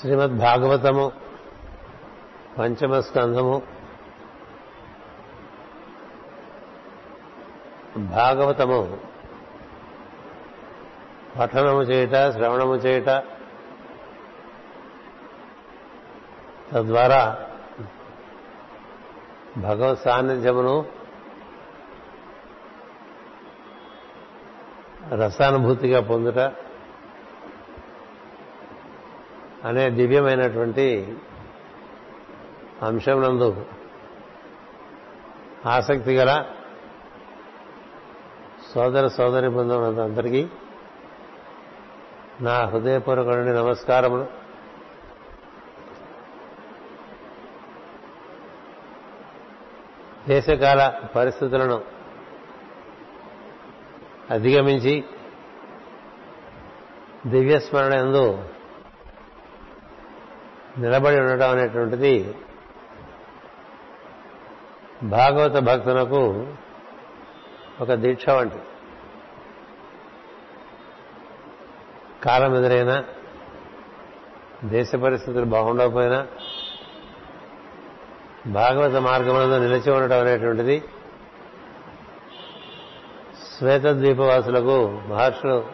శ్రీమద్ భాగవతము పంచమ స్కంధము భాగవతము పఠనము చేయుట శ్రవణము చేయుట తద్వారా భగవత్ సాన్నిధ్యమును రసానుభూతిగా పొందుట అనే దివ్యమైనటువంటి అంశమునందు ఆసక్తి గల సోదర సోదరి బృందం అందరికీ నా హృదయపూర్వకమైన నమస్కారములు. దేశకాల పరిస్థితులను అధిగమించి దివ్యస్మరణ ఎందు నిలబడి ఉండటం అనేటువంటిది భాగవత భక్తులకు ఒక దీక్ష వంటి కాలం ఎదురైనా దేశ పరిస్థితులు బాగుండకపోయినా భాగవత మార్గంలో నిలిచి ఉండటం అనేటువంటిది శ్వేతద్వీపవాసులకు మహర్షులు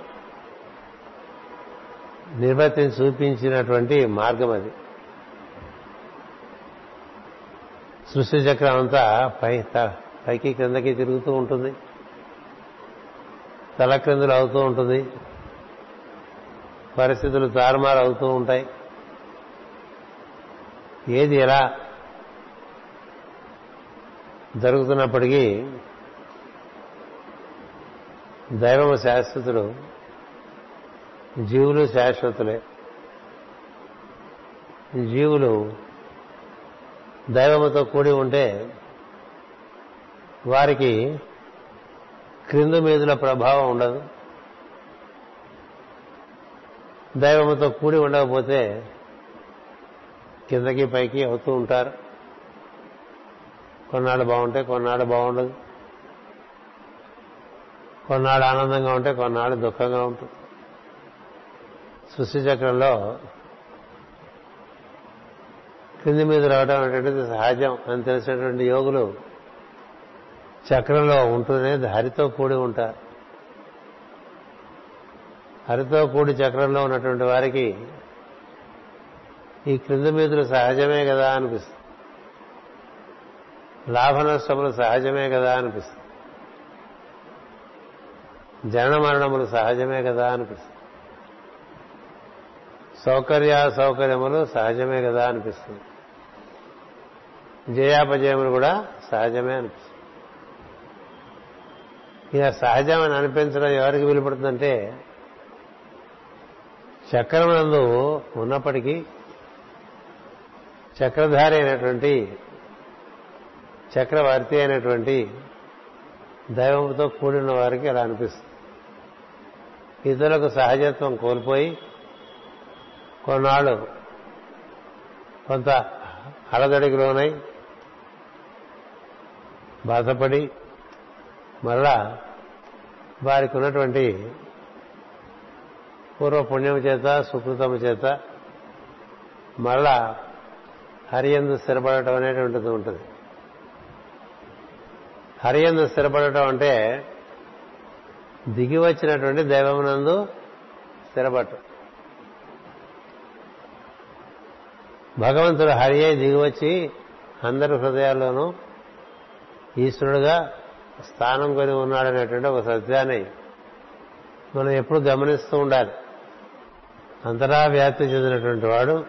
నిర్వర్తించి చూపించినటువంటి మార్గం అది. సృష్టి చక్రం అంతా పై పైకి క్రిందకి తిరుగుతూ ఉంటుంది. తల క్రిందులు అవుతూ ఉంటుంది. పరిస్థితులు తారుమారు అవుతూ ఉంటాయి. ఏది ఎలా జరుగుతున్నప్పటికీ దైవము శాశ్వతుడు జీవులు శాశ్వతులే. జీవులు దైవముతో కూడి ఉంటే వారికి క్రింద మీదుల ప్రభావం ఉండదు. దైవముతో కూడి ఉండకపోతే కిందకి పైకి అవుతూ ఉంటారు. కొన్నాళ్ళు బాగుంటే కొన్నాళ్ళు బాగుండదు. కొన్నాళ్ళు ఆనందంగా ఉంటే కొన్నాళ్ళు దుఃఖంగా ఉంటుంది. సృష్టి చక్రంలో కింది మీద రావడం అనేటువంటిది సహజం. అని తెలిసినటువంటి యోగులు చక్రంలో ఉంటూనే హరితో కూడి ఉంటారు. హరితో కూడి చక్రంలో ఉన్నటువంటి వారికి ఈ క్రింద మీదులు సహజమే కదా అనిపిస్తుంది. లాభ నష్టములు సహజమే కదా అనిపిస్తుంది. జనన మరణములు సహజమే కదా అనిపిస్తుంది. సౌకర్య సౌకర్యములు సహజమే కదా అనిపిస్తుంది. జయాపజయములు కూడా సహజమే అనిపిస్తుంది. ఇక సహజమని అనిపించడం ఎవరికి వీలుపడుతుందంటే చక్రమునందు ఉన్నప్పటికీ చక్రధారి అయినటువంటి చక్రవర్తి అయినటువంటి దైవంతో కూడిన వారికి అలా అనిపిస్తుంది. ఇతరులకు సహజత్వం కోల్పోయి కొన్నాళ్ళు కొంత అలదడికి లోనై బాధపడి మరలా వారికి ఉన్నటువంటి పూర్వపుణ్యం చేత సుకృతము చేత మరలా హరియందు స్థిరపడటం అనేటువంటిది ఉంటుంది. హరియందు స్థిరపడటం అంటే దిగి వచ్చినటువంటి దైవమునందు స్థిరపడటం. భగవంతుడు హరి దిగివచ్చి అందరి హృదయాల్లోనూ ఈశ్వరుడుగా స్థానం కొని ఉన్నాడనేటువంటి ఒక సత్యాన్ని మనం ఎప్పుడు గమనిస్తూ ఉండాలి. అంతరా వ్యాప్తి చెందినటువంటి వాడు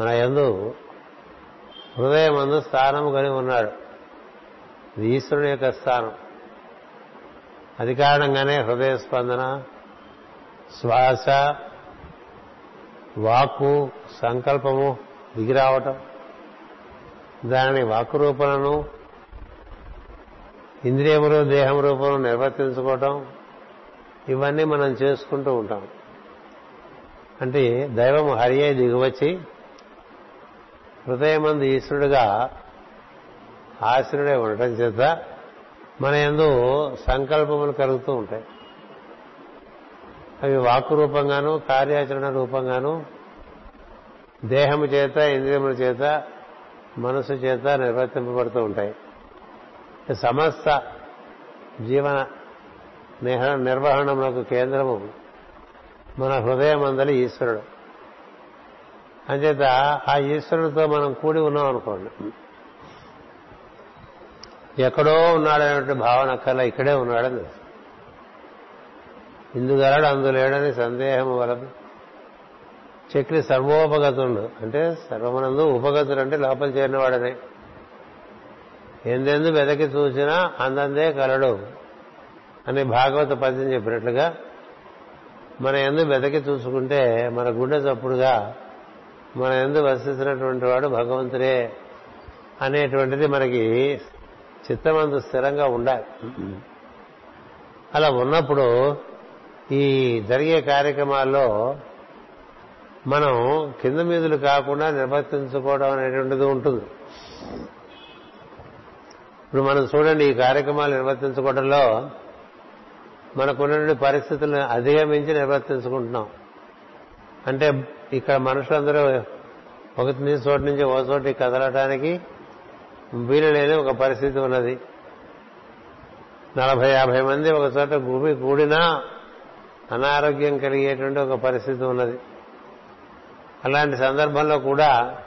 మన ఎందు హృదయం అందు స్థానం కొని ఉన్నాడు. ఇది ఈశ్వరుని యొక్క స్థానం. అది కారణంగానే హృదయ స్పందన శ్వాస వాక్కు సంకల్పము దిగిరావటం దానిని వాక్కు రూపణను ఇంద్రియములు దేహం రూపంలో నిర్వర్తించుకోవటం ఇవన్నీ మనం చేసుకుంటూ ఉంటాం. అంటే దైవం హరి దిగువచ్చి హృదయమందు ఈశ్వరుడుగా ఆశ్రుడే ఉండటం చేత మన ఎందు సంకల్పములు కలుగుతూ ఉంటాయి. అవి వాక్కు రూపంగాను కార్యాచరణ రూపంగాను దేహము చేత ఇంద్రియముల చేత మనసు చేత నిర్వర్తింపబడుతూ ఉంటాయి. సమస్త జీవన నిర్వహణములకు కేంద్రము మన హృదయం అందలి ఈశ్వరుడు. అంచేత ఆ ఈశ్వరుడితో మనం కూడి ఉన్నాం అనుకోండి. ఎక్కడో ఉన్నాడనేటువంటి భావన కల్లా ఇక్కడే ఉన్నాడని ఇందుగలడు అందులేడని సందేహం వలదు. చెక్కి సర్వోపగతుండు. అంటే సర్వమనందు ఉపగతుడు అంటే లోపల చేరినవాడనే. ఎందెందు వెదకి చూసినా అందందే కలడు అని భాగవత పద్యం చెప్పినట్లుగా మన ఎందు వెదకి చూసుకుంటే మన గుండె చప్పుడుగా మన ఎందు వసిస్తున్నటువంటి వాడు భగవంతుడే అనేటువంటిది మనకి చిత్తమందు స్థిరంగా ఉండాలి. అలా ఉన్నప్పుడు ఈ జరిగే కార్యక్రమాల్లో మనం కింద మీదులు కాకుండా నిర్వర్తించుకోవడం అనేటువంటిది ఉంటుంది. ఇప్పుడు మనం చూడండి ఈ కార్యక్రమాలు నిర్వర్తించుకోవడంలో మనకున్నటువంటి పరిస్థితులను అధిగమించి నిర్వర్తించుకుంటున్నాం. అంటే ఇక్కడ మనుషులందరూ ఒక చోటు నుంచి ఒక చోటి కదలటానికి వీలు లేని ఒక పరిస్థితి ఉన్నది. నలభై యాభై మంది ఒక చోట భూమి కూడినా అనారోగ్యం కలిగేటువంటి ఒక పరిస్థితి ఉన్నది. అలాంటి సందర్భంలో కూడా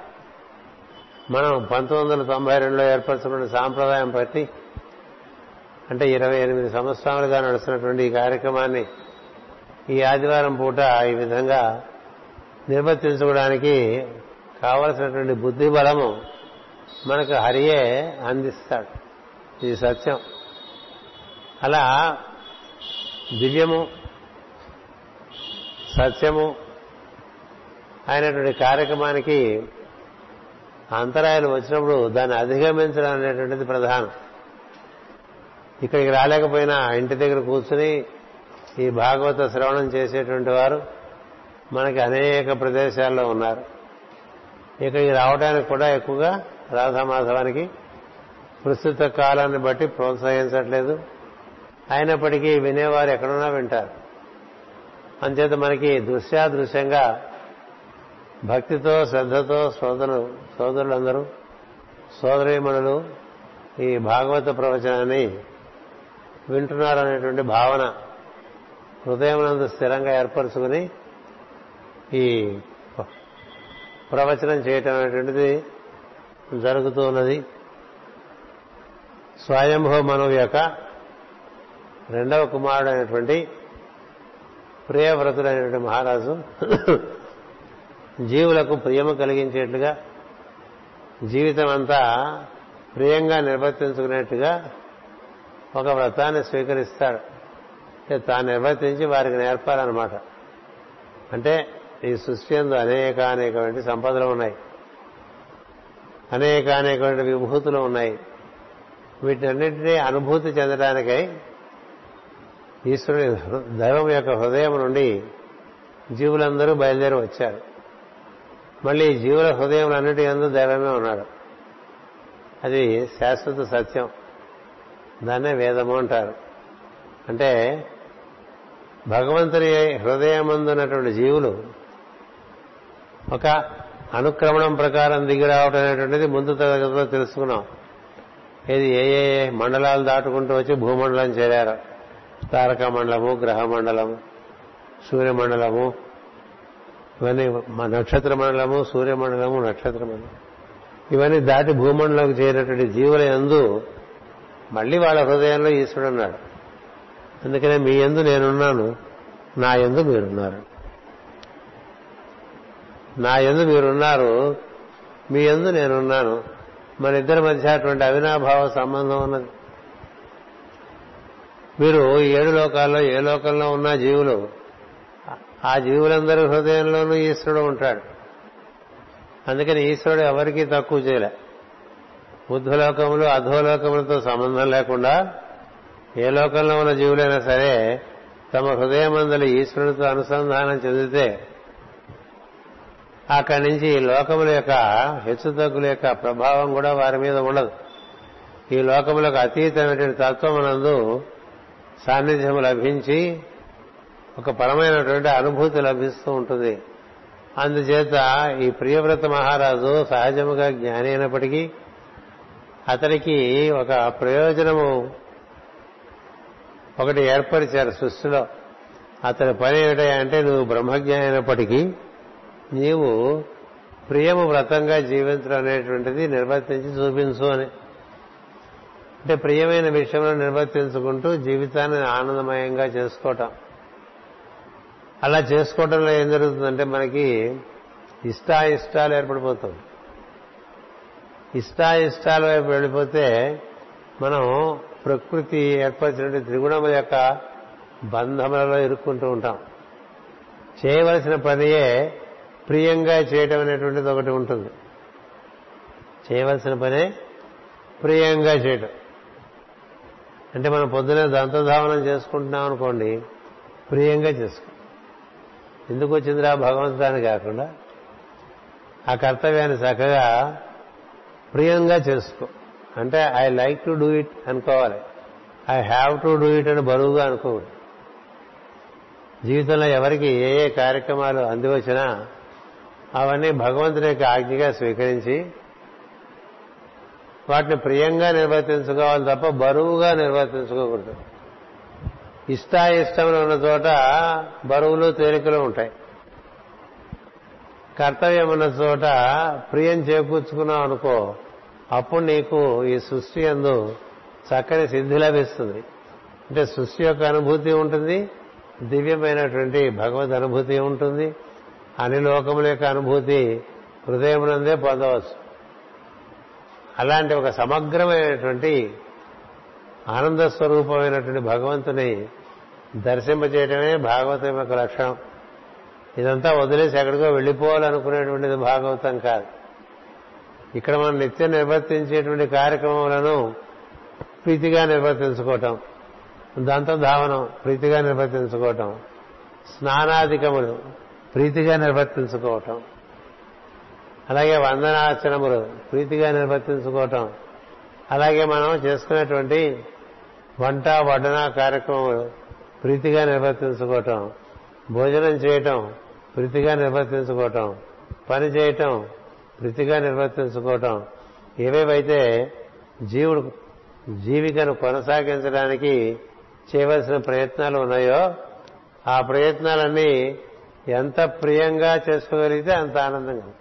మనం పంతొమ్మిది వందల తొంభై రెండులో ఏర్పరచుకున్న సాంప్రదాయం బట్టి అంటే ఇరవై ఎనిమిది సంవత్సరాలుగా నడుస్తున్నటువంటి ఈ కార్యక్రమాన్ని ఈ ఆదివారం పూట ఈ విధంగా నిర్వర్తించుకోవడానికి కావలసినటువంటి బుద్ధి బలము మనకు హరియే అందిస్తాడు. ఇది సత్యం. అలా దివ్యము సత్యము అయినటువంటి కార్యక్రమానికి అంతరాయాలు వచ్చినప్పుడు దాన్ని అధిగమించడం అనేటువంటిది ప్రధానం. ఇక్కడికి రాలేకపోయినా ఇంటి దగ్గర కూర్చుని ఈ భాగవత శ్రవణం చేసేటువంటి వారు మనకి అనేక ప్రదేశాల్లో ఉన్నారు. ఇక్కడికి రావడానికి కూడా ఎక్కువగా రాధామాధవానికి ప్రస్తుత కాలాన్ని బట్టి ప్రోత్సహించట్లేదు. అయినప్పటికీ వినేవారు ఎక్కడున్నా వింటారు. అంచేత మనకి దృశ్యాదృశ్యంగా భక్తితో శ్రద్ధతో సోదరు సోదరులందరూ సోదరీమణులు ఈ భాగవత ప్రవచనాన్ని వింటున్నారనేటువంటి భావన హృదయమునందు స్థిరంగా ఏర్పరచుకుని ఈ ప్రవచనం చేయటం అనేటువంటిది జరుగుతూ ఉన్నది. స్వయంభవ మనవు యొక్క రెండవ కుమారుడు అయినటువంటి ప్రియవ్రతుడైనటువంటి మహారాజు జీవులకు ప్రియము కలిగించేట్లుగా జీవితం అంతా ప్రియంగా నిర్వర్తించుకునేట్టుగా ఒక వ్రతాన్ని స్వీకరిస్తాడు. అంటే తాను నిర్వర్తించి వారికి నేర్పాలన్నమాట. అంటే ఈ సృష్టి ఎందు అనేక అనేకమైన సంపదలు ఉన్నాయి. అనేక అనేకమైన విభూతులు ఉన్నాయి. వీటన్నింటినీ అనుభూతి చెందడానికై ఈశ్వరుని దైవం యొక్క హృదయం నుండి జీవులందరూ బయలుదేరి వచ్చారు. మళ్ళీ జీవుల హృదయం అన్నిటి ఎందు దైవమే ఉన్నాడు అది శాశ్వత సత్యం. దాన్నే వేదము అంటారు. అంటే భగవంతుని హృదయమందున్నటువంటి జీవులు ఒక అనుక్రమణం ప్రకారం దిగి రావటం అనేటువంటిది ముందు తరగతిలో తెలుసుకున్నాం. ఇది ఏ ఏ మండలాలు దాటుకుంటూ వచ్చి భూమండలం చేరారు. తారక మండలము గ్రహ మండలము సూర్యమండలము ఇవన్నీ నక్షత్ర మండలము సూర్యమండలము నక్షత్ర మండలం ఇవన్నీ దాటి భూమండలంకి చేరినటువంటి జీవుల ఎందు మళ్ళీ వాళ్ళ హృదయంలో ఈశ్వరుడు అన్నాడు. అందుకనే మీ ఎందు నేనున్నాను నా ఎందు మీరున్నారు. నా ఎందు మీరున్నారు మీ ఎందు నేనున్నాను. మన ఇద్దరి మధ్య అటువంటి అవినాభావ సంబంధం ఉన్నది. మీరు ఏడు లోకాల్లో ఏ లోకంలో ఉన్న జీవులు ఆ జీవులందరి హృదయంలోనూ ఈశ్వరుడు ఉంటాడు. అందుకని ఈశ్వరుడు ఎవరికీ తక్కువ చేయలే. బుద్ధలోకములు అధోలోకములతో సంబంధం లేకుండా ఏ లోకంలో ఉన్న జీవులైనా సరే తమ హృదయమందలి ఈశ్వరుడితో అనుసంధానం చెందితే అక్కడి నుంచి ఈ లోకముల యొక్క హెచ్చుతగ్గుల యొక్క ప్రభావం కూడా వారి మీద ఉండదు. ఈ లోకములకు అతీతమైనటువంటి తత్వమునందు సాన్నిధ్యం లభించి ఒక పరమైనటువంటి అనుభూతి లభిస్తూ ఉంటుంది. అందుచేత ఈ ప్రియవ్రత మహారాజు సహజముగా జ్ఞాని అయినప్పటికీ అతనికి ఒక ప్రయోజనము ఒకటి ఏర్పరిచారు సృష్టిలో. అతని పని ఏమిటంటే నువ్వు బ్రహ్మజ్ఞాని అయినప్పటికీ నీవు ప్రియము వ్రతంగా జీవించడం అనేటువంటిది నిర్వర్తించి చూపించు అని. అంటే ప్రియమైన విషయంలో నిర్వర్తించుకుంటూ జీవితాన్ని ఆనందమయంగా చేసుకోవటం. అలా చేసుకోవడంలో ఏం జరుగుతుందంటే మనకి ఇష్టాయిష్టాలు ఏర్పడిపోతుంది ఇష్టాయిష్టాల వైపు వెళ్ళిపోతే మనం ప్రకృతి ఏర్పరిచినటువంటి త్రిగుణముల యొక్క బంధములలో ఇరుక్కుంటూ ఉంటాం. చేయవలసిన పనియే ప్రియంగా చేయటం అనేటువంటిది ఒకటి ఉంటుంది. చేయవలసిన పనే ప్రియంగా చేయటం. అంటే మనం పొద్దునే దంతధావనం చేసుకుంటున్నాం అనుకోండి ప్రియంగా చేసుకో ఎందుకు వచ్చిందిరా భగవంతుడాన్ని కాకుండా? ఆ కర్తవ్యాన్ని చక్కగా ప్రియంగా చేసుకో. అంటే I like to do it అనుకోవాలి. I have to do it అని బరువుగా అనుకోకూడదు. జీవితంలో ఎవరికి ఏ ఏ కార్యక్రమాలు అందివచ్చినా అవన్నీ భగవంతుని యొక్క ఆజ్ఞగా స్వీకరించి వాటిని ప్రియంగా నిర్వర్తించుకోవాలి తప్ప బరువుగా నిర్వర్తించుకోకూడదు. ఇష్టాయిష్టములు ఉన్న చోట బరువులు తేలికలు ఉంటాయి. కర్తవ్యం ఉన్న చోట ప్రియం చేకూర్చుకున్నావు అనుకో అప్పుడు నీకు ఈ సృష్టి అందు చక్కని సిద్ధి లభిస్తుంది. అంటే సృష్టి యొక్క అనుభూతి ఉంటుంది దివ్యమైనటువంటి భగవద్ అనుభూతి ఉంటుంది అన్ని లోకముల యొక్క అనుభూతి హృదయమునందే పొందవచ్చు. అలాంటి ఒక సమగ్రమైనటువంటి ఆనంద స్వరూపమైనటువంటి భగవంతుని దర్శింపజేయటమే భాగవతం యొక్క లక్షణం. ఇదంతా వదిలేసి ఎక్కడికో వెళ్ళిపోవాలనుకునేటువంటిది భాగవతం కాదు. ఇక్కడ మనం నిత్యం నిర్వర్తించేటువంటి కార్యక్రమాలను ప్రీతిగా నిర్వర్తించుకోవటం దంతధావనం ప్రీతిగా నిర్వర్తించుకోవటం స్నానాధికములు ప్రీతిగా నిర్వర్తించుకోవటం అలాగే వందనాచనములు ప్రీతిగా నిర్వర్తించుకోవటం అలాగే మనం చేసుకునేటువంటి వంట వడ్డన కార్యక్రమములు ప్రీతిగా నిర్వర్తించుకోవటం భోజనం చేయటం ప్రీతిగా నిర్వర్తించుకోవటం పని చేయటం ప్రీతిగా నిర్వర్తించుకోవటం. ఏవేవైతే జీవుడు జీవికను కొనసాగించడానికి చేయవలసిన ప్రయత్నాలు ఉన్నాయో ఆ ప్రయత్నాలన్నీ ఎంత ప్రియంగా చేసుకోగలిగితే అంత ఆనందంగా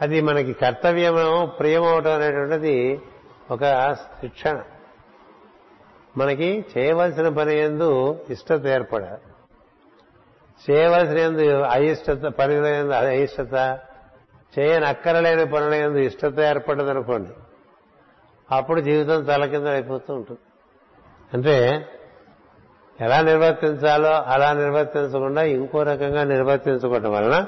అది మనకి కర్తవ్యం ప్రియమవటం అనేటువంటిది ఒక శిక్షణ. మనకి చేయవలసిన పని ఎందు ఇష్టత ఏర్పడాలి. చేయవలసిన ఎందు అయిష్టత పనుల ఎందు అయిష్టత చేయని అక్కరలేని పనుల ఎందు ఇష్టత ఏర్పడదనుకోండి. అప్పుడు జీవితం తలకింద అయిపోతూ ఉంటుంది. అంటే ఎలా నిర్వర్తించాలో అలా నిర్వర్తించకుండా ఇంకో రకంగా నిర్వర్తించుకోవటం వలన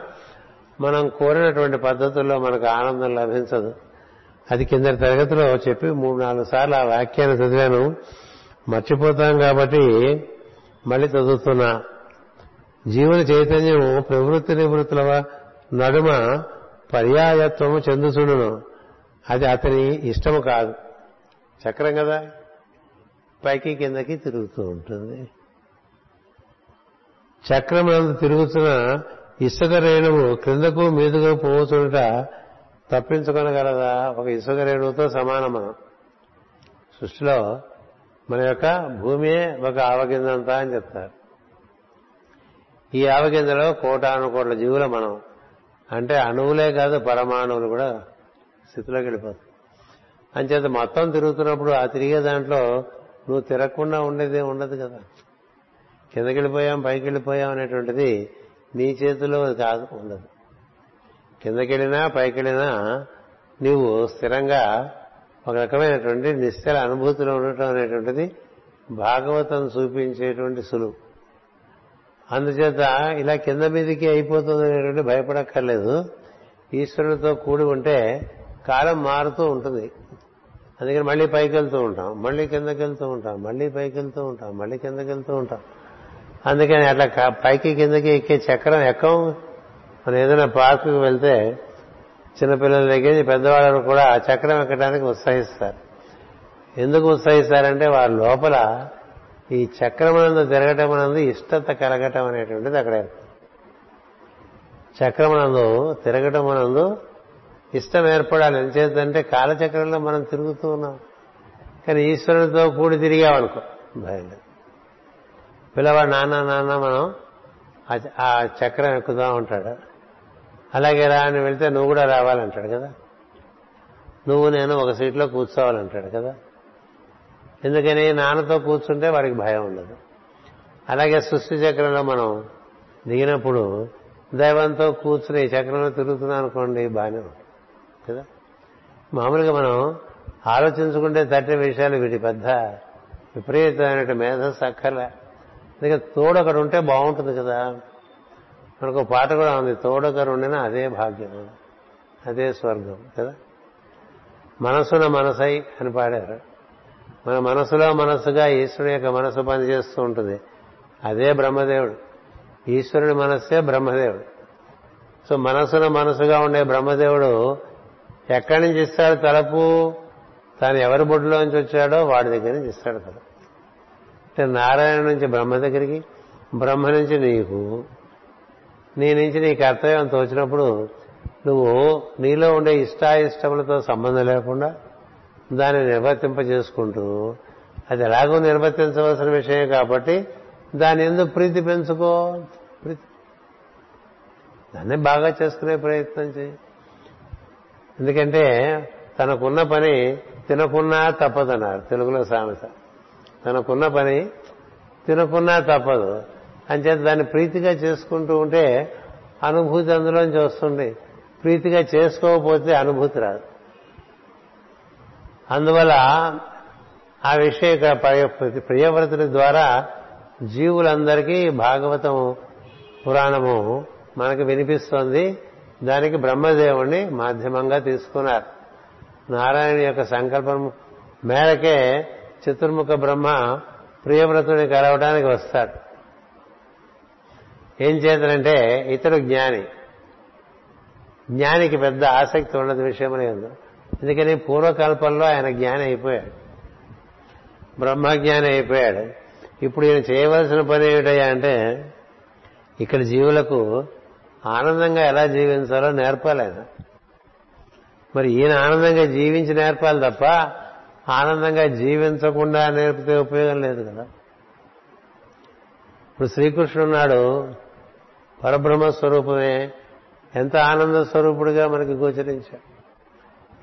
మనం కోరినటువంటి పద్ధతుల్లో మనకు ఆనందం లభించదు. అది కిందటి తరగతిలో చెప్పి మూడు నాలుగు సార్లు ఆ వాక్యాన్ని చదివాను. మర్చిపోతాం కాబట్టి మళ్ళీ చదువుతున్నా. జీవన చైతన్యం ప్రవృత్తి నివృత్తుల నడుమ పర్యాయత్వము చెందుచుండును. అది అతని ఇష్టము కాదు. చక్రం కదా? పైకి కిందకి తిరుగుతూ ఉంటుంది. చక్రం తిరుగుతున్న ఇసుక రేణువు క్రిందకు మీదుగా పోతుంట తప్పించుకొనగలదా? ఒక ఇసుక రేణువుతో సమానం మనం సృష్టిలో మన యొక్క భూమియే ఒక ఆవగింజంతా అని చెప్తారు. ఈ ఆవగింజలో కోటాను కోట్ల జీవుల మనం. అంటే అణువులే కాదు పరమాణువులు కూడా స్థితిలోకి వెళ్ళిపోతాయి. అంచేత మొత్తం తిరుగుతున్నప్పుడు ఆ తిరిగే దాంట్లో నువ్వు తిరగకుండా ఉండేదే ఉండదు కదా. కిందకి వెళ్ళిపోయాం పైకి వెళ్ళిపోయాం అనేటువంటిది నీ చేతిలో కాదు ఉండదు. కిందకెళ్ళినా పైకెళ్ళినా నీవు స్థిరంగా ఒక రకమైనటువంటి నిశ్చల అనుభూతిలో ఉండటం అనేటువంటిది భాగవతం చూపించేటువంటి సులువు. అందుచేత ఇలా కింద మీదకి అయిపోతుంది అనేటువంటి భయపడక్కర్లేదు. ఈశ్వరుడితో కూడి ఉంటే కాలం మారుతూ ఉంటుంది. అందుకని మళ్ళీ పైకి వెళ్తూ ఉంటాం. మళ్ళీ కిందకి వెళ్తూ ఉంటాం. మళ్ళీ పైకి వెళ్తూ ఉంటాం. మళ్ళీ కిందకి వెళ్తూ ఉంటాం. అందుకని అట్లా పైకి కిందకి ఎక్కే చక్రం ఎక్కం? మనం ఏదైనా పార్కుకి వెళ్తే చిన్నపిల్లల దగ్గర పెద్దవాళ్ళను కూడా ఆ చక్రం ఎక్కడానికి ఉత్సాహిస్తారు. ఎందుకు ఉత్సహిస్తారంటే వారి లోపల ఈ చక్రమునందు తిరగటం అనందు ఇష్టత కలగటం అనేటువంటిది అక్కడ చక్రమునందు తిరగటం అనందు ఇష్టం ఏర్పడాలి. ఎంచేతంటే కాలచక్రంలో మనం తిరుగుతూ ఉన్నాం. కానీ ఈశ్వరునితో కూడి తిరిగామనుకో భయం పిల్లవాడు నాన్న నాన్న మనం ఆ చక్రం ఎక్కుతా ఉంటాడు అలాగే రా అని వెళ్తే నువ్వు కూడా రావాలంటాడు కదా. నువ్వు నేను ఒక సీట్లో కూర్చోవాలంటాడు కదా. ఎందుకని నాన్నతో కూర్చుంటే వాడికి భయం ఉండదు. అలాగే సృష్టి చక్రంలో మనం దిగినప్పుడు దైవంతో కూర్చుని చక్రంలో తిరుగుతున్నాం అనుకోండి బాగానే ఉంటుంది. కదా? మామూలుగా మనం ఆలోచించుకుంటే తట్టే విషయాలు వీటి పెద్ద విపరీతమైన మేధస్సు అక్కర్లే. అందుకే తోడు అక్కడ ఉంటే బాగుంటుంది కదా. మనకు పాట కూడా ఉంది తోడొకరు ఉండిన అదే భాగ్యం అదే స్వర్గం కదా? మనసున మనసై అని పాడారు. మన మనసులో మనస్సుగా ఈశ్వరుని యొక్క మనసు పనిచేస్తూ ఉంటుంది. అదే బ్రహ్మదేవుడు. ఈశ్వరుని మనస్సే బ్రహ్మదేవుడు. సో మనసున మనసుగా ఉండే బ్రహ్మదేవుడు ఎక్కడి నుంచి ఇస్తాడు తలపు? తాను ఎవరి బొడ్డులోంచి వచ్చాడో వాడి దగ్గర నుంచి ఇస్తాడు కదా అంటే నారాయణ నుంచి బ్రహ్మ దగ్గరికి బ్రహ్మ నుంచి నీకు. నీ నుంచి నీ కర్తవ్యం తోచినప్పుడు నువ్వు నీలో ఉండే ఇష్టాయిష్టములతో సంబంధం లేకుండా దాన్ని నిర్వర్తింపజేసుకుంటూ అది ఎలాగో నిర్వర్తించవలసిన విషయం కాబట్టి దాని ఎందుకు ప్రీతి పెంచుకో. దాన్ని బాగా చేసుకునే ప్రయత్నం చేయి. ఎందుకంటే తనకున్న పని తినకున్నా తప్పదన్నారు తెలుగులో సామెత. తనకున్న పని తినకున్నా తప్పదు. అంచేత దాన్ని ప్రీతిగా చేసుకుంటూ ఉంటే అనుభూతి అందులోంచి వస్తుంది. ప్రీతిగా చేసుకోకపోతే అనుభూతి రాదు. అందువల్ల ఆ విషయ ప్రియవ్రతుడి ద్వారా జీవులందరికీ భాగవతం పురాణము మనకు వినిపిస్తోంది. దానికి బ్రహ్మదేవుణ్ణి మాధ్యమంగా తీసుకున్నారు. నారాయణ యొక్క సంకల్పం మేరకే చతుర్ముఖ బ్రహ్మ ప్రియవ్రతుని కలవడానికి వస్తాడు. ఏం చేతనంటే ఇతడు జ్ఞాని. జ్ఞానికి పెద్ద ఆసక్తి ఉన్నది విషయమనే ఉంది ఎందుకని పూర్వకల్పంలో ఆయన జ్ఞాని అయిపోయాడు. బ్రహ్మజ్ఞాని అయిపోయాడు. ఇప్పుడు ఈయన చేయవలసిన పని ఏమిటయ్యా అంటే ఇక్కడ జీవులకు ఆనందంగా ఎలా జీవించాలో నేర్పాలి ఆయన. మరి ఈయన ఆనందంగా జీవించి నేర్పాలి తప్ప ఆనందంగా జీవించకుండా నేర్పితే ఉపయోగం లేదు కదా. ఇప్పుడు శ్రీకృష్ణున్నాడు పరబ్రహ్మ స్వరూపమే ఎంత ఆనంద స్వరూపుడుగా మనకి గోచరించాడు.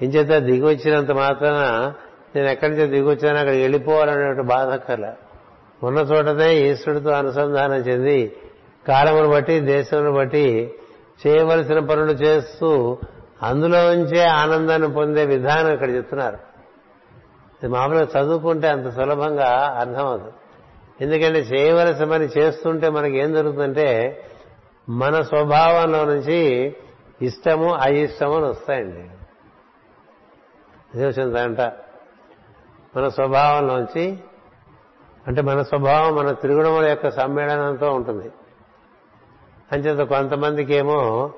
ఇంచేత దిగి వచ్చినంత మాత్రాన నేను ఎక్కడి నుంచి దిగి వచ్చానో అక్కడికి వెళ్ళిపోవాలనే బాధకల ఉన్న చోటనే ఈశ్వరుడితో అనుసంధానం చెంది కాలమును బట్టి దేశమును బట్టి చేయవలసిన పనులు చేస్తూ అందులో ఉంచే ఆనందాన్ని పొందే విధానం ఇక్కడ చెప్తున్నారు. మామూలుగా చదువుకుంటే అంత సులభంగా అర్థమవుతుంది ఎందుకంటే చేయవలసిన పని చేస్తుంటే మనకి ఏం జరుగుతుందంటే మన స్వభావంలో నుంచి ఇష్టము అయిష్టము అని వస్తాయండి. అదే వచ్చిందంట మన స్వభావంలోంచి అంటే మన స్వభావం మన త్రిగుణముల యొక్క సమ్మేళనంతో ఉంటుంది. అంచేత కొంతమందికి ఏమో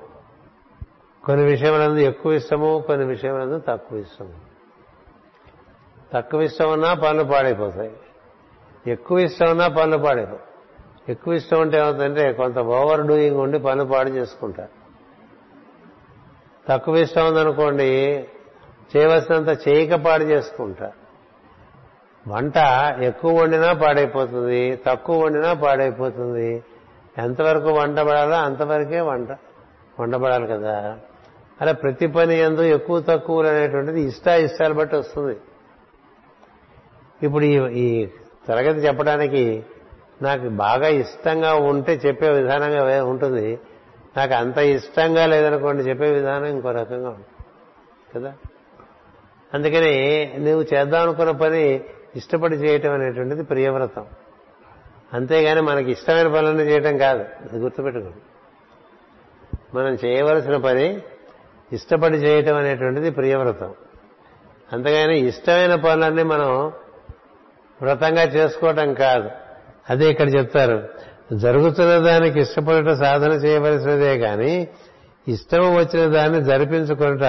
కొన్ని విషయములందు ఎక్కువ ఇష్టము కొన్ని విషయములందు తక్కువ ఇష్టము. తక్కువ ఇష్టం ఉన్నా పనులు పాడైపోతాయి. ఎక్కువ ఇష్టం ఉన్నా పనులు పాడైపోతాయి. ఎక్కువ ఇష్టం ఉంటే ఏమవుతుందంటే కొంత ఓవర్ డూయింగ్ ఉండి పనులు పాడు చేసుకుంటారు తక్కువ ఇష్టం ఉందనుకోండి చేయవలసినంత చేయక పాడు చేసుకుంటా. వంట ఎక్కువ వండినా పాడైపోతుంది తక్కువ వండినా పాడైపోతుంది. ఎంతవరకు వంట పడాలో అంతవరకే వంట వండబడాలి కదా. అలా ప్రతి పని ఎందు ఎక్కువ తక్కువలు అనేటువంటిది ఇష్ట ఇష్టాలు బట్టి వస్తుంది. ఇప్పుడు ఈ తరగతి చెప్పడానికి నాకు బాగా ఇష్టంగా ఉంటే చెప్పే విధానంగా ఉంటుంది. నాకు అంత ఇష్టంగా లేదనుకోండి చెప్పే విధానం ఇంకో రకంగా ఉంటుంది. కదా? అందుకని నువ్వు చేద్దాం అనుకున్న పని ఇష్టపడి చేయటం అనేటువంటిది ప్రియవ్రతం. అంతేగాని మనకి ఇష్టమైన పనులను చేయటం కాదు. అది గుర్తుపెట్టుకోండి. మనం చేయవలసిన పని ఇష్టపడి చేయటం అనేటువంటిది ప్రియవ్రతం. అంతేగాని ఇష్టమైన పనులన్నీ మనం వ్రతంగా చేసుకోవటం కాదు. అదే ఇక్కడ చెప్తారు. జరుగుతున్న దానికి ఇష్టపడట సాధన చేయవలసినదే కానీ ఇష్టం వచ్చిన దాన్ని జరిపించుకుంట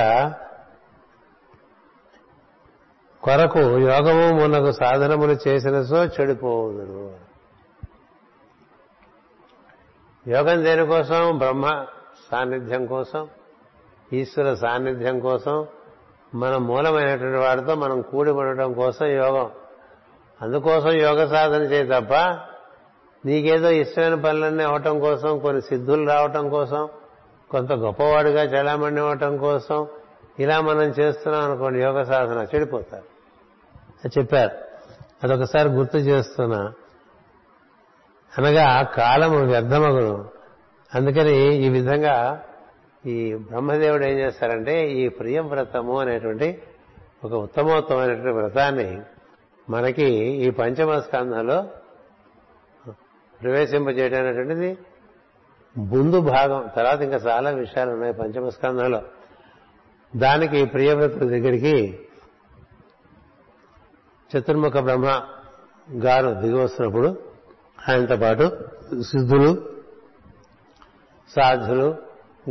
కొరకు యోగము మునకు సాధనములు చేసిన సో చెడిపోవుదురు. యోగం దేనికోసం? బ్రహ్మ సాన్నిధ్యం కోసం ఈశ్వర సాన్నిధ్యం కోసం మన మూలమైనటువంటి వాడితో మనం కూడి ఉండటం కోసం యోగం. అందుకోసం యోగ సాధన చేయి తప్ప నీకేదో ఇష్టమైన పనులన్నీ అవటం కోసం కొన్ని సిద్ధులు రావటం కోసం కొంత గొప్పవాడిగా చలామణి అవ్వటం కోసం ఇలా మనం చేస్తున్నాం అనుకోండి యోగ సాధన చెడిపోతారు. చెప్పారు. అదొకసారి గుర్తు చేస్తున్నా. అనగా కాలము వ్యర్థమగును. అందుకని ఈ విధంగా ఈ బ్రహ్మదేవుడు ఏం చేస్తారంటే ఈ ప్రియవ్రతము అనేటువంటి ఒక ఉత్తమోత్తమైనటువంటి వ్రతాన్ని మనకి ఈ పంచమ స్కంధంలో ప్రవేశింపజేయడం అనేటువంటిది ముందు భాగం తర్వాత ఇంకా చాలా విషయాలు ఉన్నాయి పంచమస్కంధంలో. దానికి ప్రియవ్రతుల దగ్గరికి చతుర్ముఖ బ్రహ్మ గారు దిగి వస్తున్నప్పుడు ఆయనతో పాటు సిద్ధులు సాధులు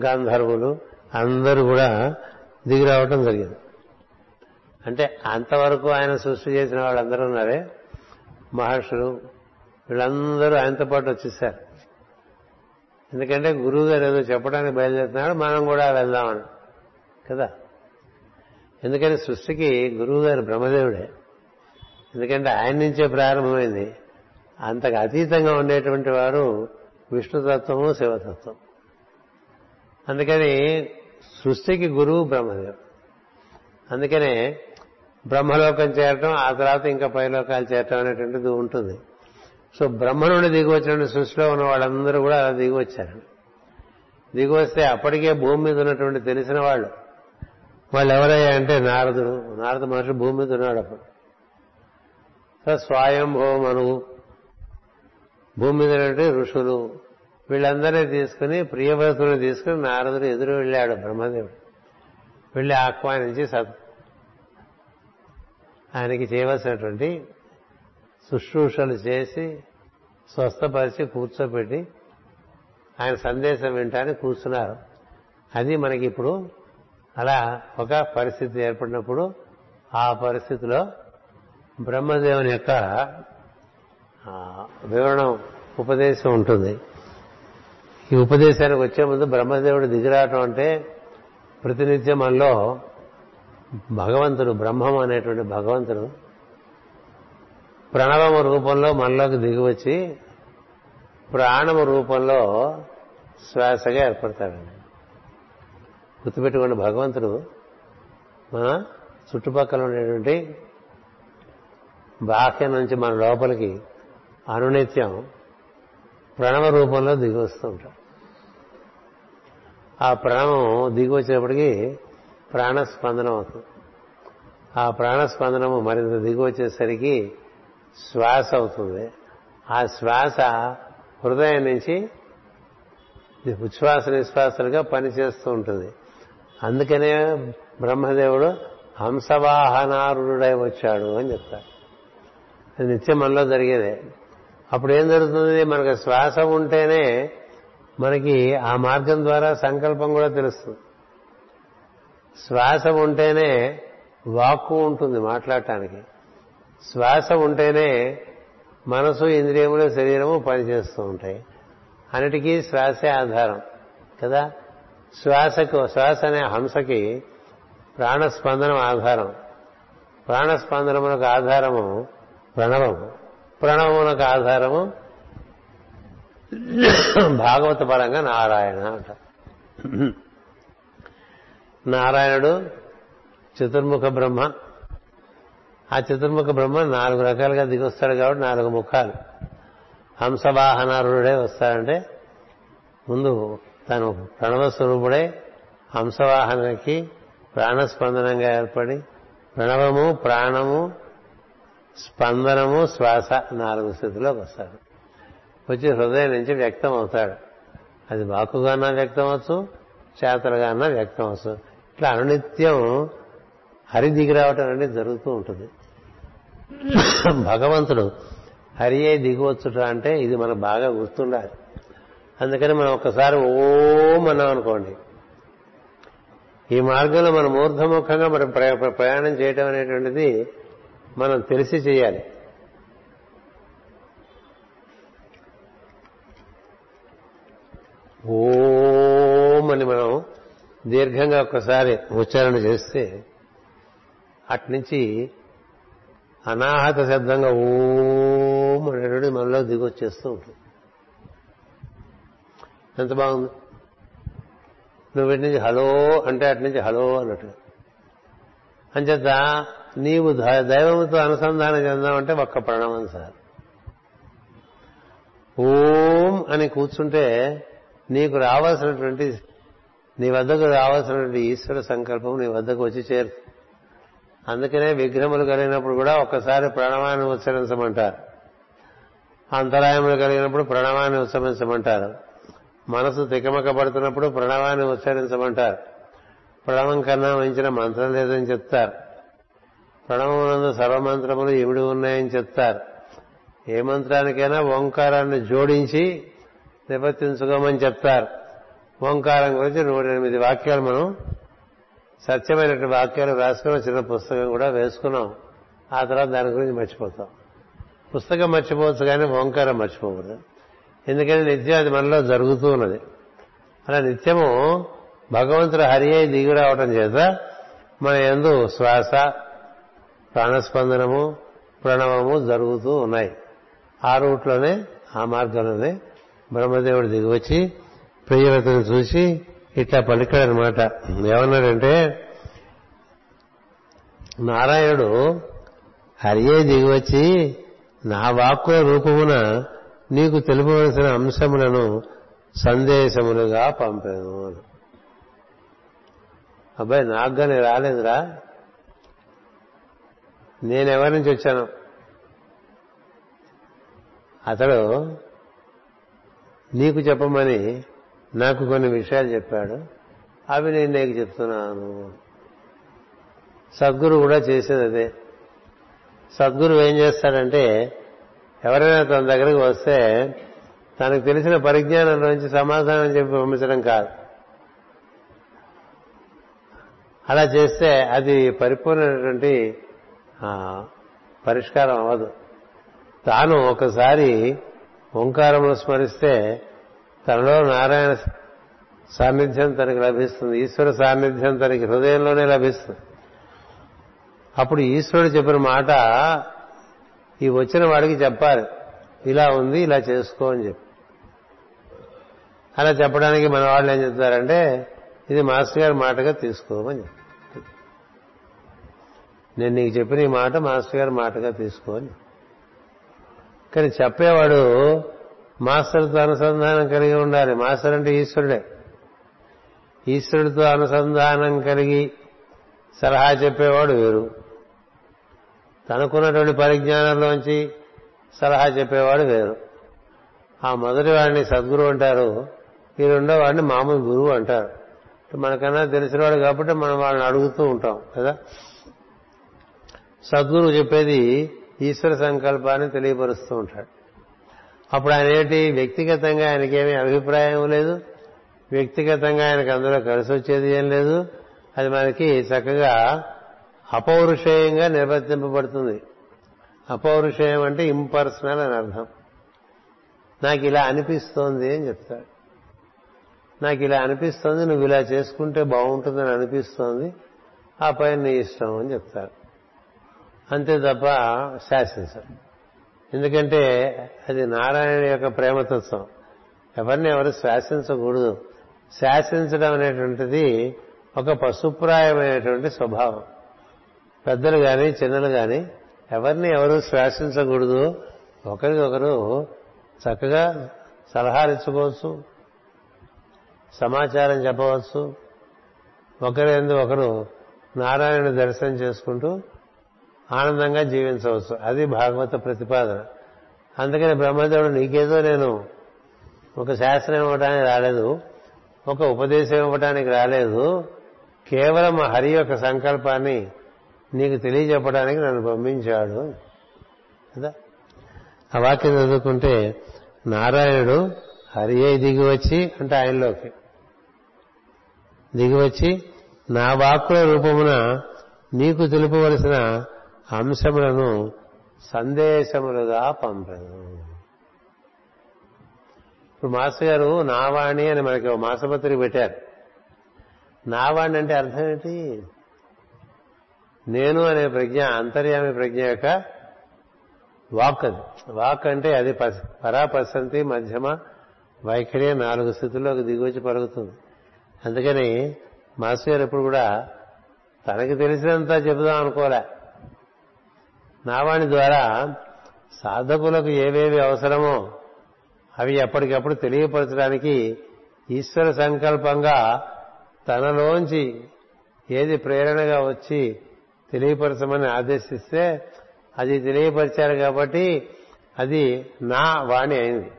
గంధర్వులు అందరూ కూడా దిగి రావటం జరిగింది. అంటే అంతవరకు ఆయన సృష్టి చేసిన వాళ్ళందరూ ఉన్నారే? మహర్షులు వీళ్ళందరూ ఆయనతో పాటు వచ్చేసారు. ఎందుకంటే గురువు గారు ఏదో చెప్పడానికి బయలుదేరుతున్నాడు మనం కూడా వెళ్దామని. కదా? ఎందుకని సృష్టికి గురువు గారు బ్రహ్మదేవుడే. ఎందుకంటే ఆయన నుంచే ప్రారంభమైంది. అంతకు అతీతంగా ఉండేటువంటి వారు విష్ణుతత్వము శివతత్వం. అందుకని సృష్టికి గురువు బ్రహ్మదేవుడు. అందుకనే బ్రహ్మలోకం చేరటం ఆ తర్వాత ఇంకా పైలోకాలు చేరటం అనేటువంటిది ఉంటుంది. సో బ్రహ్మ నుండి దిగి సృష్టిలో ఉన్న వాళ్ళందరూ కూడా అలా దిగి వచ్చారు దిగి వస్తే అప్పటికే భూమి మీద ఉన్నటువంటి తెలిసిన వాళ్ళు. వాళ్ళు ఎవరయ్యా అంటే నారదుడు. నారద మహర్షి భూమి మీద ఉన్నాడు అప్పుడు. సో అనువు భూమి మీద ఉన్నటువంటి ఋషులు. వీళ్ళందరినీ తీసుకుని ప్రియవ్రతుని తీసుకుని నారదుడు ఎదురు వెళ్ళాడు బ్రహ్మదేవుడు. వెళ్ళి ఆహ్వానించి సత్ ఆయనకి చేయవలసినటువంటి శుశ్రూషలు చేసి స్వస్థపరిచి కూర్చోబెట్టి ఆయన సందేశం వింటానికి కూర్చున్నారు. అది మనకి ఇప్పుడు అలా ఒక పరిస్థితి ఏర్పడినప్పుడు ఆ పరిస్థితిలో బ్రహ్మదేవుని యొక్క వివరణం ఉపదేశం ఉంటుంది. ఈ ఉపదేశానికి వచ్చే ముందు బ్రహ్మదేవుడు దిగిరావటం అంటే ప్రతినిత్యం మనలో భగవంతుడు బ్రహ్మం అనేటువంటి భగవంతుడు ప్రణవము రూపంలో మనలోకి దిగివచ్చి ప్రాణము రూపంలో శ్వాసగా ఏర్పడతాడండి. గుర్తుపెట్టుకోండి భగవంతుడు మన చుట్టుపక్కల ఉండేటువంటి బాహ్యం నుంచి మన లోపలికి అనునిత్యం ప్రణవ రూపంలో దిగి వస్తూ ఉంటాడు. ఆ ప్రణవం దిగి వచ్చినప్పటికీ ప్రాణస్పందనం అవుతుంది. ఆ ప్రాణస్పందనము మరింత దిగి వచ్చేసరికి శ్వాస అవుతుంది. ఆ శ్వాస హృదయం నుంచి ఉచ్ఛ్వాస నిశ్వాసలుగా పనిచేస్తూ ఉంటుంది. అందుకనే బ్రహ్మదేవుడు హంసవాహనారుడై వచ్చాడు అని చెప్తారు. అది నిత్యం మనలో జరిగేదే. అప్పుడు ఏం జరుగుతుంది? మనకు శ్వాస ఉంటేనే మనకి ఆ మార్గం ద్వారా సంకల్పం కూడా తెలుస్తుంది. శ్వాస ఉంటేనే వాక్కు ఉంటుంది మాట్లాడటానికి. శ్వాస ఉంటేనే మనసు ఇంద్రియములు శరీరము పనిచేస్తూ ఉంటాయి. అన్నిటికీ శ్వాసే ఆధారం కదా? శ్వాసకు శ్వాస అనే హంసకి ప్రాణస్పందనం ఆధారం. ప్రాణస్పందనమునకు ఆధారము ప్రణవము. ప్రణవమునకు ఆధారము భాగవత పరంగా నారాయణ అంట. నారాయణుడు చతుర్ముఖ బ్రహ్మ ఆ చతుర్ముఖ బ్రహ్మ నాలుగు రకాలుగా దిగొస్తాడు కాబట్టి నాలుగు ముఖాలు. హంసవాహనారుడే వస్తాడంటే ముందు తను ప్రణవ స్వరూపుడై హంసవాహనకి ప్రాణస్పందనంగా ఏర్పడి ప్రణవము ప్రాణము స్పందనము శ్వాస నాలుగు స్థితిలోకి వస్తాడు. వచ్చి హృదయం నుంచి వ్యక్తం అవుతాడు. అది వాకుగానా వ్యక్తం అవచ్చు చేతలుగానా వ్యక్తం అవచ్చు. ఇట్లా అనునిత్యం హరి దిగి రావటం అనేది జరుగుతూ ఉంటుంది. భగవంతుడు హరి దిగువచ్చుట అంటే ఇది మనకు బాగా గుర్తుండాలి. అందుకని మనం ఒక్కసారి ఓం అన్నాం అనుకోండి. ఈ మార్గంలో మనం మూర్ధముఖంగా మనం ప్రయాణం చేయటం అనేటువంటిది మనం తెలిసి చేయాలి. ఓం అని మనం దీర్ఘంగా ఒక్కసారి ఉచ్చారణ చేస్తే అట్నుంచి అనాహత శబ్దంగా ఓం అనేటువంటి మనలో దిగొచ్చేస్తూ ఉంటుంది. ఎంత బాగుంది? నువ్వు ఇటు నుంచి హలో అంటే అటు నుంచి హలో అన్నట్టు. అంచేత నీవు దైవముతో అనుసంధానం చెందామంటే ఒక్క ప్రణామం సార్. ఓం అని కూర్చుంటే నీకు రావాల్సినటువంటి నీ వద్దకు రావాల్సినటువంటి ఈశ్వర సంకల్పం నీ వద్దకు వచ్చి చేరుతుంది. అందుకనే విగ్రహములు కలిగినప్పుడు కూడా ఒక్కసారి ప్రణవాన్ని ఉచ్చరించమంటారు అంతరాయములు కలిగినప్పుడు ప్రణవాన్ని ఉచ్చరించమంటారు మనసు తికమకబడుతున్నప్పుడు ప్రణవాన్ని ఉచ్చరించమంటారు ప్రణవం కన్నా మించిన మంత్రం లేదని చెప్తారు. ప్రణవమునందు సర్వమంత్రములు ఇమిడి ఉన్నాయని చెప్తారు. ఏ మంత్రానికైనా ఓంకారాన్ని జోడించి నివర్తించుకోమని చెప్తారు. ఓంకారం గురించి నూట ఎనిమిది వాక్యాలు మనం సత్యమైనటువంటి వాక్యాలు రాసుకున్న చిన్న పుస్తకం కూడా వేసుకున్నాం. ఆ తర్వాత దాని గురించి మర్చిపోతాం. పుస్తకం మర్చిపోవచ్చు కానీ ఓంకారం మర్చిపోకూడదు. ఎందుకంటే నిత్యం అది మనలో జరుగుతూ ఉన్నది. అలా నిత్యము భగవంతుడు హరి అయి దిగి రావటం చేత మన ఎందు శ్వాస ప్రాణస్పందనము ప్రణవము జరుగుతూ ఉన్నాయి. ఆ రూట్లోనే ఆ మార్గంలోనే బ్రహ్మదేవుడు దిగివచ్చి ప్రియవతను చూసి ఇట్లా పలికాడనమాట ఏమన్నాడంటే నారాయణుడు హరియే దిగివచ్చి నా వాక్కుల రూపమున నీకు తెలుపవలసిన అంశములను సందేశములుగా పంపాను అబ్బాయి నాకుగా నేను రాలేదురా. నేనెవరి నుంచి వచ్చాను? అతడు నీకు చెప్పమని నాకు కొన్ని విషయాలు చెప్పాడు. అవి నేను నీకు చెప్తున్నాను. సద్గురు కూడా చేసేది అదే. సద్గురు ఏం చేస్తాడంటే ఎవరైనా తన దగ్గరకు వస్తే తనకు తెలిసిన పరిజ్ఞానం నుంచి సమాధానం చెప్పి పంపించడం కాదు. అలా చేస్తే అది పరిపూర్ణమైనటువంటి పరిష్కారం అవ్వదు. తాను ఒకసారి ఓంకారమును స్మరిస్తే తనలో నారాయణ సాన్నిధ్యం తనకి లభిస్తుంది. ఈశ్వర సాన్నిధ్యం తనకి హృదయంలోనే లభిస్తుంది. అప్పుడు ఈశ్వరుడు చెప్పిన మాట ఈ వచ్చిన వాడికి చెప్పాలి. ఇలా ఉంది ఇలా చేసుకో అని చెప్పి. అలా చెప్పడానికి మన వాళ్ళు ఏం చెప్తారంటే ఇది మాస్టర్ గారి మాటగా తీసుకోమని నేను నీకు చెప్పిన ఈ మాట మాస్టర్ గారి మాటగా తీసుకోని కానీ చెప్పేవాడు మాస్టర్తో అనుసంధానం కలిగి ఉండాలి. మాస్టర్ అంటే ఈశ్వరుడే. ఈశ్వరుడితో అనుసంధానం కలిగి సలహా చెప్పేవాడు వేరు. తనకున్నటువంటి పరిజ్ఞానంలోంచి సలహా చెప్పేవాడు వేరు. ఆ మొదటి వాడిని సద్గురు అంటారు. ఈ రెండో వాడిని మామూలు గురువు అంటారు. మనకన్నా తెలిసినవాడు కాబట్టి మనం వాళ్ళని అడుగుతూ ఉంటాం కదా? సద్గురువు చెప్పేది ఈశ్వర సంకల్పాన్ని తెలియపరుస్తూ ఉంటాడు. అప్పుడు ఆయన ఏంటి? వ్యక్తిగతంగా ఆయనకేమీ అభిప్రాయం లేదు. వ్యక్తిగతంగా ఆయనకు అందులో కలిసి వచ్చేది ఏం లేదు. అది మనకి చక్కగా అపౌరుషేయంగా నిర్వర్తింపబడుతుంది. అపౌరుషేయం అంటే ఇంపర్సనల్ అని అర్థం. నాకు ఇలా అనిపిస్తోంది అని చెప్తాడు. నాకు ఇలా అనిపిస్తోంది నువ్వు ఇలా చేసుకుంటే బాగుంటుందని అనిపిస్తోంది ఆ పైన నీ ఇష్టం అని చెప్తారు అంతే తప్ప శాసించారు ఎందుకంటే అది నారాయణ యొక్క ప్రేమతత్వం. ఎవరిని ఎవరు శాసించకూడదు. శాసించడం అనేటువంటిది ఒక పశుప్రాయమైనటువంటి స్వభావం. పెద్దలు కానీ చిన్నలు కానీ ఎవరిని ఎవరు శ్వాసించకూడదు ఒకరికొకరు చక్కగా సలహాలు ఇచ్చుకోవచ్చు సమాచారం చెప్పవచ్చు. ఒకరి ఎందు ఒకరు నారాయణ దర్శనం చేసుకుంటూ ఆనందంగా జీవించవచ్చు. అది భాగవత ప్రతిపాదన. అందుకని బ్రహ్మదేవుడు నీకేదో నేను ఒక శాస్త్రం ఇవ్వటానికి రాలేదు ఒక ఉపదేశం ఇవ్వటానికి రాలేదు కేవలం హరి యొక్క సంకల్పాన్ని నీకు తెలియజెప్పడానికి నన్ను పంపించాడు. కదా? ఆ వాక్యం చదువుకుంటే నారాయణుడు హరి అయి దిగి వచ్చి అంటే ఆయనలోకి. దిగివచ్చి నా వాక్కుల రూపమున నీకు తెలుపవలసిన అంశములను సందేశములుగా పంపను. ఇప్పుడు మాస్టర్ గారు నావాణి అని మనకి ఒక మాసపత్రిక పెట్టారు. నావాణి అంటే అర్థం ఏంటి? నేను అనే ప్రజ్ఞ అంతర్యామి ప్రజ్ఞ యొక్క వాక్ అది. వాక్ అంటే అది పరాపసంతి మధ్యమ వైఖరి నాలుగు స్థితుల్లోకి దిగువచ్చి పలుకుతుంది అందుకని మాస్టర్ గారు ఎప్పుడు కూడా తనకి తెలిసినంత చెబుదాం అనుకోలే. నావాణి ద్వారా సాధకులకు ఏవేవి అవసరమో అవి ఎప్పటికప్పుడు తెలియపరచడానికి ఈశ్వర సంకల్పంగా తనలోంచి ఏది ప్రేరణగా వచ్చి తెలియపరచమని ఆదేశిస్తే అది తెలియపరిచారు కాబట్టి అది నా వాణి అయింది.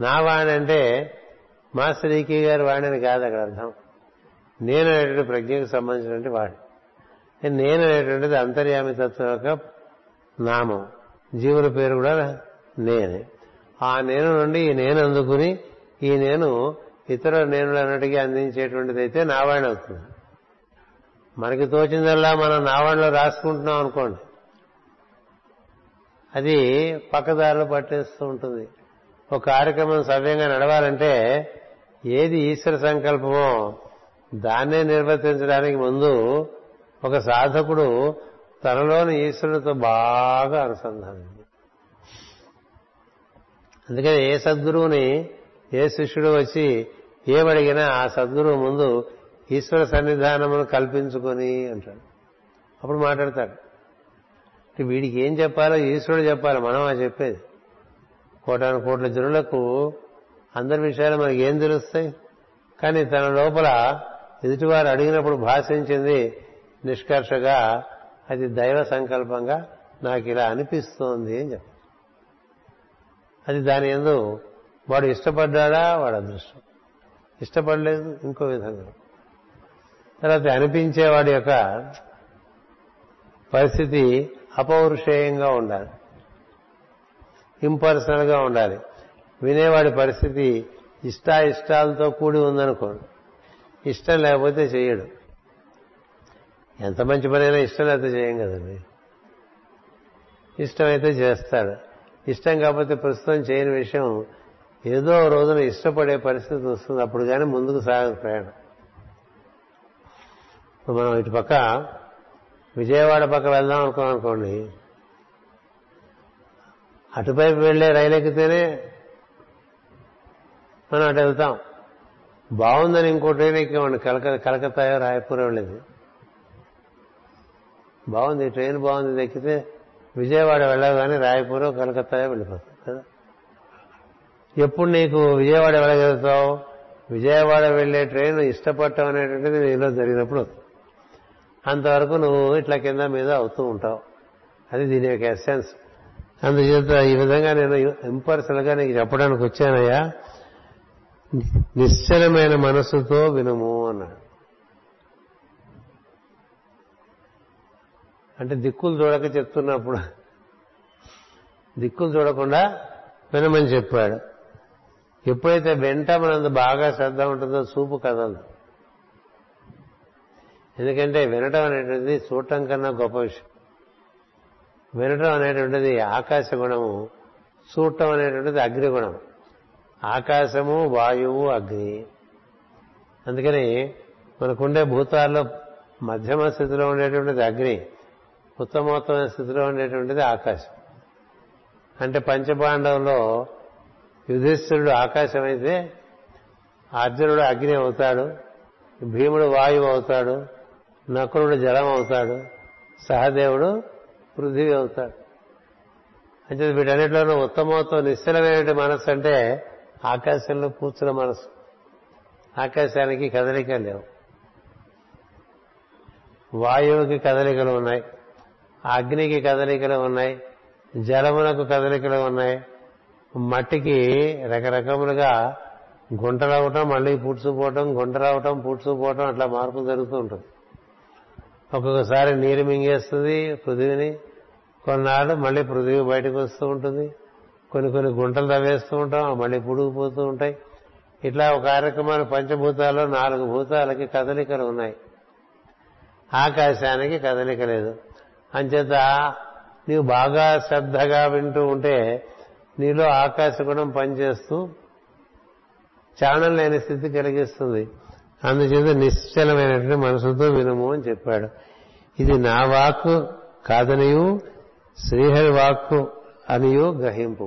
నా వాణి అంటే మాస్టర్ ఈకే గారి వాణి అని కాదు అక్కడ అర్థం. నేను అనేటువంటి ప్రజ్ఞకు సంబంధించినటువంటి వాణి. నేను అనేటువంటిది అంతర్యామి తత్వం యొక్క నామం. జీవుల పేరు కూడా నేనే. ఆ నేను నుండి ఈ నేను అందుకుని ఈ నేను ఇతర నేనులు అన్నటికీ అందించేటువంటిది అయితే నావాణి అవుతుంది. మనకి తోచిందల్లా మనం నావాణిలో రాసుకుంటున్నాం అనుకోండి. అది పక్కదారులు పట్టేస్తూ ఉంటుంది. ఒక కార్యక్రమం సవ్యంగా నడవాలంటే ఏది ఈశ్వర సంకల్పమో దాన్నే నిర్వర్తించడానికి ముందు ఒక సాధకుడు తనలోని ఈశ్వరుడితో బాగా అనుసంధానం. అందుకని ఏ సద్గురువుని ఏ శిష్యుడు వచ్చి ఏమడిగినా ఆ సద్గురువు ముందు ఈశ్వర సన్నిధానమును కల్పించుకొని అంటాడు. అప్పుడు మాట్లాడతాడు. వీడికి ఏం చెప్పాలో ఈశ్వరుడు చెప్పాలి మనం ఆ చెప్పేది. కోటాను కోట్ల జనులకు అందరి విషయాలు మనకి ఏం తెలుస్తాయి? కానీ తన లోపల ఎదుటివారు అడిగినప్పుడు భాషించింది నిష్కర్షగా అది దైవ సంకల్పంగా నాకు ఇలా అనిపిస్తోంది అని చెప్పారు. అది దాని ఎందు వాడు ఇష్టపడ్డా వాడు అదృష్టం. ఇష్టపడలేదు ఇంకో విధంగా. తర్వాత అనిపించేవాడి యొక్క పరిస్థితి అపౌరుషేయంగా ఉండాలి. ఇంపర్సనల్గా ఉండాలి. వినేవాడి పరిస్థితి ఇష్టాయిష్టాలతో కూడి ఉందనుకోండి. ఇష్టం లేకపోతే చేయడు. ఎంత మంచి పనైనా ఇష్టం లేకపోతే చేయం కదండి. ఇష్టమైతే చేస్తాడు. ఇష్టం కాకపోతే ప్రస్తుతం చేయని విషయం ఏదో రోజున ఇష్టపడే పరిస్థితి వస్తుంది. అప్పుడు కానీ ముందుకు సాగదు ప్రయాణం. మనం ఇటు పక్క విజయవాడ పక్క వెళ్దాం అనుకున్నాం అనుకోండి. అటువైపు వెళ్ళే రైలు ఎక్కితేనే మనం అటు వెళ్తాం. బాగుందని ఇంకో ట్రైన్ ఎక్కేవాడిని కలక కలకత్తాయో రాయపూర్ వెళ్ళేది. బాగుంది ట్రైన్ బాగుంది ఎక్కితే విజయవాడ వెళ్ళగానే రాయపూర్ కలకత్తాయో వెళ్ళిపోతాం కదా? ఎప్పుడు నీకు విజయవాడ వెళ్ళగలుగుతావు? విజయవాడ వెళ్ళే ట్రైన్ ఇష్టపడటం అనేటువంటిది నీలో జరిగినప్పుడు అంతవరకు నువ్వు ఇట్లా కింద మీద అవుతూ ఉంటావు. అది దీని యొక్క ఎస్సెన్స్ అందుచేత ఈ విధంగా నేను ఇంపర్సనల్గా నీకు చెప్పడానికి వచ్చానయ్యా. నిశ్చలమైన మనస్సుతో వినుము అన్నాడు. అంటే దిక్కులు చూడక చెప్తున్నప్పుడు దిక్కులు చూడకుండా వినమని చెప్పాడు. ఎప్పుడైతే వెంట మనందు బాగా శ్రద్ధ ఉంటుందో చూపు కదలదు. ఎందుకంటే వినటం అనేటువంటిది చూడటం కన్నా గొప్ప విషయం. వినటం అనేటువంటిది ఆకాశ గుణము చూడటం అనేటువంటిది అగ్నిగుణం ఆకాశము వాయువు అగ్ని. అందుకని మనకుండే భూతాల్లో మధ్యమ స్థితిలో ఉండేటువంటిది అగ్ని. ఉత్తమోత్తమైన స్థితిలో ఉండేటువంటిది ఆకాశం. అంటే పంచపాండవులో యుధిష్ఠిరుడు ఆకాశం అయితే అర్జునుడు అగ్ని అవుతాడు భీముడు వాయువు అవుతాడు నకులుడు జలం అవుతాడు సహదేవుడు పృథివీ అవుతాడు. అంటే వీటన్నిటిలోనూ ఉత్తమోత్తం నిశ్చలమైన మనస్సు అంటే ఆకాశంలో కూర్చున్న మనసు ఆకాశానికి కదలిక లేవు. వాయువుకి కదలికలు ఉన్నాయి. అగ్నికి కదలికలు ఉన్నాయి జలమునకు కదలికలు ఉన్నాయి. మట్టికి రకరకములుగా గుంటలవటం మళ్ళీ పూడ్చుపోవటం గుంటలవటం పూడ్చుపోవటం అట్లా మార్పులు జరుగుతూ ఉంటుంది. ఒక్కొక్కసారి నీరు మింగేస్తుంది పృథివిని కొన్నాళ్ళు మళ్ళీ పృథివి బయటకు వస్తూ ఉంటుంది. కొన్ని కొన్ని గుంటలు తవ్వేస్తూ ఉంటాం మళ్ళీ పుడుకుపోతూ ఉంటాయి. ఇట్లా ఒక కార్యక్రమాలు పంచభూతాల్లో నాలుగు భూతాలకి కదలికలు ఉన్నాయి. ఆకాశానికి కదలిక లేదు. అంచేత నీవు బాగా శ్రద్ధగా వింటూ ఉంటే నీలో ఆకాశ గుణం పనిచేస్తూ చాణం లేని స్థితి కలిగిస్తుంది. అందుచేత నిశ్చలమైనటువంటి మనసుతో వినము అని చెప్పాడు. ఇది నా వాక్కు కాదనియు శ్రీహరి వాక్కు అనియు గ్రహింపు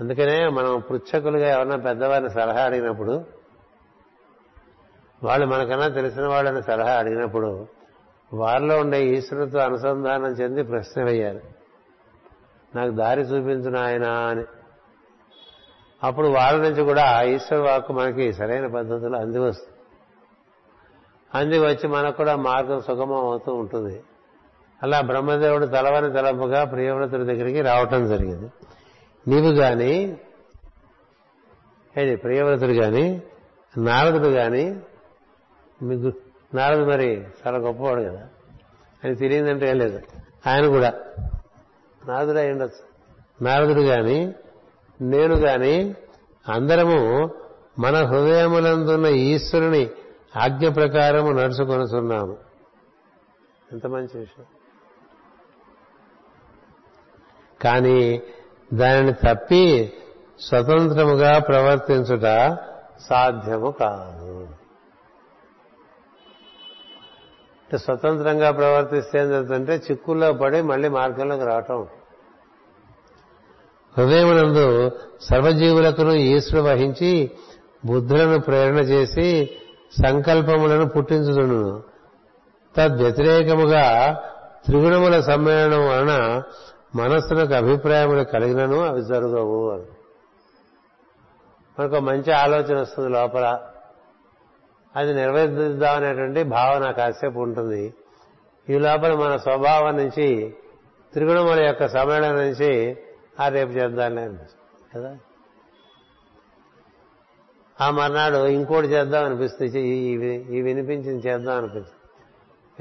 అందుకనే మనం పృచ్ఛకులుగా ఎవరన్నా పెద్దవారిని సలహా అడిగినప్పుడు వాళ్ళు మనకన్నా తెలిసిన వాళ్ళని సలహా అడిగినప్పుడు వారిలో ఉండే ఈశ్వరుతో అనుసంధానం చెంది ప్రశ్న వేయాలి నాకు దారి చూపించిన ఆయన అని. అప్పుడు వాళ్ళ నుంచి కూడా ఈశ్వర వాక్కు మనకి సరైన పద్ధతిలో అంది వస్తుంది. అంది వచ్చి మనకు కూడా మార్గం సుగమం అవుతూ ఉంటుంది. అలా బ్రహ్మదేవుడు తలవని తలంపుగా ప్రియవ్రతుడి దగ్గరికి రావటం జరిగింది. నీవు గాని ఏది ప్రియవ్రతుడు గాని నారదుడు గాని మీకు నారదు మరి చాలా గొప్పవాడు కదా. ఆయన తెలియదంటే ఏం లేదు. ఆయన కూడా. నారదుడు అయి ఉండొచ్చు. నారదుడు గాని నేను గాని అందరము మన హృదయములందున్న ఈశ్వరుని ఆజ్ఞ ప్రకారము నడుచుకొనుచున్నాము. ఎంత మంచి విషయం. కానీ దానిని తప్పి స్వతంత్రముగా ప్రవర్తించుట సాధ్యము కాదు అంటే స్వతంత్రంగా ప్రవర్తిస్తే ఏం చిక్కుల్లో పడి మళ్ళీ మార్గంలోకి రావటం. హృదయమునందు సర్వజీవులకును ఈశ్వరు వహించి బుద్ధులను ప్రేరణ చేసి సంకల్పములను పుట్టించుదును. తద్వ్యతిరేకముగా త్రిగుణముల సమ్మేళనం వలన మనస్సునకు అభిప్రాయములు కలిగినను అవి జరగవు అని. మనకు మంచి ఆలోచన వస్తుంది లోపల. అది నిర్వర్తిద్దామనేటువంటి భావన కాసేపు ఉంటుంది. ఈ లోపల మన స్వభావం నుంచి త్రిగుణముల యొక్క సమ్మేళనం నుంచి ఆ రేపు చేద్దాంలే అనిపిస్తుంది కదా? ఆ మర్నాడు ఇంకోటి చేద్దాం అనిపిస్తుంది ఈ వినిపించింది చేద్దాం అనిపిస్తుంది.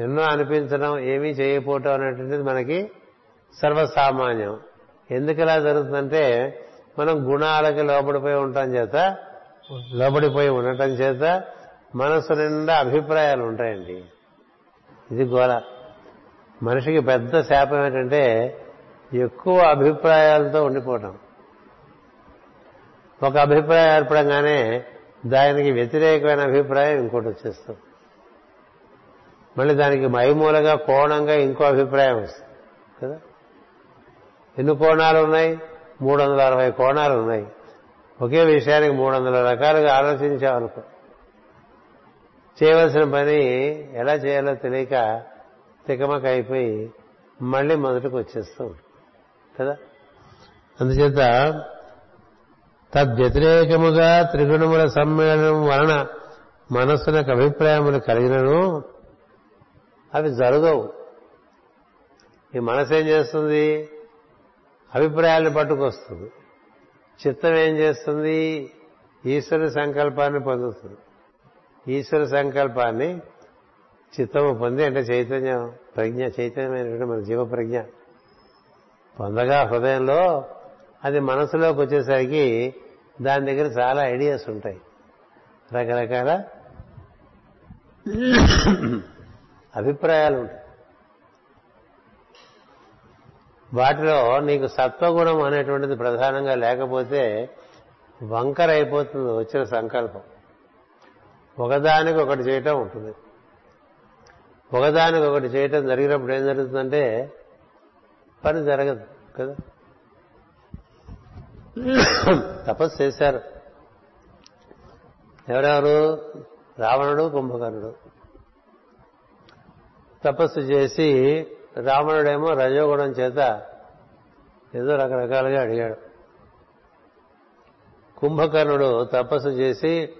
ఎన్నో అనిపించడం ఏమీ చేయకపోవటం అనేటువంటిది మనకి సర్వసామాన్యం. ఎందుకు ఇలా జరుగుతుందంటే మనం గుణాలకి లోపడిపోయి ఉండటం చేత లోపడిపోయి ఉండటం చేత మనసు నిండా అభిప్రాయాలు ఉంటాయండి. ఇది గోల. మనిషికి పెద్ద శాపం ఏంటంటే ఎక్కువ అభిప్రాయాలతో ఉండిపోవటం. ఒక అభిప్రాయం ఏర్పడంగానే దానికి వ్యతిరేకమైన అభిప్రాయం ఇంకోటి వచ్చేస్తుంది మళ్ళీ దానికి మైమూలగా కోణంగా ఇంకో అభిప్రాయం వస్తుంది. కదా? ఎన్ని కోణాలు ఉన్నాయి? మూడు వందల అరవై కోణాలు ఉన్నాయి. ఒకే విషయానికి మూడు వందల రకాలుగా ఆలోచించామనుకో. చేయవలసిన పని ఎలా చేయాలో తెలియక తికమక అయిపోయి మళ్ళీ మొదటికి వచ్చేస్తూ కదా? అందుచేత తద్వ్యతిరేకముగా త్రిగుణముల సమ్మేళనం వలన మనస్సునకు అభిప్రాయములు కలిగినను అవి జరగవు. ఈ మనసు ఏం చేస్తుంది? అభిప్రాయాలను పట్టుకొస్తుంది. చిత్తం ఏం చేస్తుంది? ఈశ్వర సంకల్పాన్ని పొందుతుంది. ఈశ్వర సంకల్పాన్ని చిత్తము పొంది అంటే చైతన్యం ప్రజ్ఞ చైతన్యమైనటువంటి మన జీవ ప్రజ్ఞ. పొందగా హృదయంలో అది మనసులోకి వచ్చేసరికి దాని దగ్గర చాలా ఐడియాస్ ఉంటాయి. రకరకాల అభిప్రాయాలు ఉంటాయి. వాటిలో నీకు సత్వగుణం అనేటువంటిది ప్రధానంగా లేకపోతే వంకర అయిపోతుంది వచ్చిన సంకల్పం. ఒకదానికి ఒకటి చేయటం ఉంటుంది. ఒకదానికి ఒకటి చేయటం జరిగినప్పుడు ఏం జరుగుతుందంటే పని జరగదు కదా? తపస్సు చేశారు. ఎవరెవరు? రావణుడు కుంభకర్ణుడు. తపస్సు చేసి రావణుడేమో రజోగుణం చేత ఏదో రకరకాలుగా అడిగాడు. కుంభకర్ణుడు తపస్సు చేసి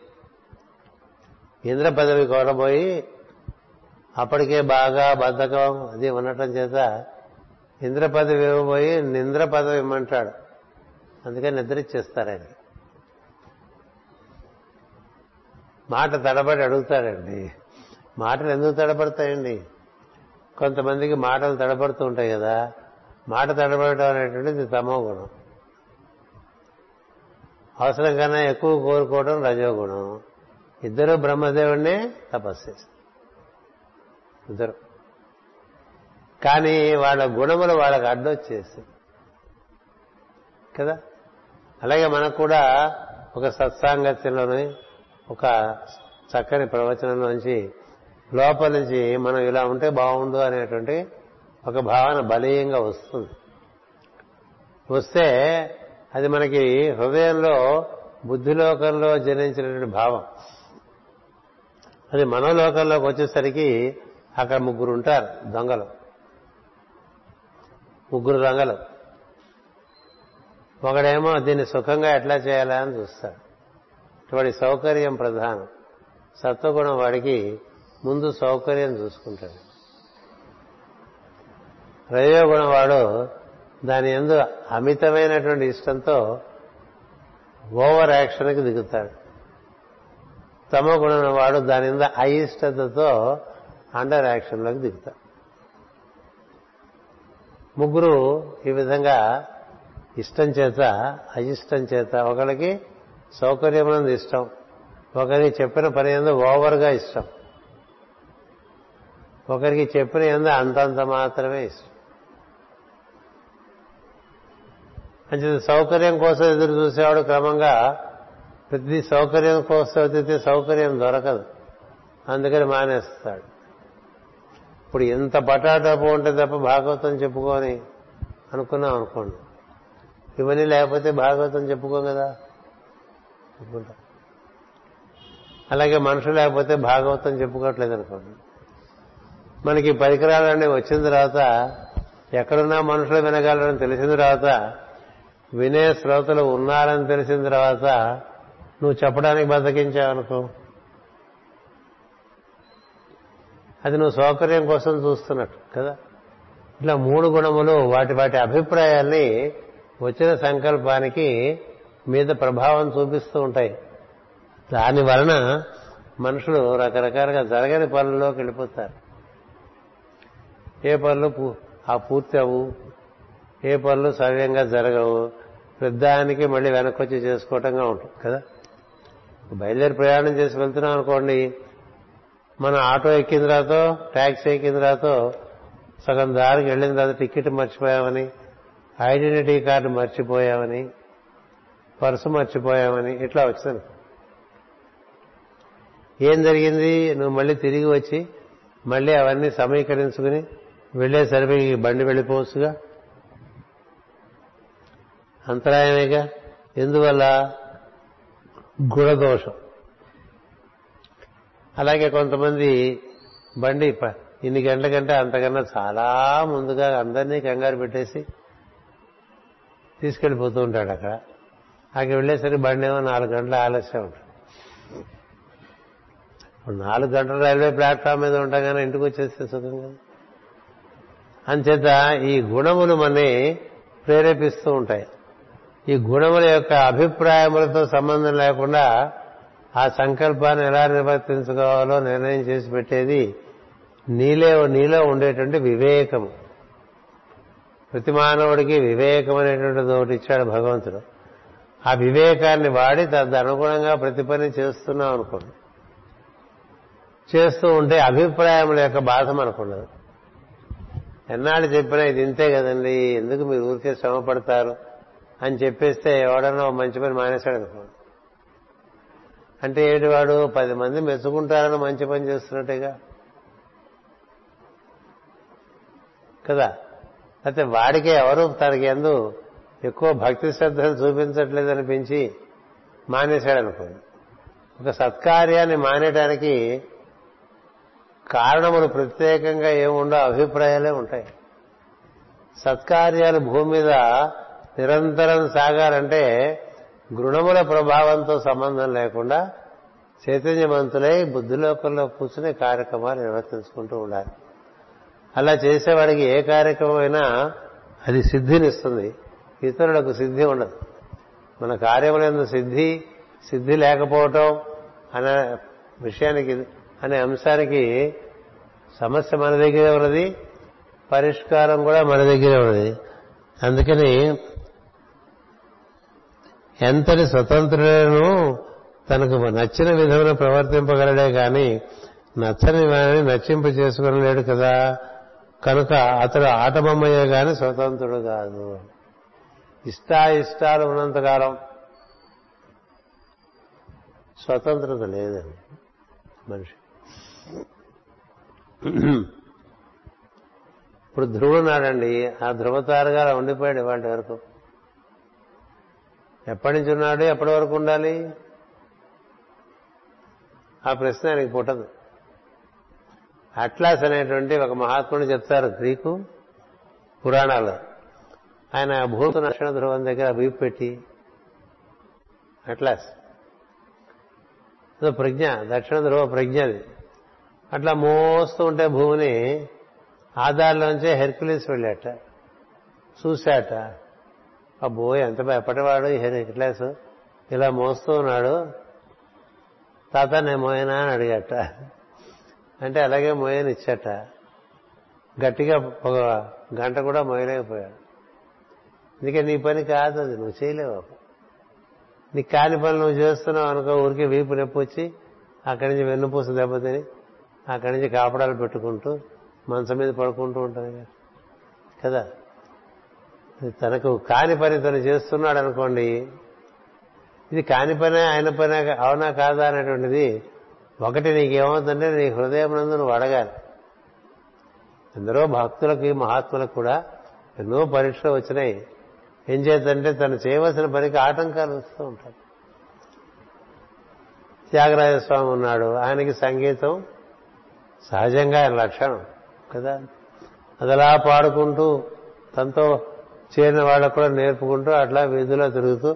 ఇంద్ర పదవి కోరబోయి అప్పటికే బాగా బద్ధకం అది ఉండటం చేత ఇంద్ర పదవి ఇవ్వబోయి నింద్ర పదవి ఇమ్మంటాడు. అందుకని నిద్ర ఇచ్చేస్తారు ఆయన. మాట తడబడి అడుగుతాడండి. మాటలు ఎందుకు తడబడతాయండి? కొంతమందికి మాటలు తడబడుతూ ఉంటాయి కదా. మాట తడబడటం అనేటువంటిది తమో గుణం. అవసరం కన్నా ఎక్కువ కోరుకోవడం రజోగుణం. ఇద్దరు బ్రహ్మదేవుడినే తపస్సు చేశారు ఇద్దరు. కానీ వాళ్ళ గుణములు వాళ్ళకి అడ్డొచ్చేసి కదా? అలాగే మనకు కూడా ఒక సత్సాంగత్యంలోని ఒక చక్కని ప్రవచనంలోంచి లోపల నుంచి మనం ఇలా ఉంటే బాగుండు అనేటువంటి ఒక భావన బలీయంగా వస్తుంది. వస్తే అది మనకి హృదయంలో బుద్ధిలోకంలో జనించినటువంటి భావం. అది మనోలోకంలోకి వచ్చేసరికి అక్కడ ముగ్గురు ఉంటారు దొంగలు. ముగ్గురు దొంగలు. ఒకడేమో దీన్ని సుఖంగా ఎట్లా చేయాలా అని చూస్తాడు. వాడి సౌకర్యం ప్రధానం. సత్వగుణం వాడికి ముందు సౌకర్యం చూసుకుంటాడు. రజోగుణం వాడు దాని ఎందు అమితమైనటువంటి ఇష్టంతో ఓవర్ యాక్షన్కి దిగుతాడు. తమ గుణం వాడు దాని అయిష్టతతో అండర్ యాక్షన్లోకి దిగుతాడు. ముగ్గురు ఈ విధంగా ఇష్టం చేత అయిష్టం చేత ఒకరికి సౌకర్యమునందు ఇష్టం ఒకరికి చెప్పిన పని ఎందు ఓవర్గా ఇష్టం ఒకరికి చెప్పిన ఎందు అంతంత మాత్రమే ఇష్టం. అంటే సౌకర్యం కోసం ఎదురు చూసేవాడు క్రమంగా ప్రతి సౌకర్యం కోసం వెతికితే సౌకర్యం దొరకదు. అందుకని మానేస్తాడు. ఇప్పుడు ఇంత పటాటపు ఉంటే తప్ప భాగవతం చెప్పుకొని అనుకున్నాం అనుకోండి. ఇవన్నీ లేకపోతే భాగవతం చెప్పుకోం కదా. అనుకుంటా అలాగే మనుషులు లేకపోతే భాగవతం చెప్పుకోవట్లేదు అనుకోండి. మనకి పరికరాలన్నీ వచ్చిన తర్వాత ఎక్కడున్నా మనుషులు వినగలరని తెలిసిన తర్వాత వినే శ్రోతలు ఉన్నారని తెలిసిన తర్వాత నువ్వు చెప్పడానికి బతికించావనుకో. అది నువ్వు సౌకర్యం కోసం చూస్తున్నట్టు కదా? ఇట్లా మూడు గుణములు వాటి వాటి అభిప్రాయాల్ని వచ్చిన సంకల్పానికి మీద ప్రభావం చూపిస్తూ ఉంటాయి. దాని వలన మనుషులు రకరకాలుగా జరగని పనుల్లోకి వెళ్ళిపోతారు. ఏ పనులు ఆ పూర్తి అవు ఏ పనులు సవ్యంగా జరగవు పెద్దానికి మళ్ళీ వెనక్కి వచ్చి చేసుకోవటంగా ఉంటుంది కదా? బయలుదేరి ప్రయాణం చేసి వెళ్తున్నాం అనుకోండి మన ఆటో ఎక్కిన తర్వాత ట్యాక్సీ ఎక్కిన తర్వాత సగం దారికి వెళ్ళిన తర్వాత టికెట్ మర్చిపోయామని ఐడెంటిటీ కార్డు మర్చిపోయామని పర్సు మర్చిపోయామని ఇట్లా వచ్చింది. ఏం జరిగింది? నువ్వు మళ్ళీ తిరిగి వచ్చి మళ్ళీ అవన్నీ సమీకరించుకుని సరిపోయి బండి వెళ్ళిపోవచ్చుగా? అంతరాయమేగా? ఎందువల్ల? గుణదోషం. అలాగే కొంతమంది బండి ఇన్ని గంటల కంటే అంతకన్నా చాలా ముందుగా అందరినీ కంగారు పెట్టేసి తీసుకెళ్ళిపోతూ ఉంటాడు అక్కడ. అక్కడ వెళ్ళేసరికి బండి ఏమో నాలుగు గంటల ఆలస్యం ఉంటుంది. నాలుగు గంటల రైల్వే ప్లాట్ఫామ్ మీద ఉండగానే ఇంటికి వచ్చేస్తే సుఖంగా అంచేత ఈ గుణములు మన్ని ప్రేరేపిస్తూ ఉంటాయి. ఈ గుణముల యొక్క అభిప్రాయములతో సంబంధం లేకుండా ఆ సంకల్పాన్ని ఎలా నిర్వర్తించుకోవాలో నిర్ణయం చేసి పెట్టేది నీలే నీలో ఉండేటువంటి వివేకము. ప్రతి మానవుడికి వివేకం అనేటువంటిది ఒకటి ఇచ్చాడు భగవంతుడు. ఆ వివేకాన్ని వాడి తదనుగుణంగా ప్రతి పని చేస్తున్నాం అనుకోండి. చేస్తూ ఉంటే అభిప్రాయముల యొక్క బాధ మనకుండదు ఎన్నాళ్ళు చెప్పినా ఇది ఇంతే కదండి ఎందుకు మీరు ఊరికే శ్రమ పడతారు అని చెప్పేస్తే ఎవడన్నా మంచి పని మానేశాడు అనుకోండి అంటే ఏడు వాడు పది మంది మెచ్చుకుంటారని మంచి పని చేస్తున్నట్టుగా? కదా? అయితే వాడికి ఎవరు తనకి ఎందు ఎక్కువ భక్తి శ్రద్ధలు చూపించట్లేదు అనిపించి మానేశాడు అనుకోండి ఒక సత్కార్యాన్ని మానేయడానికి కారణములు ప్రత్యేకంగా ఏముండో అభిప్రాయాలే ఉంటాయి. సత్కార్యాలు భూమి మీద నిరంతరం సాగాలంటే గృణముల ప్రభావంతో సంబంధం లేకుండా చైతన్యవంతులై బుద్ధిలోకంలో కూర్చునే కార్యక్రమాలు నిర్వర్తించుకుంటూ ఉండాలి. అలా చేసేవాడికి ఏ కార్యక్రమం అయినా అది సిద్ధినిస్తుంది. ఇతరులకు సిద్ధి ఉండదు. మన కార్యములందు సిద్ధి సిద్ధి లేకపోవటం అనే విషయానికి అనే అంశానికి సమస్య మన దగ్గరే ఉన్నది పరిష్కారం కూడా మన దగ్గరే ఉన్నది. అందుకని ఎంతటి స్వతంత్రులను తనకు నచ్చిన విధమున ప్రవర్తింపగలడే కాని నచ్చని వారిని నచ్చింప చేసుకునలేడు కదా. కనుక అతడు ఆటబొమ్మయ్యే గాని స్వతంత్రుడు కాదు. ఇష్టాయిష్టాలు ఉన్నంతకాలం స్వతంత్రత లేదండి మనిషి. ఇప్పుడు ధ్రువుడున్నాడండి ఆ ధ్రువతారుగా ఉండిపోయాడు ఇవాటి వరకు. ఎప్పటి నుంచి ఉన్నాడు? ఎప్పటి వరకు ఉండాలి? ఆ ప్రశ్న ఆయనకి పుట్టదు. అట్లాస్ అనేటువంటి ఒక మహాత్ముడు చెప్తారు గ్రీకు పురాణాలు ఆయన భూత దక్షిణ ధ్రువం దగ్గర వీపు పెట్టి అట్లాస్. ప్రజ్ఞ దక్షిణ ధ్రువ ప్రజ్ఞ అది. అట్లా మోస్తూ ఉంటే భూమిని ఆధార్లోంచే హెర్కులీస్ వెళ్ళాట చూశాట. అబ్బో ఎంత ఎప్పటివాడు హెర్కులేస్ ఇలా మోస్తూ ఉన్నాడు. తాత నేను మోయనా? అని అడిగట. అంటే అలాగే మోయని ఇచ్చట గట్టిగా ఒక గంట కూడా మోయలేకపోయాడు. అందుకే నీ పని కాదు అది నువ్వు చేయలేవు నీ కాని పనులు నువ్వు చేస్తున్నావు అనుకో ఊరికే వీపు నొప్పి వచ్చి అక్కడి నుంచి వెన్నుపూస దెబ్బతిని అక్కడి నుంచి కాపడాలు పెట్టుకుంటూ మంచం మీద పడుకుంటూ ఉంటాను కదా. తనకు కాని పని తను చేస్తున్నాడు అనుకోండి ఇది కాని పనే ఆయన పనే అవునా కాదా అనేటువంటిది ఒకటి నీకేమవుతుందంటే నీ హృదయం నందు నువ్వు అడగాలి. ఎందరో భక్తులకి మహాత్ములకు కూడా ఎన్నో పరీక్షలు వచ్చినాయి. ఏం చేద్దంటే తను చేయవలసిన పనికి ఆటంకాలు వస్తూ ఉంటాయి. త్యాగరాజస్వామి ఉన్నాడు ఆయనకి సంగీతం సహజంగా ఆయన లక్షణం కదా. అదలా పాడుకుంటూ తనతో చేరిన వాళ్ళకు కూడా నేర్పుకుంటూ అట్లా వీధిలో తిరుగుతూ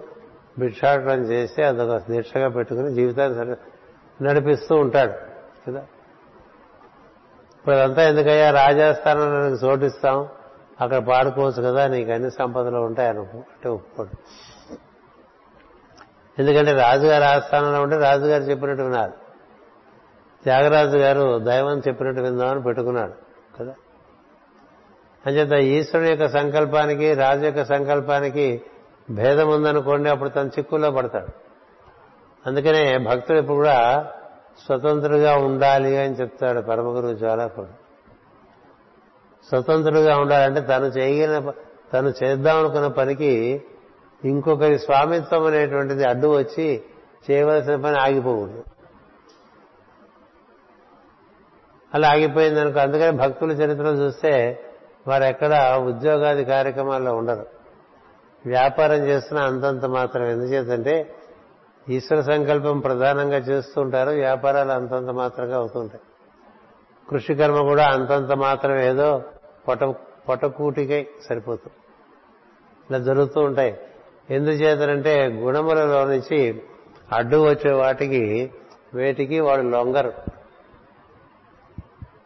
భిక్షాటనం చేసి అదొక దీక్షగా పెట్టుకుని జీవితాన్ని నడిపిస్తూ ఉంటాడు. కదా? ఇప్పుడు అదంతా ఎందుకయ్యా? రాజస్థానం నీకు చోటిస్తాం అక్కడ పాడుకోవచ్చు కదా? నీకు అన్ని సంపదలు ఉంటాయి అనుకో అంటే ఒప్పుకోడు. ఎందుకంటే రాజుగారి ఆస్థానంలో ఉంటే రాజుగారు చెప్పినట్టు వినాలి. త్యాగరాజు గారు దైవం చెప్పినట్టు విందామని పెట్టుకున్నాడు. కదా? అంచేత ఈశ్వరుని యొక్క సంకల్పానికి రాజు యొక్క సంకల్పానికి భేదం ఉందనుకోండి అప్పుడు తన చిక్కుల్లో పడతాడు. అందుకనే భక్తుడు ఇప్పుడు కూడా స్వతంత్రుడుగా ఉండాలి అని చెప్తాడు పరమగురు జ్వాలాకుడు స్వతంత్రుడుగా ఉండాలంటే తను చేయగలిగిన తను చేద్దాం అనుకున్న పనికి ఇంకొకరి స్వామిత్వం అనేటువంటిది అడ్డు వచ్చి చేయవలసిన పని ఆగిపోకూడదు. అలా ఆగిపోయింది అనుకో అందుకని భక్తుల చరిత్రలు చూస్తే వారు ఎక్కడ ఉద్యోగాది కార్యక్రమాల్లో ఉండరు. వ్యాపారం చేస్తున్న అంతంత మాత్రం ఎందుచేతంటే ఈశ్వర సంకల్పం ప్రధానంగా చేస్తూ ఉంటారు వ్యాపారాలు అంతంత మాత్రంగా అవుతుంటాయి. కృషి కర్మ కూడా అంతంత మాత్రం ఏదో పొట పొటకూటికై సరిపోతుంది ఇలా జరుగుతూ ఉంటాయి. ఎందుచేతనంటే గుణములలో నుంచి అడ్డు వచ్చే వాటికి వేటికి వాడు లొంగరు.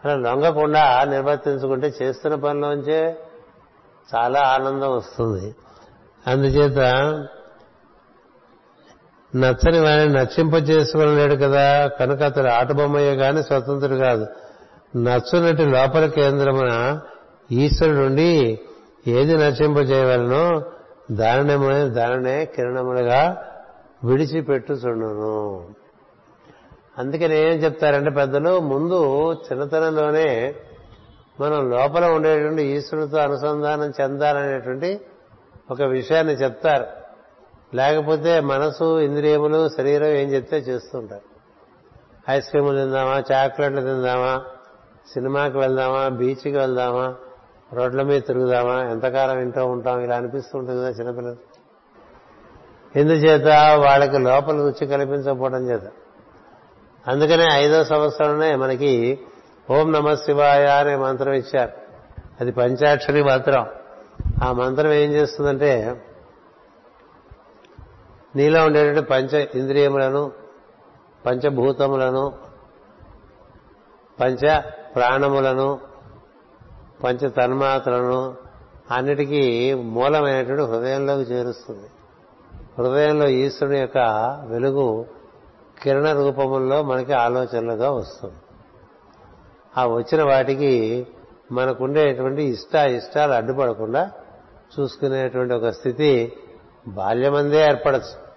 అలా లొంగకుండా నిర్వర్తించుకుంటే చేస్తున్న పనిలోంచే చాలా ఆనందం వస్తుంది. అందుచేత నచ్చని వారిని నచ్చింప చేసుకోలేడు కదా. కనుక అతడు ఆటబొమ్మయ్యే కానీ స్వతంత్రుడు కాదు. నచ్చునటి లోపల కేంద్రమున ఈశ్వరుడుండి ఏది నచ్చింపజేయవలనో దానినే దానినే కిరణములుగా విడిచిపెట్టుచుండును. అందుకని ఏం చెప్తారంటే పెద్దలు ముందు చిన్నతనంలోనే మనం లోపల ఉండేటువంటి ఈశ్వరుడితో అనుసంధానం చెందాలనేటువంటి ఒక విషయాన్ని చెప్తారు. లేకపోతే మనసు ఇంద్రియములు శరీరం ఏం చెప్తే చేస్తూ ఉంటారు. ఐస్ క్రీములు తిందామా చాక్లెట్లు తిందామా సినిమాకి వెళ్దామా బీచ్కి వెళ్దామా రోడ్ల మీద తిరుగుదామా ఎంతకాలం ఇంట్లో ఉంటాం ఇలా అనిపిస్తూ ఉంటుంది కదా చిన్నపిల్లలు. ఎందుచేత వాళ్ళకి లోపల రుచి కల్పించకపోవడం చేత. అందుకనే ఐదో సంవత్సరంలోనే మనకి ఓం నమ శివాయ అనే మంత్రం ఇచ్చారు. అది పంచాక్షరి మంత్రం. ఆ మంత్రం ఏం చేస్తుందంటే నీలో ఉండేటువంటి పంచ ఇంద్రియములను పంచభూతములను పంచ ప్రాణములను పంచ తన్మాత్రలను అన్నిటికీ మూలమైనటువంటి హృదయంలోకి చేరుస్తుంది. హృదయంలో ఈశ్వరుని యొక్క వెలుగు కిరణ రూపముల్లో మనకి ఆలోచనలుగా వస్తుంది. ఆ వచ్చిన వాటికి మనకుండేటువంటి ఇష్ట ఇష్టాలు అడ్డుపడకుండా చూసుకునేటువంటి ఒక స్థితి బాల్యమందే ఏర్పడచ్చు.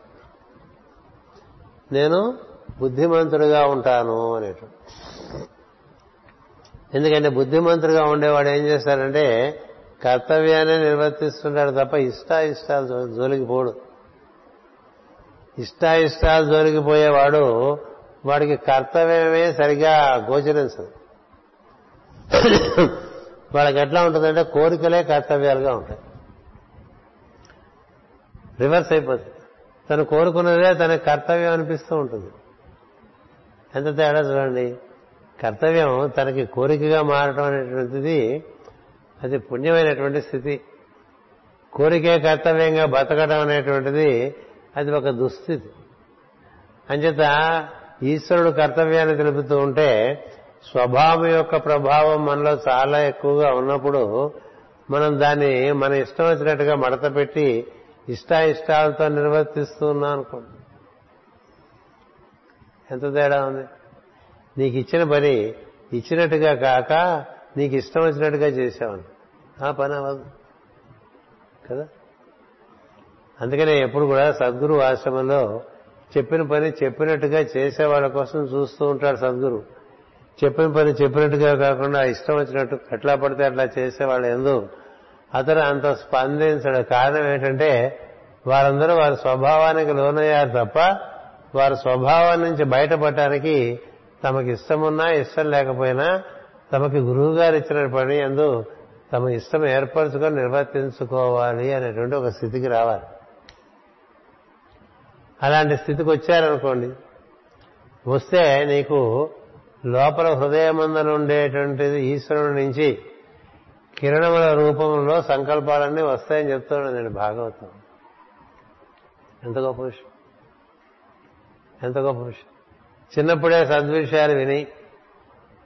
నేను బుద్ధిమంతుడుగా ఉంటాను అనేటువంటి ఎందుకంటే బుద్ధిమంతుడిగా ఉండేవాడు ఏం చేస్తాడంటే కర్తవ్యాన్ని నిర్వర్తిస్తుంటాడు తప్ప ఇష్టాయిష్టాలు జోలికి పోడు. ఇష్టాయిష్టాలు జోలికిపోయేవాడు వాడికి కర్తవ్యమే సరిగా గోచరించదు వాళ్ళకి ఎట్లా ఉంటుందంటే కోరికలే కర్తవ్యాలుగా ఉంటాయి. రివర్స్ అయిపోతుంది. తను కోరుకున్నదే తన కర్తవ్యం అనిపిస్తూ ఉంటుంది. ఎంత తేడా చూడండి. కర్తవ్యం తనకి కోరికగా మారటం అనేటువంటిది అది పుణ్యమైనటువంటి స్థితి. కోరికే కర్తవ్యంగా బతకడం అనేటువంటిది అది ఒక దుస్థితి. అంచేత ఈశ్వరుడు కర్తవ్యాన్ని తెలుపుతూ ఉంటే స్వభావం యొక్క ప్రభావం మనలో చాలా ఎక్కువగా ఉన్నప్పుడు మనం దాన్ని మన ఇష్టం వచ్చినట్టుగా మడత పెట్టి ఇష్టాయిష్టాలతో నిర్వర్తిస్తూ ఉన్నాం అనుకోండి. ఎంత తేడా ఉంది? నీకు ఇచ్చిన పని ఇచ్చినట్టుగా కాక నీకు ఇష్టం వచ్చినట్టుగా చేసావని ఆ పని అవ్వదు. కదా? అందుకనే ఎప్పుడు కూడా సద్గురు ఆశ్రమంలో చెప్పిన పని చెప్పినట్టుగా చేసేవాళ్ళ కోసం చూస్తూ ఉంటాడు సద్గురు. చెప్పిన పని చెప్పినట్టుగా కాకుండా ఇష్టం వచ్చినట్టు ఎట్లా పడితే అట్లా చేసేవాళ్ళు ఎందు అతను అంత స్పందించడం కారణం ఏంటంటే వారందరూ వారి స్వభావానికి లోనయ్యారు తప్ప వారి స్వభావం నుంచి బయటపడటానికి తమకి ఇష్టమున్నా ఇష్టం లేకపోయినా తమకి గురువు గారు ఇచ్చిన పని ఎందు తమ ఇష్టం ఏర్పరచుకొని నిర్వర్తించుకోవాలి అనేటువంటి ఒక స్థితికి రావాలి. అలాంటి స్థితికి వచ్చారనుకోండి వస్తే నీకు లోపల హృదయమందనుండేటువంటిది ఈశ్వరుడి నుంచి కిరణముల రూపంలో సంకల్పాలన్నీ వస్తాయని చెప్తున్నాను నేను భాగవతం. ఎంత గొప్ప విషయం. ఎంత గొప్ప విషయం. చిన్నప్పుడే సద్విషయాలు విని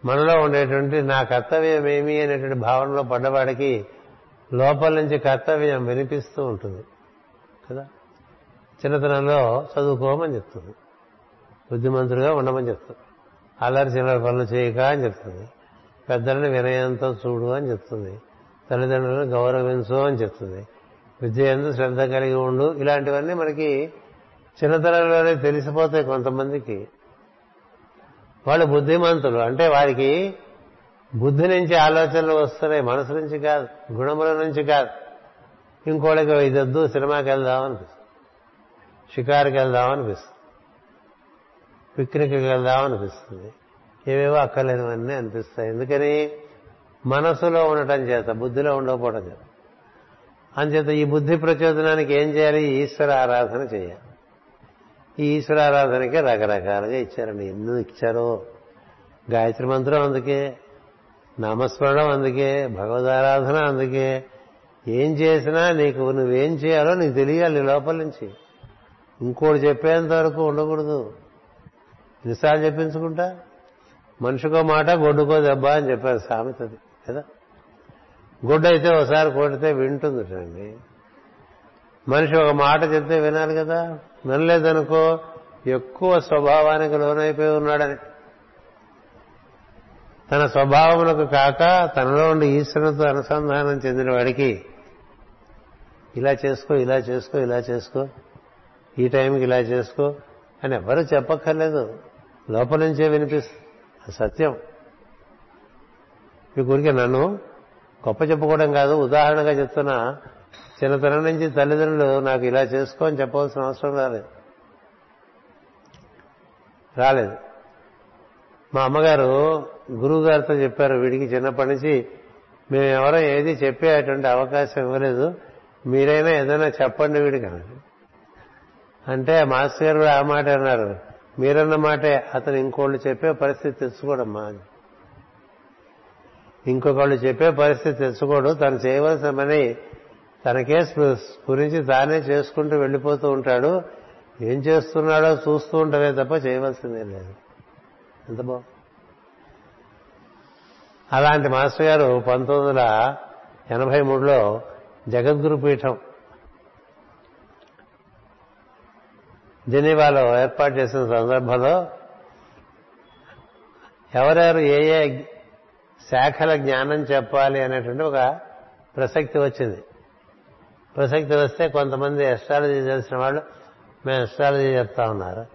మనలో ఉండేటువంటి నా కర్తవ్యం ఏమి అనేటువంటి భావనలో పడ్డవాడికి లోపల నుంచి కర్తవ్యం వినిపిస్తూ ఉంటుంది. కదా? చిన్నతనంలో చదువుకోమని చెప్తుంది. బుద్ధిమంతుడిగా ఉండమని చెప్తుంది. అల్లరి చిల్లర పనులు చేయక అని చెప్తుంది. పెద్దలను వినయంతో చూడు అని చెప్తుంది. తల్లిదండ్రులను గౌరవించు అని చెప్తుంది. విద్య ఎందు శ్రద్ధ కలిగి ఉండు. ఇలాంటివన్నీ మనకి చిన్నతనంలోనే తెలిసిపోతాయి కొంతమందికి. వాళ్ళు బుద్ధిమంతులు. అంటే వారికి బుద్ధి నుంచి ఆలోచనలు వస్తున్నాయి. మనసు నుంచి కాదు గుణముల నుంచి కాదు. ఇంకోళ్ళకి ఇదొద్దు సినిమాకి వెళ్దాం అనిపిస్తుంది. షికారుకి వెళ్దాం అనిపిస్తుంది పిక్నిక్కి వెళ్దాం అనిపిస్తుంది ఏవేవో అక్కర్లేనివన్నీ అనిపిస్తాయి. ఎందుకని? మనసులో ఉండటం చేత బుద్ధిలో ఉండకపోవడం చేత. అంచేత ఈ బుద్ధి ప్రచోదనానికి ఏం చేయాలి? ఈశ్వర ఆరాధన చేయాలి. ఈ ఈశ్వర ఆరాధనకే రకరకాలుగా ఇచ్చారండి ఎన్ని ఇచ్చారో? గాయత్రి మంత్రం అందుకే నామస్మరణం అందుకే భగవదారాధన అందుకే. ఏం చేసినా నీకు నువ్వేం చేయాలో నీకు తెలియాలి లోపల నుంచి. ఇంకోటి చెప్పేంత వరకు ఉండకూడదు. ఎన్నిసార్లు చెప్పించుకుంటా? మనిషికో మాట గొడ్డుకో దెబ్బ అని చెప్పారు సామెతది కదా? గొడ్డు అయితే ఒకసారి కొడితే వింటుందిటండి మనిషి ఒక మాట చెప్తే వినాలి కదా? వినలేదనుకో ఎక్కువ స్వభావానికి లోనైపోయి ఉన్నాడని. తన స్వభావములకు కాక తనలో ఉండి ఈశ్వరునితో అనుసంధానం చెందిన వాడికి ఇలా చేసుకో ఇలా చేసుకో ఇలా చేసుకో ఈ టైంకి ఇలా చేసుకో అని ఎవరు చెప్పక్కర్లేదు. లోపల నుంచే వినిపిస్తుంది. సత్యం. మీ గురికి నన్ను గొప్ప చెప్పుకోవడం కాదు ఉదాహరణగా చెప్తున్నా. చిన్నతనం నుంచి తల్లిదండ్రులు నాకు ఇలా చేసుకో అని చెప్పవలసిన అవసరం రాలేదు. రాలేదు. మా అమ్మగారు గురువు గారితో చెప్పారు వీడికి చిన్నప్పటి నుంచి మేము ఎవరో ఏది చెప్పేటువంటి అవకాశం ఇవ్వలేదు. మీరైనా ఏదైనా చెప్పండి వీడికి అన్నారు అంటే మాస్టర్ గారు కూడా ఆ మాట అన్నారు. మీరన్న మాటే అతను ఇంకోళ్ళు చెప్పే పరిస్థితి తెచ్చుకోడమ్మా ఇంకొకళ్ళు చెప్పే పరిస్థితి తెచ్చుకోడు తను చేయవలసిన పని తనకే స్ఫురించి తానే చేసుకుంటూ వెళ్ళిపోతూ ఉంటాడు. ఏం చేస్తున్నాడో చూస్తూ ఉంటారే తప్ప చేయవలసిందే లేదు. ఎంత బాగు అలాంటి మాస్టర్ గారు పంతొమ్మిది వందల ఎనభై మూడులో జగద్గురు పీఠం జెనీవాలో ఏర్పాటు చేసిన సందర్భంలో ఎవరెవరు ఏ ఏ శాఖల జ్ఞానం చెప్పాలి అనేటువంటి ఒక ప్రసక్తి వచ్చింది. ప్రసక్తి వస్తే కొంతమంది ఎస్ట్రాలజీ తెలిసిన వాళ్ళు మేము ఎస్ట్రాలజీ చెప్తా ఉన్నారు.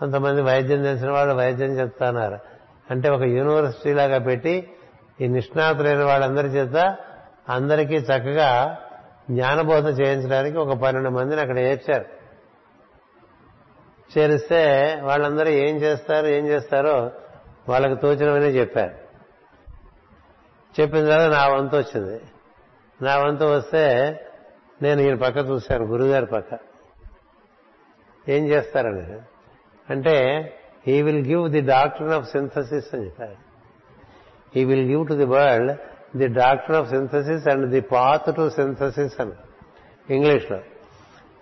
కొంతమంది వైద్యం తెలిసిన వాళ్ళు వైద్యం చెప్తున్నారు అంటే ఒక యూనివర్సిటీ లాగా పెట్టి ఈ నిష్ణాతులైన వాళ్ళందరి చేత అందరికీ చక్కగా జ్ఞానబోధ చేయించడానికి ఒక పన్నెండు మందిని అక్కడ ఏర్చారు. చేరిస్తే వాళ్ళందరూ ఏం చేస్తారు ఏం చేస్తారో వాళ్ళకి తోచినవని చెప్పారు. చెప్పిన తర్వాత నా వంతు వచ్చింది. నా వంతు వస్తే నేను ఈయన పక్క చూశాను గురుగారి పక్క. ఏం చేస్తారని? అంటే he will give the doctor of synthesis అని చెప్పారు. He will give to the world the doctor of synthesis and the path to synthesis అని. ఇంగ్లీష్లో.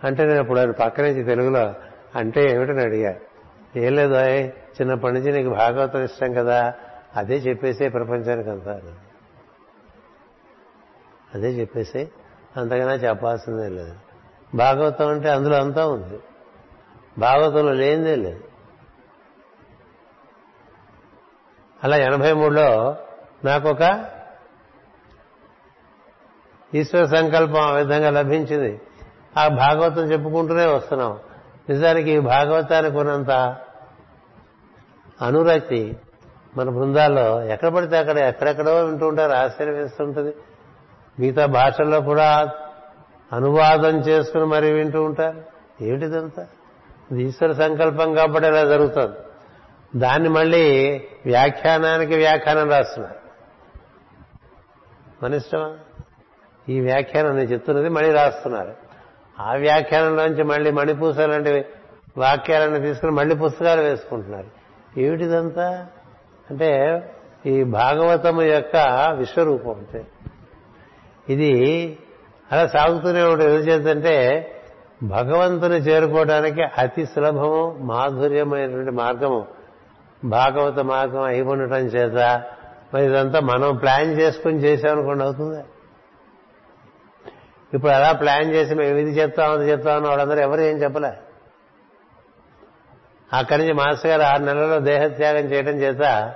అంటే నేను ఇప్పుడు ఆయన పక్క నుంచి తెలుగులో అంటే ఏమిటని అడిగారు ఏం లేదు చిన్నప్పటి నుంచి నీకు భాగవతం ఇష్టం కదా అదే చెప్పేసే ప్రపంచానికి అంతా అదే చెప్పేసి అంతకన్నా చెప్పాల్సిందే లేదు. భాగవతం అంటే అందులో అంతా ఉంది. భాగవతంలో లేనిదే లేదు. అలా ఎనభై మూడులో నాకు ఒక ఈశ్వర సంకల్పం ఆ విధంగా లభించింది. ఆ భాగవతం చెప్పుకుంటూనే వస్తున్నాం. నిజానికి భాగవతానికి ఉన్నంత అనురక్తి మన బృందాల్లో ఎక్కడ పడితే అక్కడ ఎక్కడెక్కడో వింటూ ఉంటారు ఆశ్చర్యం వేస్తుంటుంది మిగతా భాషల్లో కూడా అనువాదం చేసుకుని మరి వింటూ ఉంటారు. ఏమిటిదంతా? ఇది ఈశ్వర సంకల్పం కాబట్టి ఇలా జరుగుతుంది. దాన్ని మళ్ళీ వ్యాఖ్యానానికి వ్యాఖ్యానం రాస్తున్నారు. మన ఇష్టమా? ఈ వ్యాఖ్యానం నేను చెప్తున్నది మళ్ళీ రాస్తున్నారు. ఆ వ్యాఖ్యానంలోంచి మళ్ళీ మణిపూస లాంటి వాక్యాలను తీసుకుని మళ్ళీ పుస్తకాలు వేసుకుంటున్నారు. ఏమిటిదంతా? అంటే ఈ భాగవతము యొక్క విశ్వరూపం అంతే. ఇది అలా సాగుతూనే ఉంటుంది. ఎందుచేతంటే భగవంతుని చేరుకోవడానికి అతి సులభము మాధుర్యమైనటువంటి మార్గము. భాగవత మార్గం అయి ఉండటం చేత మరి ఇదంతా మనం ప్లాన్ చేసుకుని చేసామనుకోండి అవుతుందా? ఇప్పుడు అలా ప్లాన్ చేసి మేము ఇది చెప్తాం అది చెప్తామని వాళ్ళందరూ ఎవరు ఏం చెప్పలే. అక్కడి నుంచి మాస్టర్ గారు ఆరు నెలల్లో దేహత్యాగం చేయడం చేత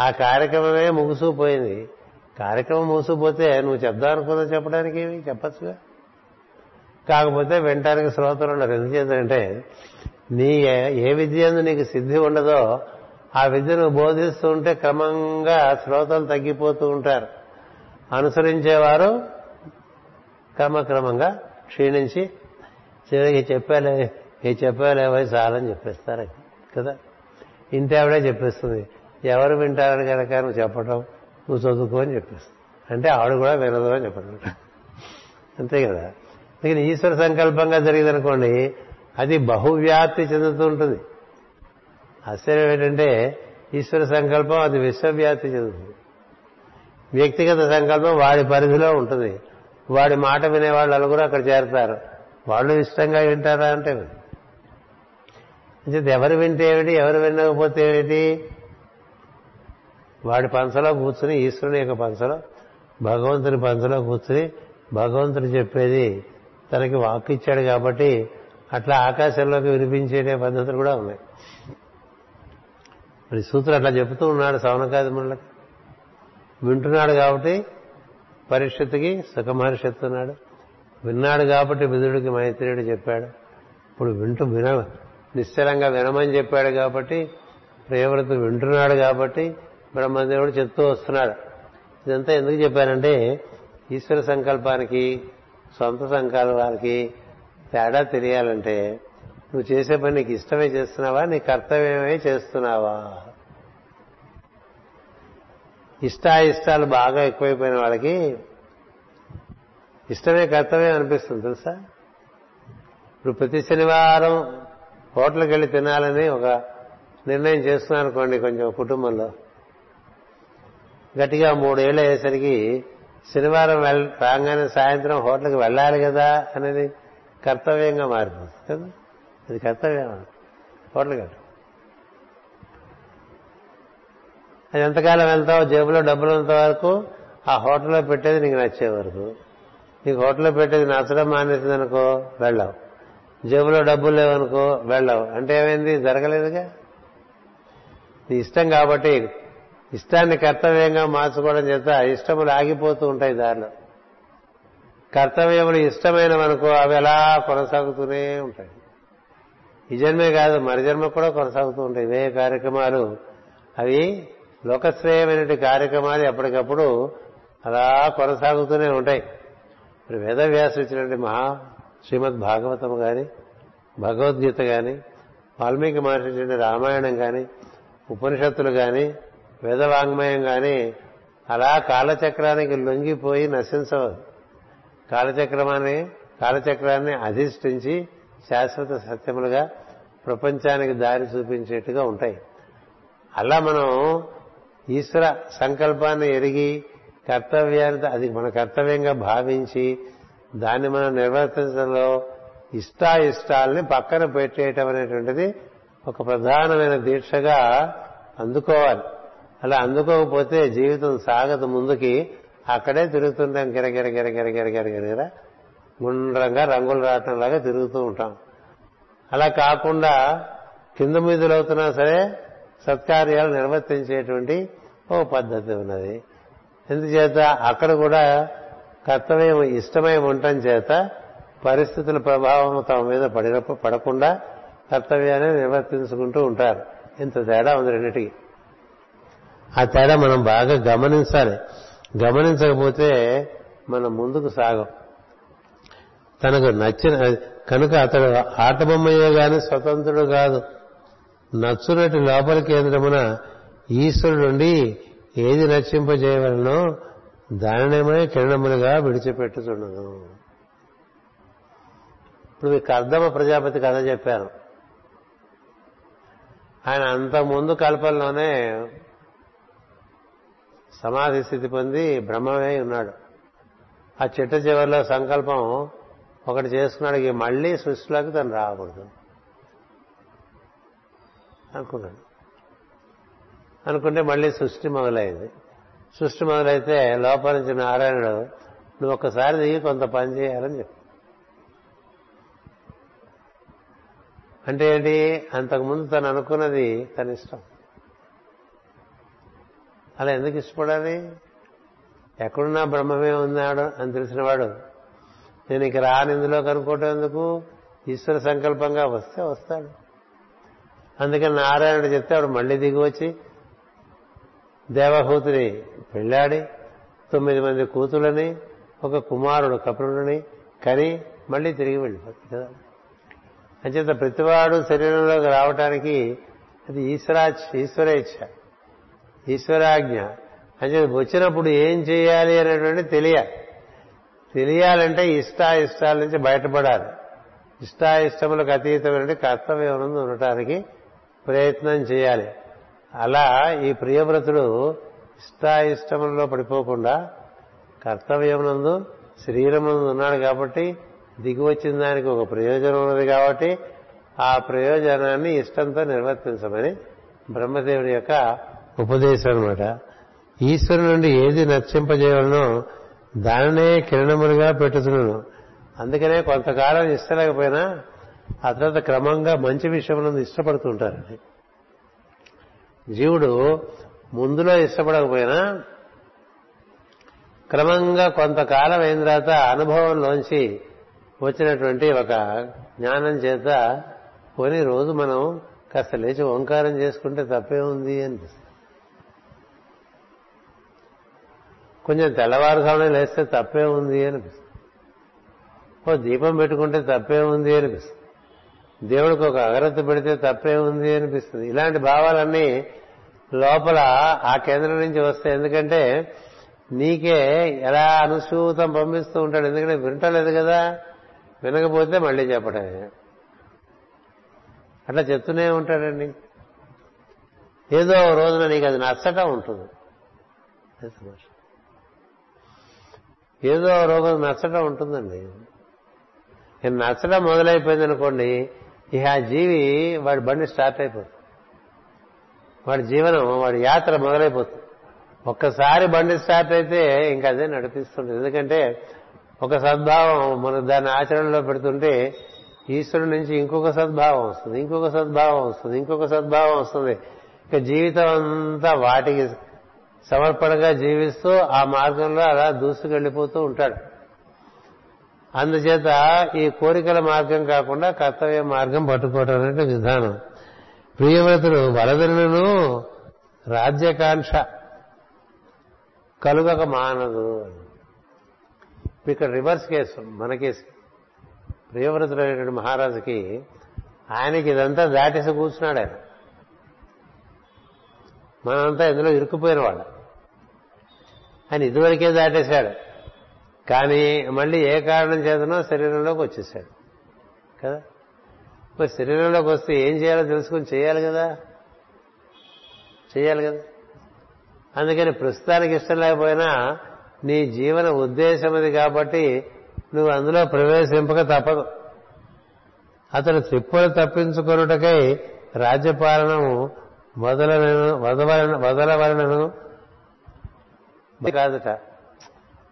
ఆ కార్యక్రమమే ముగిసిపోయింది. కార్యక్రమం మూసుకుపోతే నువ్వు చెప్దాం అనుకున్నా చెప్పడానికి ఏమి? చెప్పచ్చుగా. కాకపోతే వినటానికి శ్రోతలు ఉండరు ఎందుచేతంటే నీ ఏ- విద్య అందు నీకు సిద్ధి ఉండదో ఆ విద్యను బోధిస్తూ ఉంటే క్రమంగా శ్రోతలు తగ్గిపోతూ ఉంటారు. అనుసరించేవారు క్రమక్రమంగా క్షీణించి చివరికి చెప్పాలే ఏ చెప్పాలేవో చాలని చెప్పేస్తారు కదా? ఇంతేవిడే ఆవిడే చెప్పేస్తుంది. ఎవరు వింటారని కనుక నువ్వు చెప్పటం నువ్వు చదువుకో అని చెప్పేస్తుంది. అంటే ఆవిడ కూడా వినదు అని చెప్పడం అంతే కదా? అందుకని ఈశ్వర సంకల్పంగా జరిగిందనుకోండి అది బహువ్యాప్తి చెందుతూ ఉంటుంది. ఆశ్చర్యం ఏంటంటే ఈశ్వర సంకల్పం అది విశ్వవ్యాప్తి చెందుతుంది. వ్యక్తిగత సంకల్పం వాడి పరిధిలో ఉంటుంది. వాడి మాట వినేవాళ్ళు నలుగురు అక్కడ చేరతారు. వాళ్ళు ఇష్టంగా వింటారా అంటే అంటే ఎవరు వింటే ఏమిటి ఎవరు వినకపోతే ఏమిటి? వాడి పంచలో కూర్చుని ఈశ్వరుని యొక్క పంచలో భగవంతుని పంచలో కూర్చుని భగవంతుడు చెప్పేది తనకి వాక్కు ఇచ్చాడు కాబట్టి అట్లా ఆకాశంలోకి వినిపించేటే పద్ధతులు కూడా ఉన్నాయి. మరి సూత్రుడు అట్లా చెబుతూ ఉన్నాడు సౌనకాదిములకి వింటున్నాడు కాబట్టి పరిషత్తుకి సుఖమహర్షత్తు చెప్తున్నాడు విన్నాడు కాబట్టి విదుడికి మైత్రేయుడు చెప్పాడు. ఇప్పుడు వింటూ విన నిశ్చలంగా వినమని చెప్పాడు కాబట్టి ప్రియవ్రత వింటున్నాడు కాబట్టి బ్రహ్మదేవుడు చెప్తూ వస్తున్నాడు. ఇదంతా ఎందుకు చెప్పానంటే ఈశ్వర సంకల్పానికి సొంత సంకల్పానికి తేడా తెలియాలంటే నువ్వు చేసే పని నీకు ఇష్టమే చేస్తున్నావా నీ కర్తవ్యమే చేస్తున్నావా? ఇష్టాయిష్టాలు బాగా ఎక్కువైపోయిన వాళ్ళకి ఇష్టమే కర్తవ్యం అనిపిస్తుంది తెలుసా? ఇప్పుడు ప్రతి శనివారం హోటల్కి వెళ్ళి తినాలని ఒక నిర్ణయం చేస్తున్నాను అనుకోండి కొంచెం కుటుంబంలో. గట్టిగా మూడేళ్ళు అయ్యేసరికి శనివారం వెళ్ రాగానే సాయంత్రం హోటల్కి వెళ్ళాలి కదా అనేది కర్తవ్యంగా మారిపోతుంది కదా? అది కర్తవ్యం. హోటల్కి వెళ్ళి అది ఎంతకాలం వెళ్తావు జేబులో డబ్బులు ఉన్నంత వరకు ఆ హోటల్లో పెట్టేది నీకు నచ్చే వరకు. నీకు హోటల్లో పెట్టేది నచ్చడం మానేసింది అనుకో వెళ్ళావు. జేబులో డబ్బులు లేవనుకో వెళ్ళావు. అంటే ఏమైంది? జరగలేదుగా? నీ ఇష్టం కాబట్టి ఇష్టాన్ని కర్తవ్యంగా మార్చుకోవడం చేత ఇష్టములు ఆగిపోతూ ఉంటాయి దారిలో. కర్తవ్యములు ఇష్టమైనవనుకో అవి ఎలా కొనసాగుతూనే ఉంటాయి. ఈ జన్మే కాదు మరి జన్మ కూడా కొనసాగుతూ ఉంటాయి. ఇవే కార్యక్రమాలు. అవి లోకశ్రేయమైన కార్యక్రమాలు ఎప్పటికప్పుడు అలా కొనసాగుతూనే ఉంటాయి. ఇప్పుడు వేదవ్యాసం ఇచ్చినటువంటి మహా శ్రీమద్ భాగవతం కానీ భగవద్గీత కానీ వాల్మీకి మహర్షి రామాయణం కానీ ఉపనిషత్తులు కానీ వేదవాంగ్మయం కానీ అలా కాలచక్రానికి లొంగిపోయి నశించవద్దు కాలచక్రమాన్ని కాలచక్రాన్ని అధిష్ఠించి శాశ్వత సత్యములుగా ప్రపంచానికి దారి చూపించేట్టుగా ఉంటాయి. అలా మనం ఈశ్వర సంకల్పాన్ని ఎరిగి కర్తవ్యాన్ని అది మన కర్తవ్యంగా భావించి దాన్ని మనం నిర్వర్తించడంలో ఇష్టాయిష్టాలని పక్కన పెట్టేయటం అనేటువంటిది ఒక ప్రధానమైన దీక్షగా అందుకోవాలి. అలా అందుకోకపోతే జీవితం సాగదు ముందుకి. అక్కడే తిరుగుతుంటాం గిరగిర గిరగిర గిరగిర గిరగిర గుండ్రంగా రంగులు రావటంలాగా తిరుగుతూ ఉంటాం. అలా కాకుండా కింద మీదులు అవుతున్నా సరే సత్కార్యాలు నిర్వర్తించేటువంటి ఓ పద్ధతి ఉన్నది. ఎందుచేత అక్కడ కూడా కర్తవ్యం ఇష్టమై ఉండటం చేత పరిస్థితుల ప్రభావం తమ మీద పడినప్పుడు పడకుండా కర్తవ్యాన్ని నిర్వర్తించుకుంటూ ఉంటారు. ఇంత తేడా ఉంది రెండింటికి. ఆ తేడా మనం బాగా గమనించాలి. గమనించకపోతే మనం ముందుకు సాగం. తనకు నచ్చిన కనుక అతడు ఆట బొమ్మయ్యే గాని స్వతంత్రుడు కాదు. నచ్చునటి లోపల కేంద్రమున ఈశ్వరుడు నుండి ఏది నచ్చింపజేయవలనో దానినేమే కిరణములుగా విడిచిపెట్టుచుండదు ఇప్పుడు మీకు కర్దమ ప్రజాపతి కథ చెప్పాను ఆయన అంత ముందు కల్పంలోనే సమాధి స్థితి పొంది బ్రహ్మమే ఉన్నాడు. ఆ చిట్ట చివరిలో సంకల్పం ఒకటి చేసుకున్నాడు మళ్ళీ సృష్టిలోకి తను రాకూడదు. అనుకున్నాడు అనుకుంటే మళ్ళీ సృష్టి మొదలైంది. సృష్టి మొదలైతే లోపల నుంచి నారాయణుడు నువ్వు ఒక్కసారి దిగి కొంత పని చేయాలని చెప్పి. అంటే ఏంటి? అంతకుముందు తను అనుకున్నది తన ఇష్టం. అలా ఎందుకు ఇష్టపడాలి? ఎక్కడున్నా బ్రహ్మమే ఉన్నాడు అని తెలిసినవాడు నేను ఇక రాని ఇందులో కనుక్కోవటం ఎందుకు? ఈశ్వర సంకల్పంగా వస్తే వస్తాడు. అందుకని నారాయణుడు చెప్తే ఆవిడ మళ్ళీ దిగి వచ్చి దేవహూతిని పెళ్ళాడి తొమ్మిది మంది కూతులని ఒక కుమారుడు కపురుడిని కని మళ్ళీ తిరిగి వెళ్ళిపోతుంది కదా. అంచేత ప్రతివాడు శరీరంలోకి రావటానికి అది ఈశ్వరాచ్ ఈశ్వరేచ్ఛ ఈశ్వరాజ్ఞ. అంచేత వచ్చినప్పుడు ఏం చేయాలి అనేటువంటి తెలియాలి తెలియాలంటే ఇష్టాయిష్టాల నుంచి బయటపడాలి. ఇష్టాయిష్టములకు అతీతమైన కర్తవ్యం ఉండటానికి ప్రయత్నం చేయాలి. అలా ఈ ప్రియవ్రతుడు ఇష్టాయిష్టములలో పడిపోకుండా కర్తవ్యమునందు శరీరమునందు ఉన్నాడు కాబట్టి దిగి వచ్చిన దానికి ఒక ప్రయోజనం ఉన్నది కాబట్టి ఆ ప్రయోజనాన్ని ఇష్టంతో నిర్వర్తించమని బ్రహ్మదేవుడి యొక్క ఉపదేశం అనమాట ఈశ్వరు నుండి ఏది నర్చింపజేయవలనో దానినే కిరణములుగా పెట్టుతున్నాను అందుకనే కొంతకాలం ఇష్టలేకపోయినా ఆ తర్వాత క్రమంగా మంచి విషయం ఇష్టపడుతుంటారు. జీవుడు ముందులో ఇష్టపడకపోయినా క్రమంగా కొంతకాలం అయిన తర్వాత అనుభవంలోంచి వచ్చినటువంటి ఒక జ్ఞానం చేత కొని రోజు మనం కాస్త లేచి ఓంకారం చేసుకుంటే తప్పే ఉంది అనిపిస్తుంది కొంచెం తెల్లవారుజామున లేస్తే తప్పే ఉంది అనిపిస్తుంది ఓ దీపం పెట్టుకుంటే తప్పే ఉంది అనిపిస్తుంది దేవుడికి ఒక అగరత్తి పెడితే తప్పే ఉంది అనిపిస్తుంది. ఇలాంటి భావాలన్నీ లోపల ఆ కేంద్రం నుంచి వస్తాయి. ఎందుకంటే నీకే ఎలా అనుసూతం పంపిస్తూ ఉంటాడు. ఎందుకంటే వింటలేదు కదా. వినకపోతే మళ్ళీ చెప్పటమే అట్లా చెప్తూనే ఉంటాడండి. ఏదో రోజున నీకు అది నచ్చటం ఉంటుంది. ఏదో రోజు నచ్చటం ఉంటుందండి. నచ్చడం మొదలైపోయింది అనుకోండి ఇక ఆ జీవి వాడి బండి స్టార్ట్ అయిపోతుంది. వాడి జీవనం వాడి యాత్ర మొదలైపోతుంది. ఒక్కసారి బండి స్టార్ట్ అయితే ఇంకా అదే నడిపిస్తుంది ఎందుకంటే ఒక సద్భావం మనం దాన్ని ఆచరణలో పెడుతుంటే ఈశ్వరుడి నుంచి ఇంకొక సద్భావం వస్తుంది ఇంకొక సద్భావం వస్తుంది ఇంకొక సద్భావం వస్తుంది. ఇక జీవితం అంతా వాటికి సమర్పణగా జీవిస్తూ ఆ మార్గంలో అలా దూసుకెళ్ళిపోతూ ఉంటాడు. అందుచేత ఈ కోరికల మార్గం కాకుండా కర్తవ్య మార్గం పట్టుకోవటం అనే విధానం. ప్రియవ్రతుడు వరదలను రాజ్యకాంక్ష కలుగక మానదు. ఇక్కడ రివర్స్ కేసు మన కేసు. ప్రియవ్రతుడు అనేటువంటి మహారాజుకి ఆయనకి ఇదంతా దాటేసి కూర్చున్నాడు ఆయన. మనంతా ఇందులో ఇరుక్కుపోయిన వాళ్ళు. ఆయన ఇదివరకే దాటేశాడు. కానీ మళ్ళీ ఏ కారణం చేతనో శరీరంలోకి వచ్చేసాడు. కదా? మరి శరీరంలోకి వస్తే ఏం చేయాలో తెలుసుకుని చేయాలి కదా? చేయాలి కదా? అందుకని ప్రస్తుతానికి ఇష్టం లేకపోయినా నీ జీవన ఉద్దేశం అది కాబట్టి నువ్వు అందులో ప్రవేశింపక తప్పదు. అతను త్రిప్పులు తప్పించుకొనుటకై రాజ్యపాలనము వదలను వదవలను వదలవలనను కాదుట.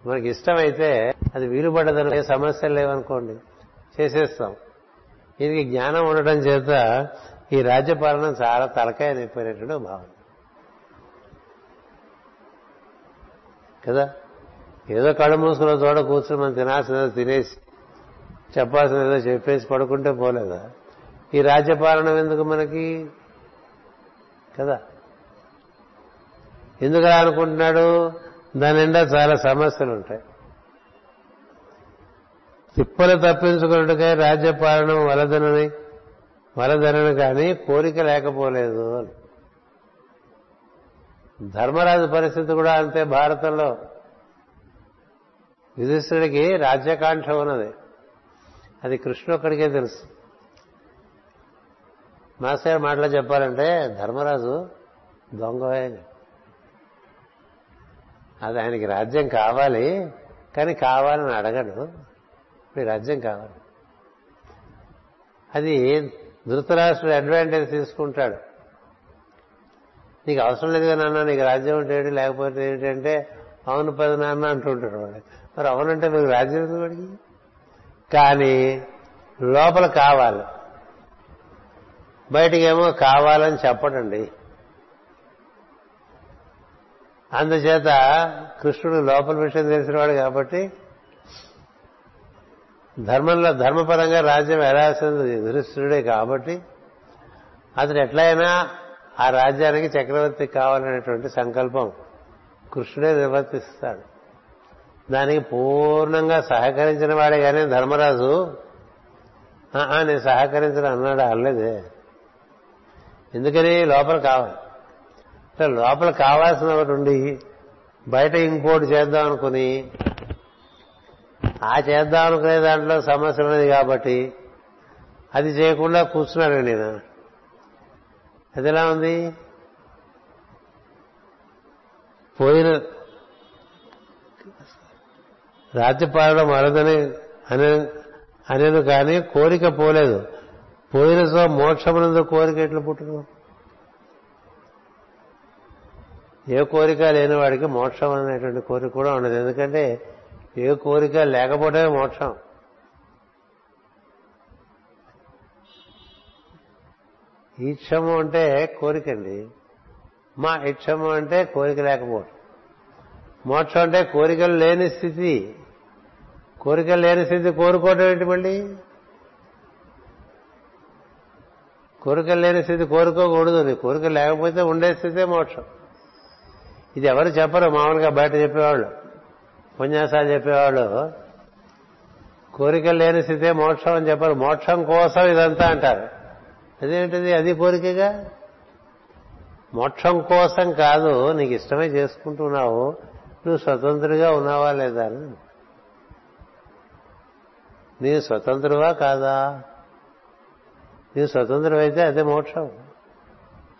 మనకి ఇష్టమైతే అది వీలుపడదని సమస్యలు లేవనుకోండి. చేసేస్తాం. ఇది జ్ఞానం ఉండటం చేత ఈ రాజ్యపాలన చాలా తలకాయ నొప్పినటువంటి భావన. కదా? ఏదో కళ్ళు మూసుకున్న చోట కూర్చుని మనం తినాల్సినదో తినేసి చెప్పాల్సినదో చెప్పేసి పడుకుంటే పోలేదా? ఈ రాజ్యపాలన ఎందుకు మనకి? కదా? ఎందుకు అనుకుంటున్నాడు? దాని నిండా చాలా సమస్యలు ఉంటాయి తిప్పలు తప్పించుకున్నట్టుగా రాజ్యపాలన వలదనని వలదనని కానీ కోరిక లేకపోలేదు అని. ధర్మరాజు పరిస్థితి కూడా అంతే భారతంలో. యుధిష్ఠుడికి రాజ్యకాంక్ష ఉన్నది. అది కృష్ణ ఒక్కడికే తెలుసు. మాస్టర్ మాటలో చెప్పాలంటే ధర్మరాజు దొంగవే అది ఆయనకి రాజ్యం కావాలి కానీ కావాలని అడగడు. ఇప్పుడు రాజ్యం కావాలి. అది ధృతరాష్ట్రుడు అడ్వాంటేజ్ తీసుకుంటాడు. నీకు అవసరం లేదు కదా నాన్న నీకు రాజ్యం ఉంటే ఏంటి లేకపోతే ఏంటంటే అవును పది నాన్న అంటుంటాడు వాడు. మరి అవునంటే మీకు రాజ్యం ఎందుకు వాడికి? కానీ లోపల కావాలి. బయటికేమో కావాలని చెప్పడండి. అందుచేత కృష్ణుడు లోపల విషయం తెలిసినవాడు కాబట్టి ధర్మంలో ధర్మపరంగా రాజ్యం ఎలాల్సింది యుధిష్ఠిరుడే కాబట్టి అతను ఎట్లయినా ఆ రాజ్యానికి చక్రవర్తి కావాలనేటువంటి సంకల్పం కృష్ణుడే నిర్వర్తిస్తాడు. దానికి పూర్ణంగా సహకరించిన వాడే కానీ ధర్మరాజు నేను సహకరించడం అన్నాడు అనలేదే ఎందుకని? లోపల కావాలి. లోపల కావాల్సిన ఒకటి ఉండి బయట ఇంకోటి చేద్దాం అనుకుని ఆ చేద్దాం అనుకునే దాంట్లో సమస్య ఉన్నది కాబట్టి అది చేయకుండా కూర్చున్నాడు నేను. అది ఎలా ఉంది? పోయిన రాజ్యపాలన మరదని అనే అనేను కానీ కోరిక పోలేదు. పోయిన సో మోక్షమునందు కోరిక ఎట్లా పుట్టును? ఏ కోరిక లేని వాడికి మోక్షం అనేటువంటి కోరిక కూడా ఉండదు. ఎందుకంటే ఏ కోరిక లేకపోవడమే మోక్షం. ఈక్షము అంటే కోరికండి మా ఇక్షము అంటే కోరిక లేకపోవడం మోక్షం అంటే కోరికలు లేని స్థితి. కోరికలు లేని స్థితి కోరుకోవటం ఏంటి మళ్ళీ? కోరికలు లేని స్థితి కోరుకోకూడదు నీ కోరిక లేకపోతే ఉండే స్థితే మోక్షం. ఇది ఎవరు చెప్పరు మామూలుగా బయట చెప్పేవాళ్ళు. ఉపన్యాసాలు చెప్పేవాళ్ళు. కోరికలు లేని స్థితే మోక్షం అని చెప్పరు. మోక్షం కోసం ఇదంతా అంటారు. అదేంటిది? అది కోరికగా? మోక్షం కోసం కాదు నీకు ఇష్టమే చేసుకుంటున్నావు నువ్వు స్వతంత్రుడిగా ఉన్నావా లేదా అని. నీ స్వతంత్రువా కాదా? నీ స్వతంత్రం అయితే అదే మోక్షం.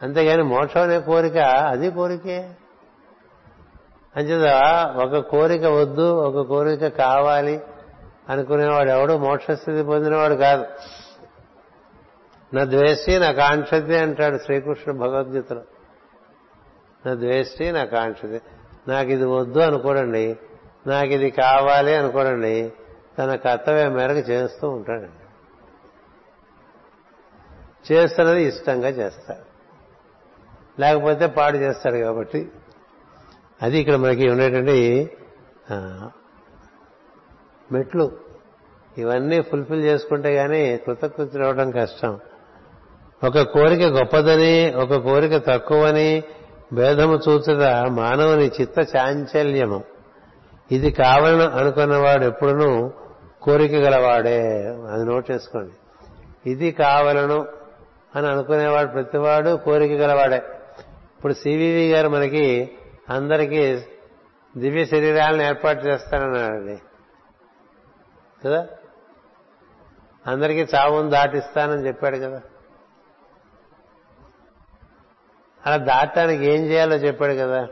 అంతేగాని మోక్షం అనే కోరిక అది కోరికే. అంచేత ఒక కోరిక వద్దు ఒక కోరిక కావాలి అనుకునేవాడు ఎవడు? మోక్షస్థితి పొందినవాడు కాదు. నా ద్వేషి నా కాంక్షతి అంటాడు శ్రీకృష్ణ భగవద్గీతలో. నా ద్వేషి నా కాంక్షతి. నాకు ఇది వద్దు అనుకోడండి. నాకు ఇది కావాలి అనుకోడండి. తన కర్తవ్యం మేరకు చేస్తూ ఉంటాడండి. చేస్తున్నది ఇష్టంగా చేస్తాడు. లేకపోతే పాడు చేస్తాడు కాబట్టి అది ఇక్కడ మనకి ఉండేటువంటి మెట్లు. ఇవన్నీ ఫుల్ఫిల్ చేసుకుంటే గానీ కృతకృతి అవడం కష్టం. ఒక కోరిక గొప్పదని ఒక కోరిక తక్కువని భేదము చూచుట మానవుని చిత్త చాంచల్యము. ఇది కావాలని అనుకున్నవాడు ఎప్పుడునూ కోరిక గలవాడే. అది నోట్ చేసుకోండి. ఇది కావలను అని అనుకునేవాడు ప్రతివాడు కోరిక గలవాడే. ఇప్పుడు సివివి గారు మనకి అందరికీ దివ్య శరీరాలను ఏర్పాటు చేస్తానన్నాడండి. కదా? అందరికీ చావును దాటిస్తానని చెప్పాడు కదా. అలా దాటడానికి ఏం చేయాలో చెప్పాడు కదా.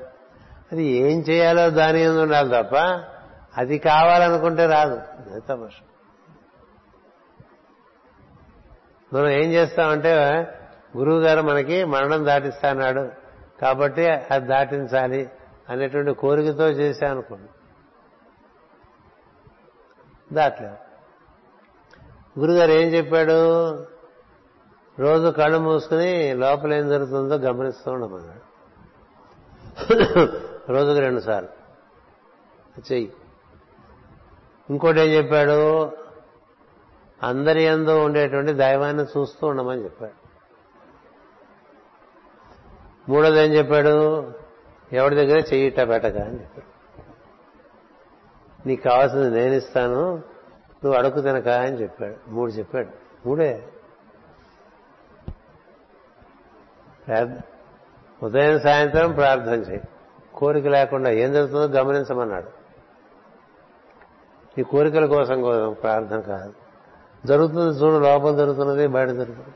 అది ఏం చేయాలో దాని ఎందు ఉండాలి తప్ప అది కావాలనుకుంటే రాదు. తమాష. మనం ఏం చేస్తామంటే గురువు గారు మనకి మరణం దాటిస్తాన్నాడు. కాబట్టి అది దాటించాలి అనేటువంటి కోరికతో చేశానుకోండి దాట్లేదు. గురుగారు ఏం చెప్పాడు? రోజు కళ్ళు మూసుకుని లోపల ఏం జరుగుతుందో గమనిస్తూ ఉండమన్నాడు. రోజుకు రెండు సార్లు. చెయ్యి. ఇంకోటి ఏం చెప్పాడు? అందరి ఎందు ఉండేటువంటి దైవాన్ని చూస్తూ ఉండమని చెప్పాడు. మూడోది ఏం చెప్పాడు? ఎవరి దగ్గర చెయ్యిట పెట్టక అని చెప్పాడు. నీకు కావాల్సింది నేను ఇస్తాను నువ్వు అడుగు తినక అని చెప్పాడు. మూడు చెప్పాడు. మూడే. ఉదయం సాయంత్రం ప్రార్థన చేయి కోరిక లేకుండా ఏం జరుగుతుందో గమనించమన్నాడు. ఈ కోరికల కోసం కోసం ప్రార్థన కాదు. జరుగుతుంది చూడు లోపల జరుగుతున్నది బయట జరుగుతుంది.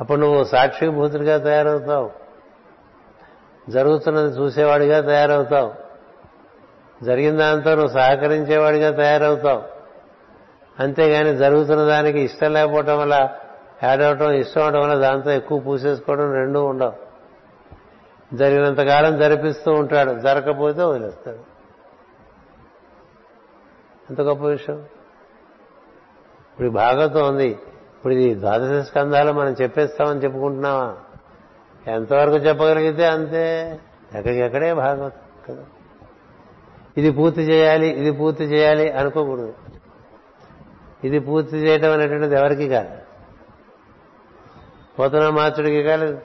అప్పుడు నువ్వు సాక్షిభూతుడిగా తయారవుతావు. జరుగుతున్నది చూసేవాడిగా తయారవుతావు. జరిగిన దాంతో నువ్వు సహకరించేవాడిగా తయారవుతావు. అంతేగాని జరుగుతున్న దానికి ఇష్టం లేకపోవటం వల్ల యాడ్ అవటం ఇష్టం అవడం వల్ల దాంతో ఎక్కువ పూసేసుకోవడం రెండూ ఉండవు. జరిగినంతకాలం జరిపిస్తూ ఉంటాడు. జరగకపోతే వదిలేస్తాడు. ఎంత గొప్ప విషయం. ఇప్పుడు ఈ భాగవతం ఉంది. ఇప్పుడు ఇది ద్వాదశ స్కంధాలు మనం చెప్పేస్తామని చెప్పుకుంటున్నావా ఎంతవరకు చెప్పగలిగితే అంతే. ఎక్కడికెక్కడే భాగవతం కదా. ఇది పూర్తి చేయాలి ఇది పూర్తి చేయాలి అనుకోకూడదు. ఇది పూర్తి చేయటం అనేటువంటిది ఎవరికి కాదు. పోతున్న మాస్టర్కి కాలేదు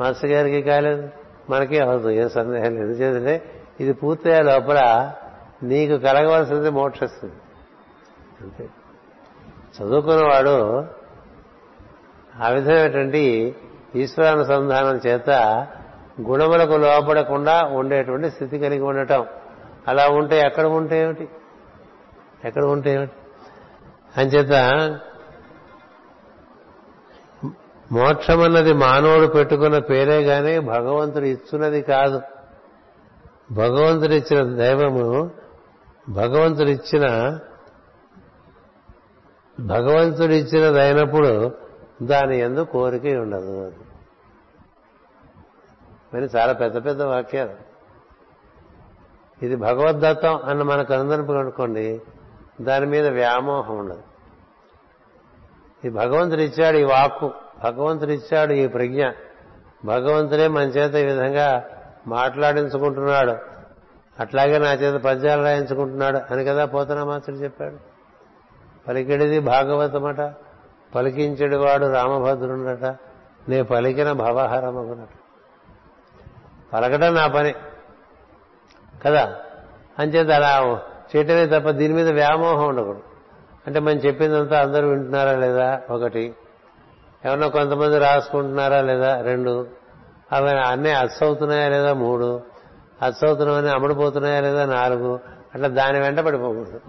మాస్టర్ గారికి కాలేదు మనకే అవదు ఏ సందేహం లేదు. ఎందుకంటే ఇది పూర్తయ్యే లోపల నీకు కలగవలసింది మోక్షిస్తుంది అంతే. చదువుకున్నవాడు ఆ విధమైనటువంటి ఈశ్వరానుసంధానం చేత గుణములకు లోపడకుండా ఉండేటువంటి స్థితి కలిగి ఉండటం. అలా ఉంటే ఎక్కడ ఉంటే ఏమిటి? ఎక్కడ ఉంటే ఏమిటి? అంచేత మోక్షమన్నది మానవుడు పెట్టుకున్న పేరే గాని భగవంతుడు ఇచ్చున్నది కాదు. భగవంతుడిచ్చిన దైవము భగవంతుడిచ్చిన భగవంతుడిచ్చినదైనప్పుడు దాని ఎందు కోరిక ఉండదు మరి చాలా పెద్ద పెద్ద వాక్యాలు. ఇది భగవద్దత్తం అన్న మనకు అనుకోండి దాని మీద వ్యామోహం ఉండదు. ఈ భగవంతుడు ఇచ్చాడు ఈ వాక్కు భగవంతుడు ఇచ్చాడు ఈ ప్రజ్ఞ భగవంతుడే మన చేత ఈ విధంగా మాట్లాడించుకుంటున్నాడు. అట్లాగే నా చేత పద్యాలు రాయించుకుంటున్నాడు అని కదా పోతన మాస్టర్ చెప్పాడు. పలికిడిది భాగవతమట. పలికించడి వాడు రామభద్రుడట. నే పలికిన భవహరమగునట. పలకటం నా పని. కదా? అంచేత అలా చేయటమే తప్ప దీని మీద వ్యామోహం ఉండకూడదు. అంటే మనం చెప్పిందంతా అందరూ వింటున్నారా లేదా? ఒకటి. ఏమన్నా కొంతమంది రాసుకుంటున్నారా లేదా? రెండు. అవి అన్నీ అచ్చవుతున్నాయా లేదా? మూడు. అచ్చవుతున్నామని అమ్ముడుపోతున్నాయా లేదా? నాలుగు. అట్లా దాని వెంట పడిపోకూడదు.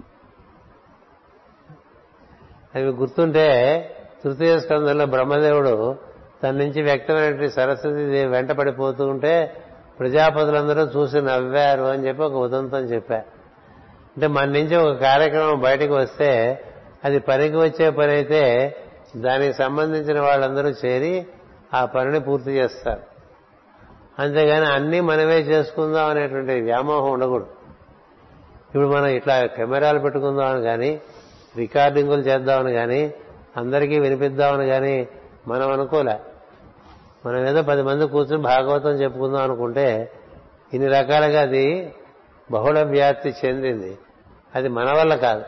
అవి గుర్తుంటే తృతీయ స్కందంలో బ్రహ్మదేవుడు తన నుంచి వ్యక్తమైనటువంటి సరస్వతి వెంట పడిపోతూ ఉంటే ప్రజాపతులందరూ చూసి నవ్వారు అని చెప్పి ఒక ఉదంతం చెప్పా. అంటే మన నుంచి ఒక కార్యక్రమం బయటకు వస్తే అది పనికి వచ్చే పని అయితే దానికి సంబంధించిన వాళ్ళందరూ చేరి ఆ పనిని పూర్తి చేస్తారు. అంతేగాని అన్నీ మనమే చేసుకుందాం అనేటువంటి వ్యామోహం ఉండకూడదు. ఇప్పుడు మనం ఇట్లా కెమెరాలు పెట్టుకుందామని కానీ రికార్డింగులు చేద్దామని కానీ అందరికీ వినిపిద్దామని కానీ మనం అనుకోలే. మనం ఏదో పది మంది కూర్చొని భాగవతం చెప్పుకుందాం అనుకుంటే ఇన్ని రకాలుగా అది బహుళ వ్యాప్తి చెందింది. అది మన వల్ల కాదు.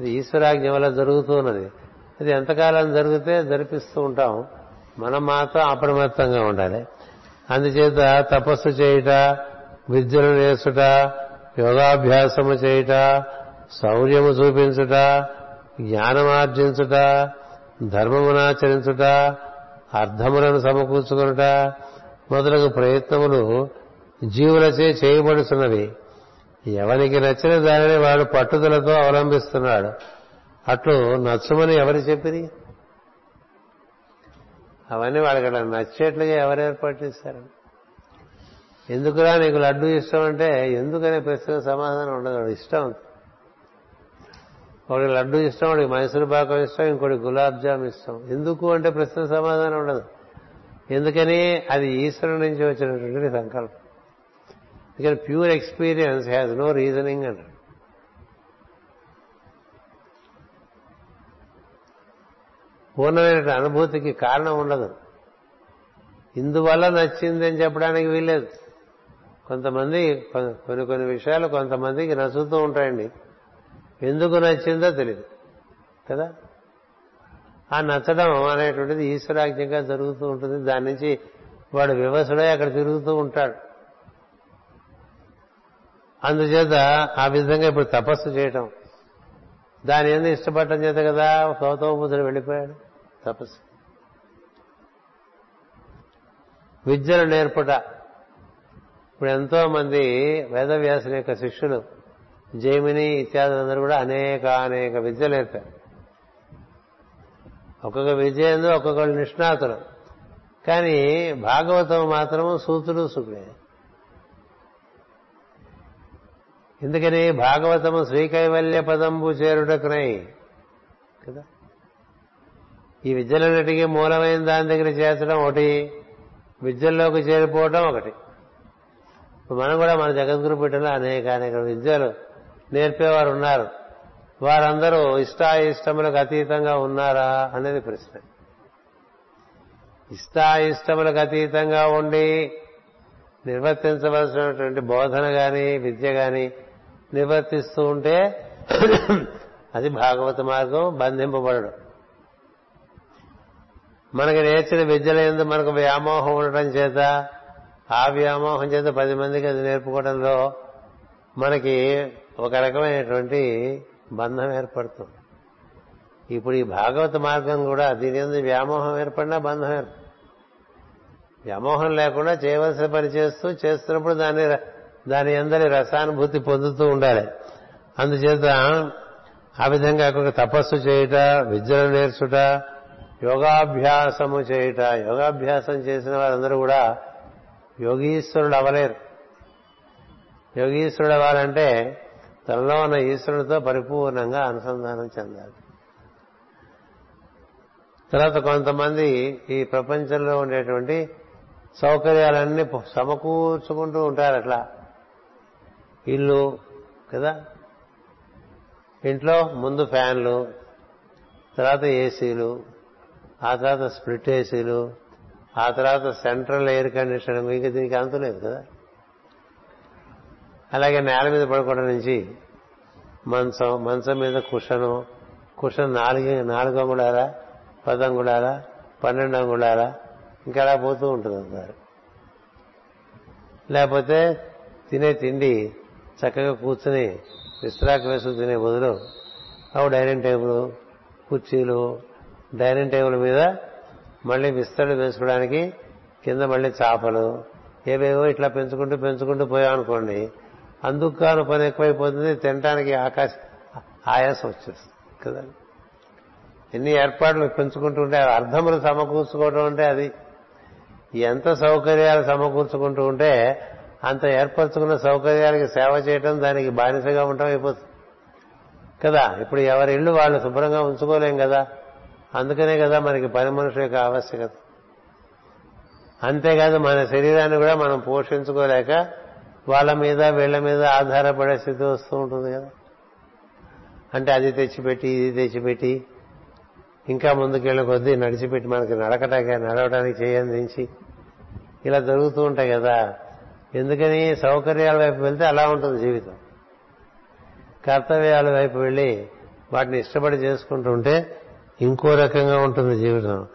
అది ఈశ్వరాజ్ఞ వల్ల జరుగుతూ ఉన్నది. అది ఎంతకాలం జరిగితే జరిపిస్తూ ఉంటాం. మనం మాత్రం అప్రమత్తంగా ఉండాలి. అందుచేత తపస్సు చేయుట విద్యను నేర్చుట యోగాభ్యాసము చేయుట శౌర్యము చూపించుట జ్ఞానమార్జించుట ధర్మమునాచరించుట అర్థములను సమకూర్చుకునుట మొదలగు ప్రయత్నములు జీవులచే చేయబడుతున్నవి ఎవరికి నచ్చిన దానిని వాడు పట్టుదలతో అవలంబిస్తున్నాడు. అట్లు నచ్చమని ఎవరు చెప్పిరి? అవన్నీ వాళ్ళకి అట్లా నచ్చేట్లుగా ఎవరు ఏర్పాటు చేశారు? ఎందుకురా నీకు లడ్డు ఇష్టం అంటే ఎందుకనే ప్రశ్న సమాధానం ఉండదు ఇష్టం ఒకటి లడ్డు ఇష్టం వాడికి మైసూరు పాకం ఇష్టం ఇంకోటి గులాబ్ జామ్ ఇష్టం. ఎందుకు అంటే ప్రశ్న సమాధానం ఉండదు. ఎందుకని అది ఈశ్వరుడు నుంచి వచ్చినటువంటి సంకల్పం. ఇక్కడ pure experience has no reasoning అంట పూర్ణమైన అనుభూతికి కారణం ఉండదు. ఇందువల్ల నచ్చింది అని చెప్పడానికి వీల్లేదు. కొంతమంది కొన్ని కొన్ని విషయాలు కొంతమందికి నచ్చుతూ ఉంటాయండి. ఎందుకు నచ్చిందో తెలియదు కదా? ఆ నచ్చడం అనేటువంటిది ఈశ్వరాజ్ఞంగా జరుగుతూ ఉంటుంది. దాని నుంచి వాడు వివసుడై అక్కడ తిరుగుతూ ఉంటాడు. అందుచేత ఆ విధంగా ఇప్పుడు తపస్సు చేయటం. దాని ఏందో ఇష్టపడటం చేత కదా గౌతమబుద్ధుడు వెళ్ళిపోయాడు తపస్సు. విద్యను నేర్పుట. ఇప్పుడు ఎంతో మంది వేదవ్యాసుని యొక్క శిష్యులు జైమిని ఇత్యాదులందరూ కూడా అనేక అనేక విద్యలు నేర్పారు. ఒక్కొక్క విద్య ఎందు ఒక్కొక్కళ్ళు నిష్ణాతులు. కానీ భాగవతం మాత్రము సూతుడు సుఖుడే ఎందుకని భాగవతము శ్రీకైవల్య పదంబు చేరుటకునై కదా? ఈ విద్యలన్నిటికీ మూలమైన దాని దగ్గర చేర్చడం ఒకటి విద్యల్లోకి చేరిపోవడం ఒకటి. మనం కూడా మన జగద్గురు బిడ్డలో అనేక అనేక విద్యలు నేర్పేవారు ఉన్నారు. వారందరూ ఇష్టాయిష్టములకు అతీతంగా ఉన్నారా అనేది ప్రశ్న. ఇష్టాయిష్టములకు అతీతంగా ఉండి నిర్వర్తించవలసినటువంటి బోధన గాని విద్య గాని నిర్వర్తిస్తూ ఉంటే అది భాగవత మార్గం బంధింపబడడం. మనకి నేర్చిన విద్యల ఎందు మనకు వ్యామోహం ఉండటం చేత ఆ వ్యామోహం చేత పది మందికి అది నేర్పుకోవడంలో మనకి ఒక రకమైనటువంటి బంధం ఏర్పడుతుంది. ఇప్పుడు ఈ భాగవత మార్గం కూడా దీని ఎందు వ్యామోహం ఏర్పడినా బంధం ఏర్పడు వ్యామోహం లేకుండా చేయవలసిన పని చేస్తూ చేస్తున్నప్పుడు దాని దాని అందరి రసానుభూతి పొందుతూ ఉండాలి. అందుచేత ఆ విధంగా ఒక తపస్సు చేయుట విద్యను నేర్చుట యోగాభ్యాసము చేయుట యోగాభ్యాసం చేసిన వారందరూ కూడా యోగీశ్వరుడు అవలేరు యోగీశ్వరుడు అవ్వాలంటే తనలో ఉన్న ఈశ్వరుడితో పరిపూర్ణంగా అనుసంధానం చెందాలి. తర్వాత కొంతమంది ఈ ప్రపంచంలో ఉండేటువంటి సౌకర్యాలన్నీ సమకూర్చుకుంటూ ఉంటారు అట్లా. ఇల్లు కదా? ఇంట్లో ముందు ఫ్యాన్లు తర్వాత ఏసీలు ఆ తర్వాత స్ప్లిట్ ఏసీలు ఆ తర్వాత సెంట్రల్ ఎయిర్ కండిషనింగ్ ఇంకా దీనికి అంతులేదు కదా? అలాగే నేల మీద పడుకోవడం నుంచి మంచం మంచం మీద కుషను కుషన్ నాలుగు నాలుగు అంగుళాలా పది అంగుళాలా పన్నెండు అంగుళాలా ఇంకా అలా పోతూ ఉంటుంది అంటారు లేకపోతే తినే తిండి చక్కగా కూర్చుని విస్తరాకు వేసుకు తినే బదులు అవి డైనింగ్ టేబుల్ కుర్చీలు డైనింగ్ టేబుల్ మీద మళ్ళీ విస్తరణ వేసుకోవడానికి కింద మళ్ళీ చేపలు ఏవేవో ఇట్లా పెంచుకుంటూ పెంచుకుంటూ పోయామనుకోండి అందుకు కాను పని ఎక్కువైపోతుంది తినడానికి ఆకాశ ఆయాసం వచ్చేస్తుంది కదా? ఎన్ని ఏర్పాట్లు పెంచుకుంటూ ఉంటే అర్థములు సమకూర్చుకోవడం అంటే అది. ఎంత సౌకర్యాలు సమకూర్చుకుంటూ ఉంటే అంత ఏర్పరచుకున్న సౌకర్యాలకి సేవ చేయటం దానికి బానిసగా ఉండటం అయిపోతుంది. కదా? ఇప్పుడు ఎవరి ఇళ్ళు వాళ్ళు శుభ్రంగా ఉంచుకోలేం కదా? అందుకనే కదా మనకి పని మనుషుల యొక్క ఆవశ్యకత. అంతేకాదు మన శరీరాన్ని కూడా మనం పోషించుకోలేక వాళ్ళ మీద వీళ్ళ మీద ఆధారపడే స్థితి వస్తూ ఉంటుంది కదా. అంటే అది తెచ్చిపెట్టి ఇది తెచ్చిపెట్టి ఇంకా ముందుకెళ్ళ కొద్దీ నడిచిపెట్టి మనకి నడకటానికి నడవడానికి చేయందించి ఇలా జరుగుతూ ఉంటాయి కదా. ఎందుకని సౌకర్యాల వైపు వెళ్తే అలా ఉంటుంది జీవితం. కర్తవ్యాల వైపు వెళ్ళి వాటిని ఇష్టపడి చేసుకుంటూ ఉంటే ఇంకో రకంగా ఉంటుంది జీవితం.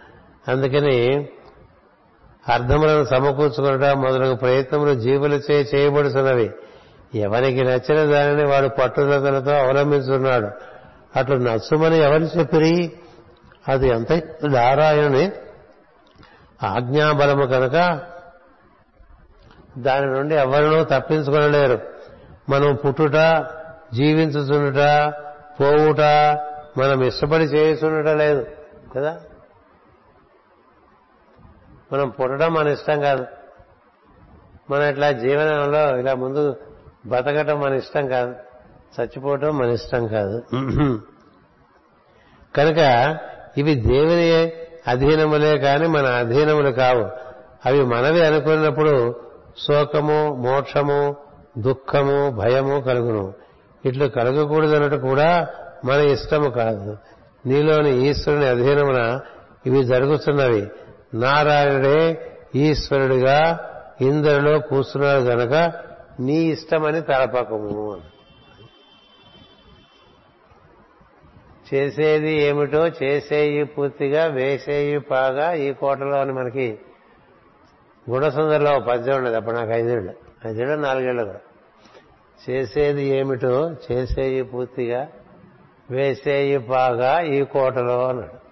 అందుకని అర్థములను సమకూర్చుకునట మొదలగు ప్రయత్నములు జీవులచే చేయబడుతున్నవి ఎవరికి నచ్చిన దానిని వాడు పట్టుదలతో అవలంబిస్తున్నాడు అట్లు నచ్చుమని ఎవరు చెప్పిరి? అది ఎంత నారాయణుని ఆజ్ఞాబలము కనుక దాని నుండి ఎవరినూ తప్పించుకొనలేరు. మనం పుట్టుట జీవించుచుండుట పోవుట మనం ఇష్టపడి చేయుచుండట లేదు కదా? మనం పుట్టడం మన ఇష్టం కాదు. మనం ఇట్లా జీవనంలో ఇలా ముందు బతకటం మన ఇష్టం కాదు. చచ్చిపోవటం మన ఇష్టం కాదు. కనుక ఇవి దేవుని అధీనములే కాని మన అధీనములు కావు. అవి మనవి అనుకున్నప్పుడు శోకము మోక్షము దుఃఖము భయము కలుగును. ఇట్లు కలగకూడదన్నట్టు కూడా మన ఇష్టము కాదు. నీలోని ఈశ్వరుని అధీనమున ఇవి జరుగుతున్నవి. నారాయణుడే ఈశ్వరుడిగా ఇంద్రులో కూర్చున్నాడు గనక నీ ఇష్టమని తలపకము చేసేది ఏమిటో చేసేయి పూర్తిగా వేసేయి పాగా ఈ కోటలో అని మనకి గుణసుందరలో పద్యం ఉండదు. అప్పుడు నాకు ఐదేళ్ళు. ఐదేళ్ళు నాలుగేళ్ళు కూడా. చేసేది ఏమిటో చేసేయి పూర్తిగా వేసేయి పాగా ఈ కోటలో అన్నాడు.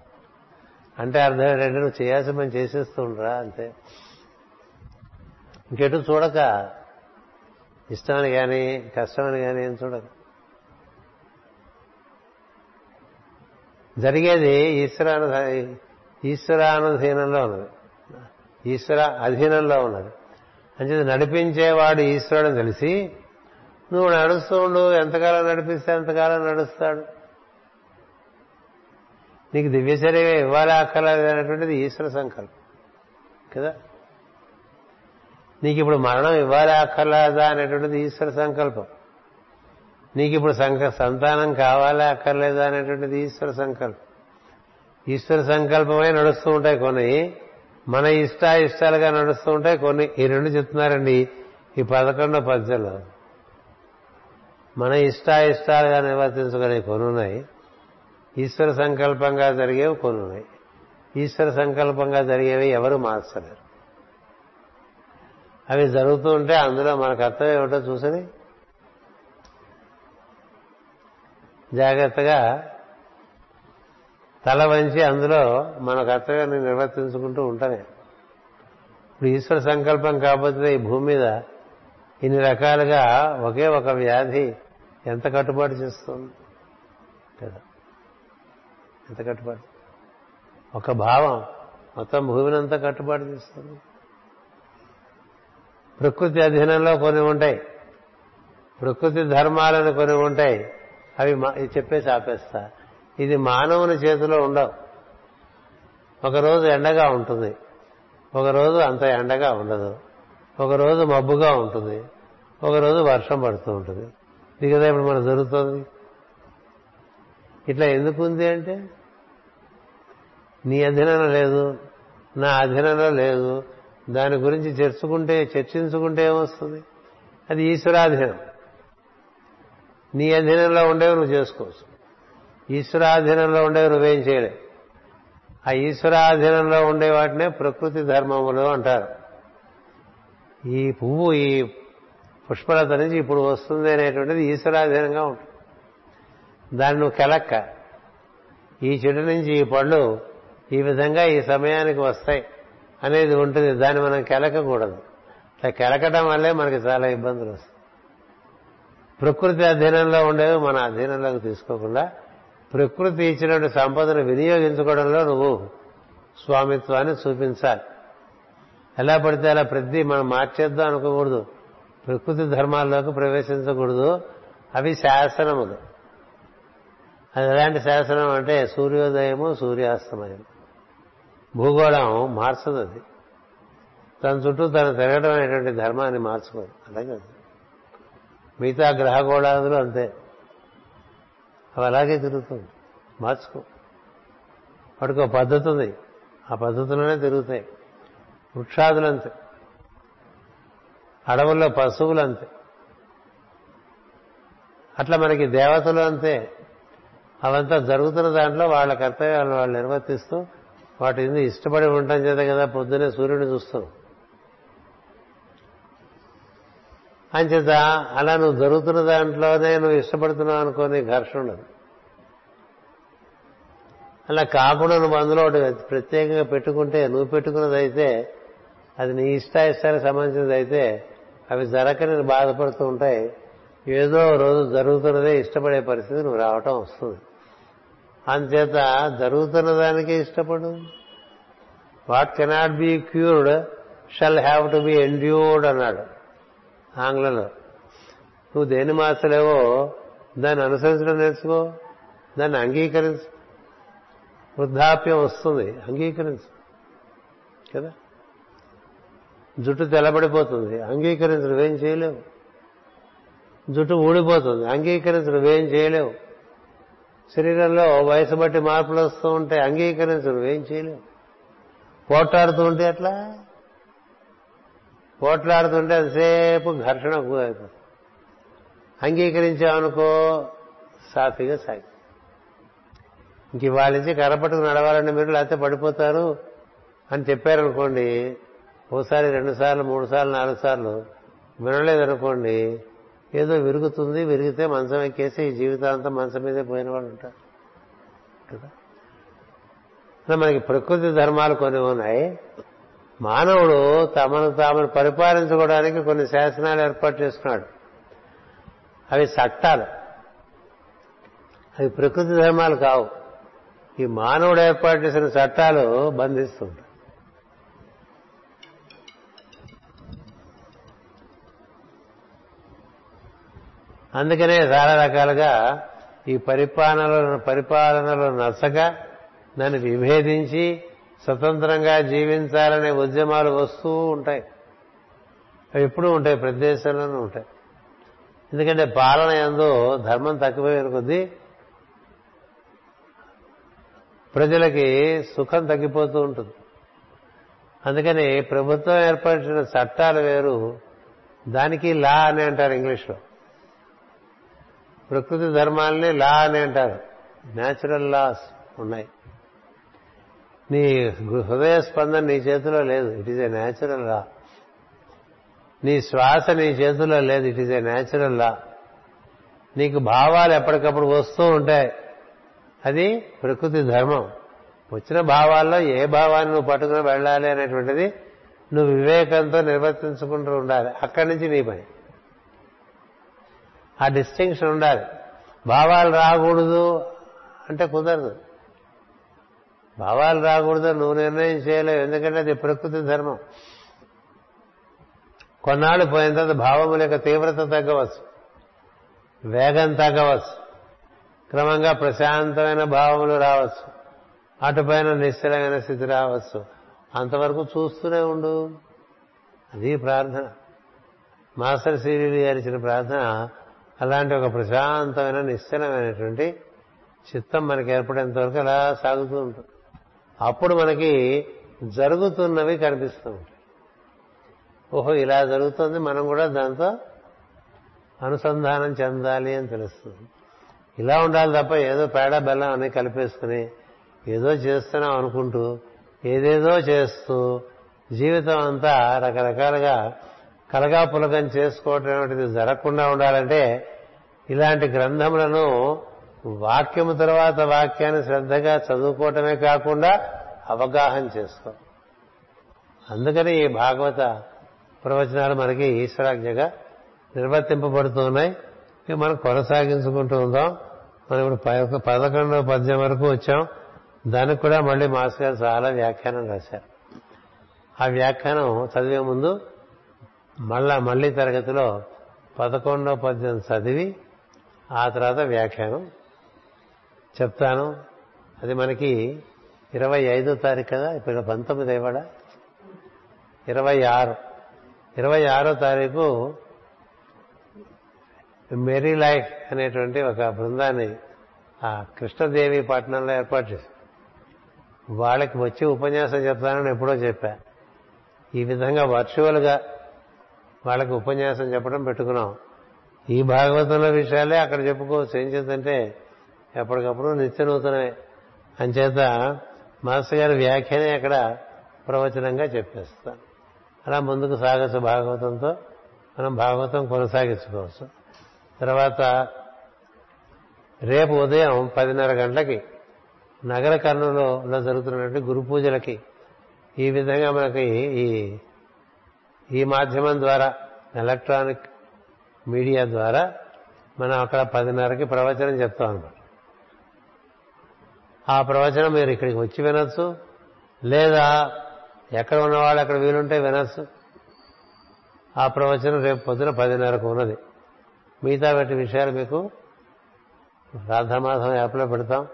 అంటే అర్థం ఏంటంటే నువ్వు చేయాల్సిన పని చేసేస్తూ ఉండరా? అంతే. ఇంకెటు చూడక. ఇష్టమని కానీ కష్టమని కానీ ఏం చూడక. జరిగేది ఈశ్వరాను ఈశ్వరానుధీనంలో ఉన్నది. ఈశ్వర అధీనంలో ఉన్నది. అంటే నడిపించేవాడు ఈశ్వరుడు తెలిసి నువ్వు నడుస్తూ ఉండు ఎంతకాలం నడిపిస్తే ఎంతకాలం నడుస్తాడు. నీకు దివ్యచర్య ఇవ్వాలి అక్కర్లేదు అనేటువంటిది ఈశ్వర సంకల్పం. కదా? నీకు ఇప్పుడు మరణం ఇవ్వాలి అక్కర్లేదా అనేటువంటిది ఈశ్వర సంకల్పం. నీకు ఇప్పుడు సంక సంతానం కావాలా అక్కర్లేదా అనేటువంటిది ఈశ్వర సంకల్పం. ఈశ్వర సంకల్పమై నడుస్తూ ఉంటాయి కొన్ని. మన ఇష్ట ఇష్టాలుగా నడుస్తూ ఉంటాయి కొన్ని. ఈ రెండు చెప్తున్నారండి ఈ పదకొండో పద్యంలో. మన ఇష్ట ఇష్టాలుగా నిర్వర్తించుకునే కొన్ని ఉన్నాయి. ఈశ్వర సంకల్పంగా జరిగేవి కొన్ని ఉన్నాయి ఈశ్వర సంకల్పంగా జరిగేవి ఎవరు మార్చలేరు అవి జరుగుతూ ఉంటే అందులో మన కర్తవ్యం ఏమిటో చూసని జాగ్రత్తగా తల వంచి అందులో మన కర్తవ్యాన్ని నిర్వర్తించుకుంటూ ఉంటామే ఇప్పుడు ఈశ్వర సంకల్పం కాకపోతే ఈ భూమి మీద ఇన్ని రకాలుగా ఒకే ఒక వ్యాధి ఎంత కట్టుబాటు చేస్తుంది? ఎంత కట్టుబాటు? ఒక భావం. మొత్తం భూమినంతా కట్టుబాటు తీస్తుంది ప్రకృతి అధీనంలో కొన్ని ఉంటాయి. ప్రకృతి ధర్మాలను కొన్ని ఉంటాయి. అవి చెప్పేసి ఆపేస్తా. ఇది మానవుని చేతిలో ఉండవు. ఒకరోజు ఎండగా ఉంటుంది. ఒకరోజు అంత ఎండగా ఉండదు. ఒకరోజు మబ్బుగా ఉంటుంది. ఒకరోజు వర్షం పడుతూ ఉంటుంది. ఇది కదా ఇప్పుడు మనకు జరుగుతుంది? ఇట్లా ఎందుకు ఉంది అంటే? నీ అధీనంలో లేదు నా అధీనంలో లేదు దాని గురించి చర్చుకుంటే చర్చించుకుంటే ఏమొస్తుంది? అది ఈశ్వరాధీనం నీ అధీనంలో ఉండేవి నువ్వు చేసుకోవచ్చు. ఈశ్వరాధీనంలో ఉండేవి నువ్వేం చేయలేవు ఆ ఈశ్వరాధీనంలో ఉండే వాటినే ప్రకృతి ధర్మములు అంటారు. ఈ పువ్వు ఈ పుష్పలత నుంచి ఇప్పుడు వస్తుంది అనేటువంటిది ఈశ్వరాధీనంగా ఉంటుంది. దాన్ని నువ్వు కెలక్క. ఈ చెడు నుంచి ఈ పళ్ళు ఈ విధంగా ఈ సమయానికి వస్తాయి అనేది ఉంటుంది. దాన్ని మనం కెలకకూడదు. అట్లా కెలకడం వల్లే మనకి చాలా ఇబ్బందులు వస్తాయి. ప్రకృతి అధీనంలో ఉండేవి మన అధీనంలోకి తీసుకోకుండా ప్రకృతి ఇచ్చినటువంటి సంపదను వినియోగించుకోవడంలో నువ్వు స్వామిత్వాన్ని చూపించాలి. ఎలా పడితే అలా ప్రతి మనం మార్చేద్దాం అనుకోకూడదు. ప్రకృతి ధర్మాల్లోకి ప్రవేశించకూడదు. అవి శాసనములు. అది ఎలాంటి శాసనం అంటే సూర్యోదయము సూర్యాస్తమయం. భూగోళం మార్చదు అది. తన చుట్టూ తను తిరగడం అనేటువంటి ధర్మాన్ని మార్చుకోదు. అలాగే మిగతా గ్రహగోళాదులు అంతే. అవి అలాగే తిరుగుతుంది. మార్చుకో. వాటికి ఒక పద్ధతి ఉంది. ఆ పద్ధతిలోనే తిరుగుతాయి. వృక్షాదులు అంతే. అడవుల్లో పశువులు అంతే. అట్లా మనకి దేవతలు అంతే. అవంతా జరుగుతున్న దాంట్లో వాళ్ళ కర్తవ్యాలను వాళ్ళు నిర్వర్తిస్తూ వాటిని ఇష్టపడి ఉండటం చేత కదా పొద్దునే సూర్యుడిని చూస్తాం అంచేత అలా నువ్వు జరుగుతున్న దాంట్లోనే నువ్వు ఇష్టపడుతున్నావు అనుకోని ఘర్షణ ఉండదు. అలా కాకుండా నువ్వు అందులో ఒకటి ప్రత్యేకంగా పెట్టుకుంటే నువ్వు పెట్టుకున్నది అయితే అది నీ ఇష్టాయిష్టానికి సంబంధించినది అయితే అవి జరగని బాధపడుతూ ఉంటాయి. ఏదో రోజు జరుగుతున్నదే ఇష్టపడే పరిస్థితి నువ్వు రావటం వస్తుంది. అందుచేత జరుగుతున్న దానికే ఇష్టపడు. What cannot be cured shall have to be endured అన్నాడు ఆంగ్లంలో. నువ్వు దేన్ని మార్చలేవో దాన్ని అనుసరించడం నేర్చుకో దాన్ని అంగీకరించు. వృద్ధాప్యం వస్తుంది అంగీకరించు. కదా? జుట్టు తెల్లబడిపోతుంది అంగీకరించడం ఏం చేయలేవు. జుట్టు ఊడిపోతుంది అంగీకరించడం ఏం చేయలేవు. శరీరంలో వయసు బట్టి మార్పులు వస్తూ ఉంటే అంగీకరించు నువ్వేం చేయలేవు పోట్లాడుతూ ఉంటే ఎట్లా? పోట్లాడుతుంటే అంతసేపు ఘర్షణ అయిపోతుంది అంగీకరించామనుకో సాఫీగా సాగి. ఇంక వాళ్ళ నుంచి కరపట్టుకు నడవాలంటే మీరు లేకపోతే పడిపోతారు అని చెప్పారనుకోండి ఓసారి రెండు సార్లు మూడు సార్లు నాలుగు సార్లు వినలేదనుకోండి ఏదో విరుగుతుంది విరిగితే మంచం ఎక్కేసి ఈ జీవితాంతం మంచం మీదే పోయిన వాళ్ళు ఉంటారు. కదా? మనకి ప్రకృతి ధర్మాలు కొన్ని ఉన్నాయి. మానవుడు తమను తామను పరిపాలించుకోవడానికి కొన్ని శాసనాలు ఏర్పాటు చేసుకున్నాడు. అవి చట్టాలు అవి ప్రకృతి ధర్మాలు కావు. ఈ మానవుడు ఏర్పాటు చేసిన చట్టాలు బంధిస్తుంటాయి. అందుకనే చాలా రకాలుగా ఈ పరిపాలనలో పరిపాలనలో నచ్చక నన్ను విభేదించి స్వతంత్రంగా జీవించాలనే ఉద్యమాలు వస్తూ ఉంటాయి. అవి ఎప్పుడూ ఉంటాయి ప్రతి దేశంలోనూ ఉంటాయి. ఎందుకంటే పాలన ఎందు ధర్మం తగ్గిపోయిన కొద్దీ ప్రజలకి సుఖం తగ్గిపోతూ ఉంటుంది. అందుకని ప్రభుత్వం ఏర్పరిచిన చట్టాలు వేరు. దానికి లా అని అంటారు ఇంగ్లీష్లో. ప్రకృతి ధర్మాలని లా అని అంటారు. న్యాచురల్ లాస్ ఉన్నాయి. నీ హృదయ స్పందన నీ చేతిలో లేదు. It is a natural law నీ శ్వాస నీ చేతిలో లేదు. It is a natural law నీకు భావాలు ఎప్పటికప్పుడు వస్తూ ఉంటాయి. అది ప్రకృతి ధర్మం. వచ్చిన భావాల్లో ఏ భావాన్ని నువ్వు పట్టుకుని వెళ్ళాలి అనేటువంటిది నువ్వు వివేకంతో నిర్వర్తించుకుంటూ ఉండాలి. అక్కడి నుంచి నీ పని. ఆ డిస్టింక్షన్ ఉండాలి. భావాలు రాకూడదు అంటే కుదరదు. భావాలు రాకూడదు నువ్వు నిర్ణయం చేయలేవు. ఎందుకంటే అది ప్రకృతి ధర్మం. కొన్నాళ్ళు పోయిన తర్వాత భావముల యొక్క తీవ్రత తగ్గవచ్చు. వేగం తగ్గవచ్చు. క్రమంగా ప్రశాంతమైన భావములు రావచ్చు. అటుపైన నిశ్చలమైన స్థితి రావచ్చు. అంతవరకు చూస్తూనే ఉండు. అది ప్రార్థన. మాస్టర్ శ్రీ గారు ఇచ్చిన ప్రార్థన అలాంటి ఒక ప్రశాంతమైన నిశ్చలమైనటువంటి చిత్తం మనకి ఏర్పడేంత వరకు అలా సాగుతూ ఉంటుంది. అప్పుడు మనకి జరుగుతున్నవి కనిపిస్తూ ఉంటాయి. ఓహో ఇలా జరుగుతుంది మనం కూడా దాంతో అనుసంధానం చెందాలి అని తెలుస్తుంది. ఇలా ఉండాలి తప్ప ఏదో పేడ బెల్లం అని కలిపేసుకుని ఏదో చేస్తున్నాం అనుకుంటూ ఏదేదో చేస్తూ జీవితం అంతా రకరకాలుగా కలగా పులకం చేసుకోవటం అనేటిది జరగకుండా ఉండాలంటే ఇలాంటి గ్రంథములను వాక్యము తర్వాత వాక్యాన్ని శ్రద్ధగా చదువుకోవటమే కాకుండా అవగాహన చేసుకో. అందుకని ఈ భాగవత ప్రవచనాలు మనకి ఈశ్వరాజ్ఞగా నిర్వర్తింపబడుతున్నాయి. ఇక మనం కొనసాగించుకుంటూ ఉందాం. మనం ఇప్పుడు పదకొండవ పద్యం వరకు వచ్చాం. దానికి కూడా మళ్ళీ మాస్ గారు చాలా వ్యాఖ్యానం రాశారు. ఆ వ్యాఖ్యానం చదివే ముందు మళ్ళా మళ్ళీ తరగతిలో పదకొండో పద్యం చదివి ఆ తర్వాత వ్యాఖ్యానం చెప్తాను. అది మనకి ఇరవై ఐదో తారీఖు కదా ఇప్పుడు పంతొమ్మిది ఇవాడ ఇరవై ఆరు. ఇరవై ఆరో తారీఖు మెరీ లైఫ్ అనేటువంటి ఒక బృందాన్ని ఆ కృష్ణదేవి పట్టణంలో ఏర్పాటు చేశారు. వాళ్ళకి వచ్చి ఉపన్యాసం చెప్తానని ఎప్పుడో చెప్పా. ఈ విధంగా వర్చువల్గా వాళ్ళకి ఉపన్యాసం చెప్పడం పెట్టుకున్నాం. ఈ భాగవతంలో విషయాలే అక్కడ చెప్పుకోవచ్చు. ఏం చేద్దంటే ఎప్పటికప్పుడు నిత్య నూతనమే అంచేత మాస్టర్ గారి వ్యాఖ్యనే అక్కడ ప్రవచనంగా చెప్పేస్తాను. అలా ముందుకు సాగచ్చు భాగవతంతో. మనం భాగవతం కొనసాగించుకోవచ్చు. తర్వాత రేపు ఉదయం పదిన్నర గంటలకి నగర కర్ణంలో జరుగుతున్నటువంటి గురు పూజలకి ఈ విధంగా మనకి ఈ ఈ మాధ్యమం ద్వారా ఎలక్ట్రానిక్ మీడియా ద్వారా మనం అక్కడ పదిన్నరకి ప్రవచనం చెప్తాం అనమాట ఆ ప్రవచనం మీరు ఇక్కడికి వచ్చి వినొచ్చు లేదా ఎక్కడ ఉన్నవాళ్ళు అక్కడ వీలుంటే వినొచ్చు. ఆ ప్రవచనం రేపు పొద్దున పదిన్నరకు ఉన్నది. మిగతా వాటి విషయాలు మీకు రాధమాసం యాప్లో పెడతాం.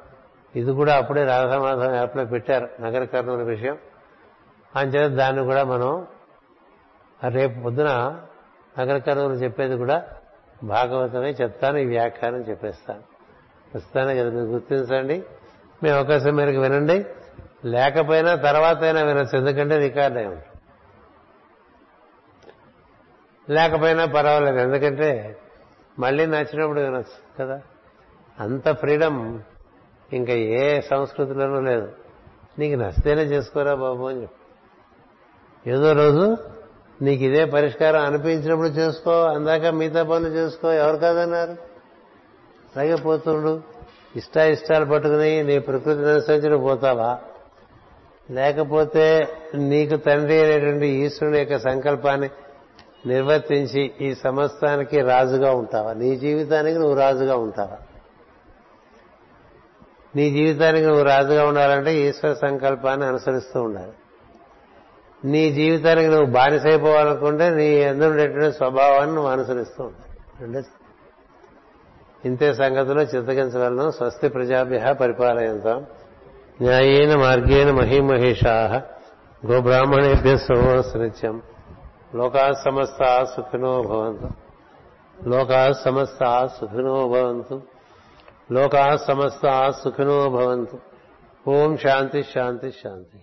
ఇది కూడా అప్పుడే రాధమాసం యాప్లో పెట్టారు నగర కర్నూలు విషయం. అంచేత దాన్ని కూడా మనం రేపు పొద్దున నగర చెప్పేది కూడా భాగవతమే చెప్తాను ఈ వ్యాఖ్యానం చెప్పేస్తాను. ప్రస్తుతానికి కదా మీరు గుర్తించండి. మీ అవకాశం మేరకు వినండి. లేకపోయినా తర్వాత అయినా వినొచ్చు ఎందుకంటే రికార్డ్ అయి ఉంటుంది లేకపోయినా పర్వాలేదు ఎందుకంటే మళ్ళీ నచ్చినప్పుడు వినొచ్చు కదా? అంత ఫ్రీడమ్ ఇంకా ఏ సంస్కృతిలోనూ లేదు. నీకు నచ్చితేనే చేసుకోరా బాబు అని చెప్పు. ఏదో రోజు నీకు ఇదే పరిష్కారం అనిపించినప్పుడు చేసుకో అందాక మిగతా పనులు చేసుకో ఎవరు కాదన్నారు? అలాగే పోతుండు. ఇష్ట ఇష్టాలు పట్టుకుని నీ ప్రకృతిని అనుసరించి పోతావా? లేకపోతే నీకు తండ్రి అనేటువంటి ఈశ్వరుని యొక్క సంకల్పాన్ని నిర్వర్తించి ఈ సమస్తానికి రాజుగా ఉంటావా? నీ జీవితానికి నువ్వు రాజుగా ఉంటావా? నీ జీవితానికి నువ్వు రాజుగా ఉండాలంటే ఈశ్వర సంకల్పాన్ని అనుసరిస్తూ ఉండాలి. నీ జీవితానికి నువ్వు బానిసైపోవాలనుకుంటే నీ ఎందుండేటువంటి స్వభావాన్ని నువ్వు అనుసరిస్తూ అంటే ఇంతే సంగతిలో చిత్తగించగలను. స్వస్తి ప్రజాభ్య పరిపాలయంతాం. న్యాయేన మార్గేణ మహిమహేషా గోబ్రాహ్మణేభ్య సోమస్ నిత్యం. లోకా సమస్త సుఖినో భవంతు. లోకా సమస్త సుఖినో భవంతు. లోకా సమస్త సుఖినో భవంతు. ఓం శాంతి శాంతి శాంతి.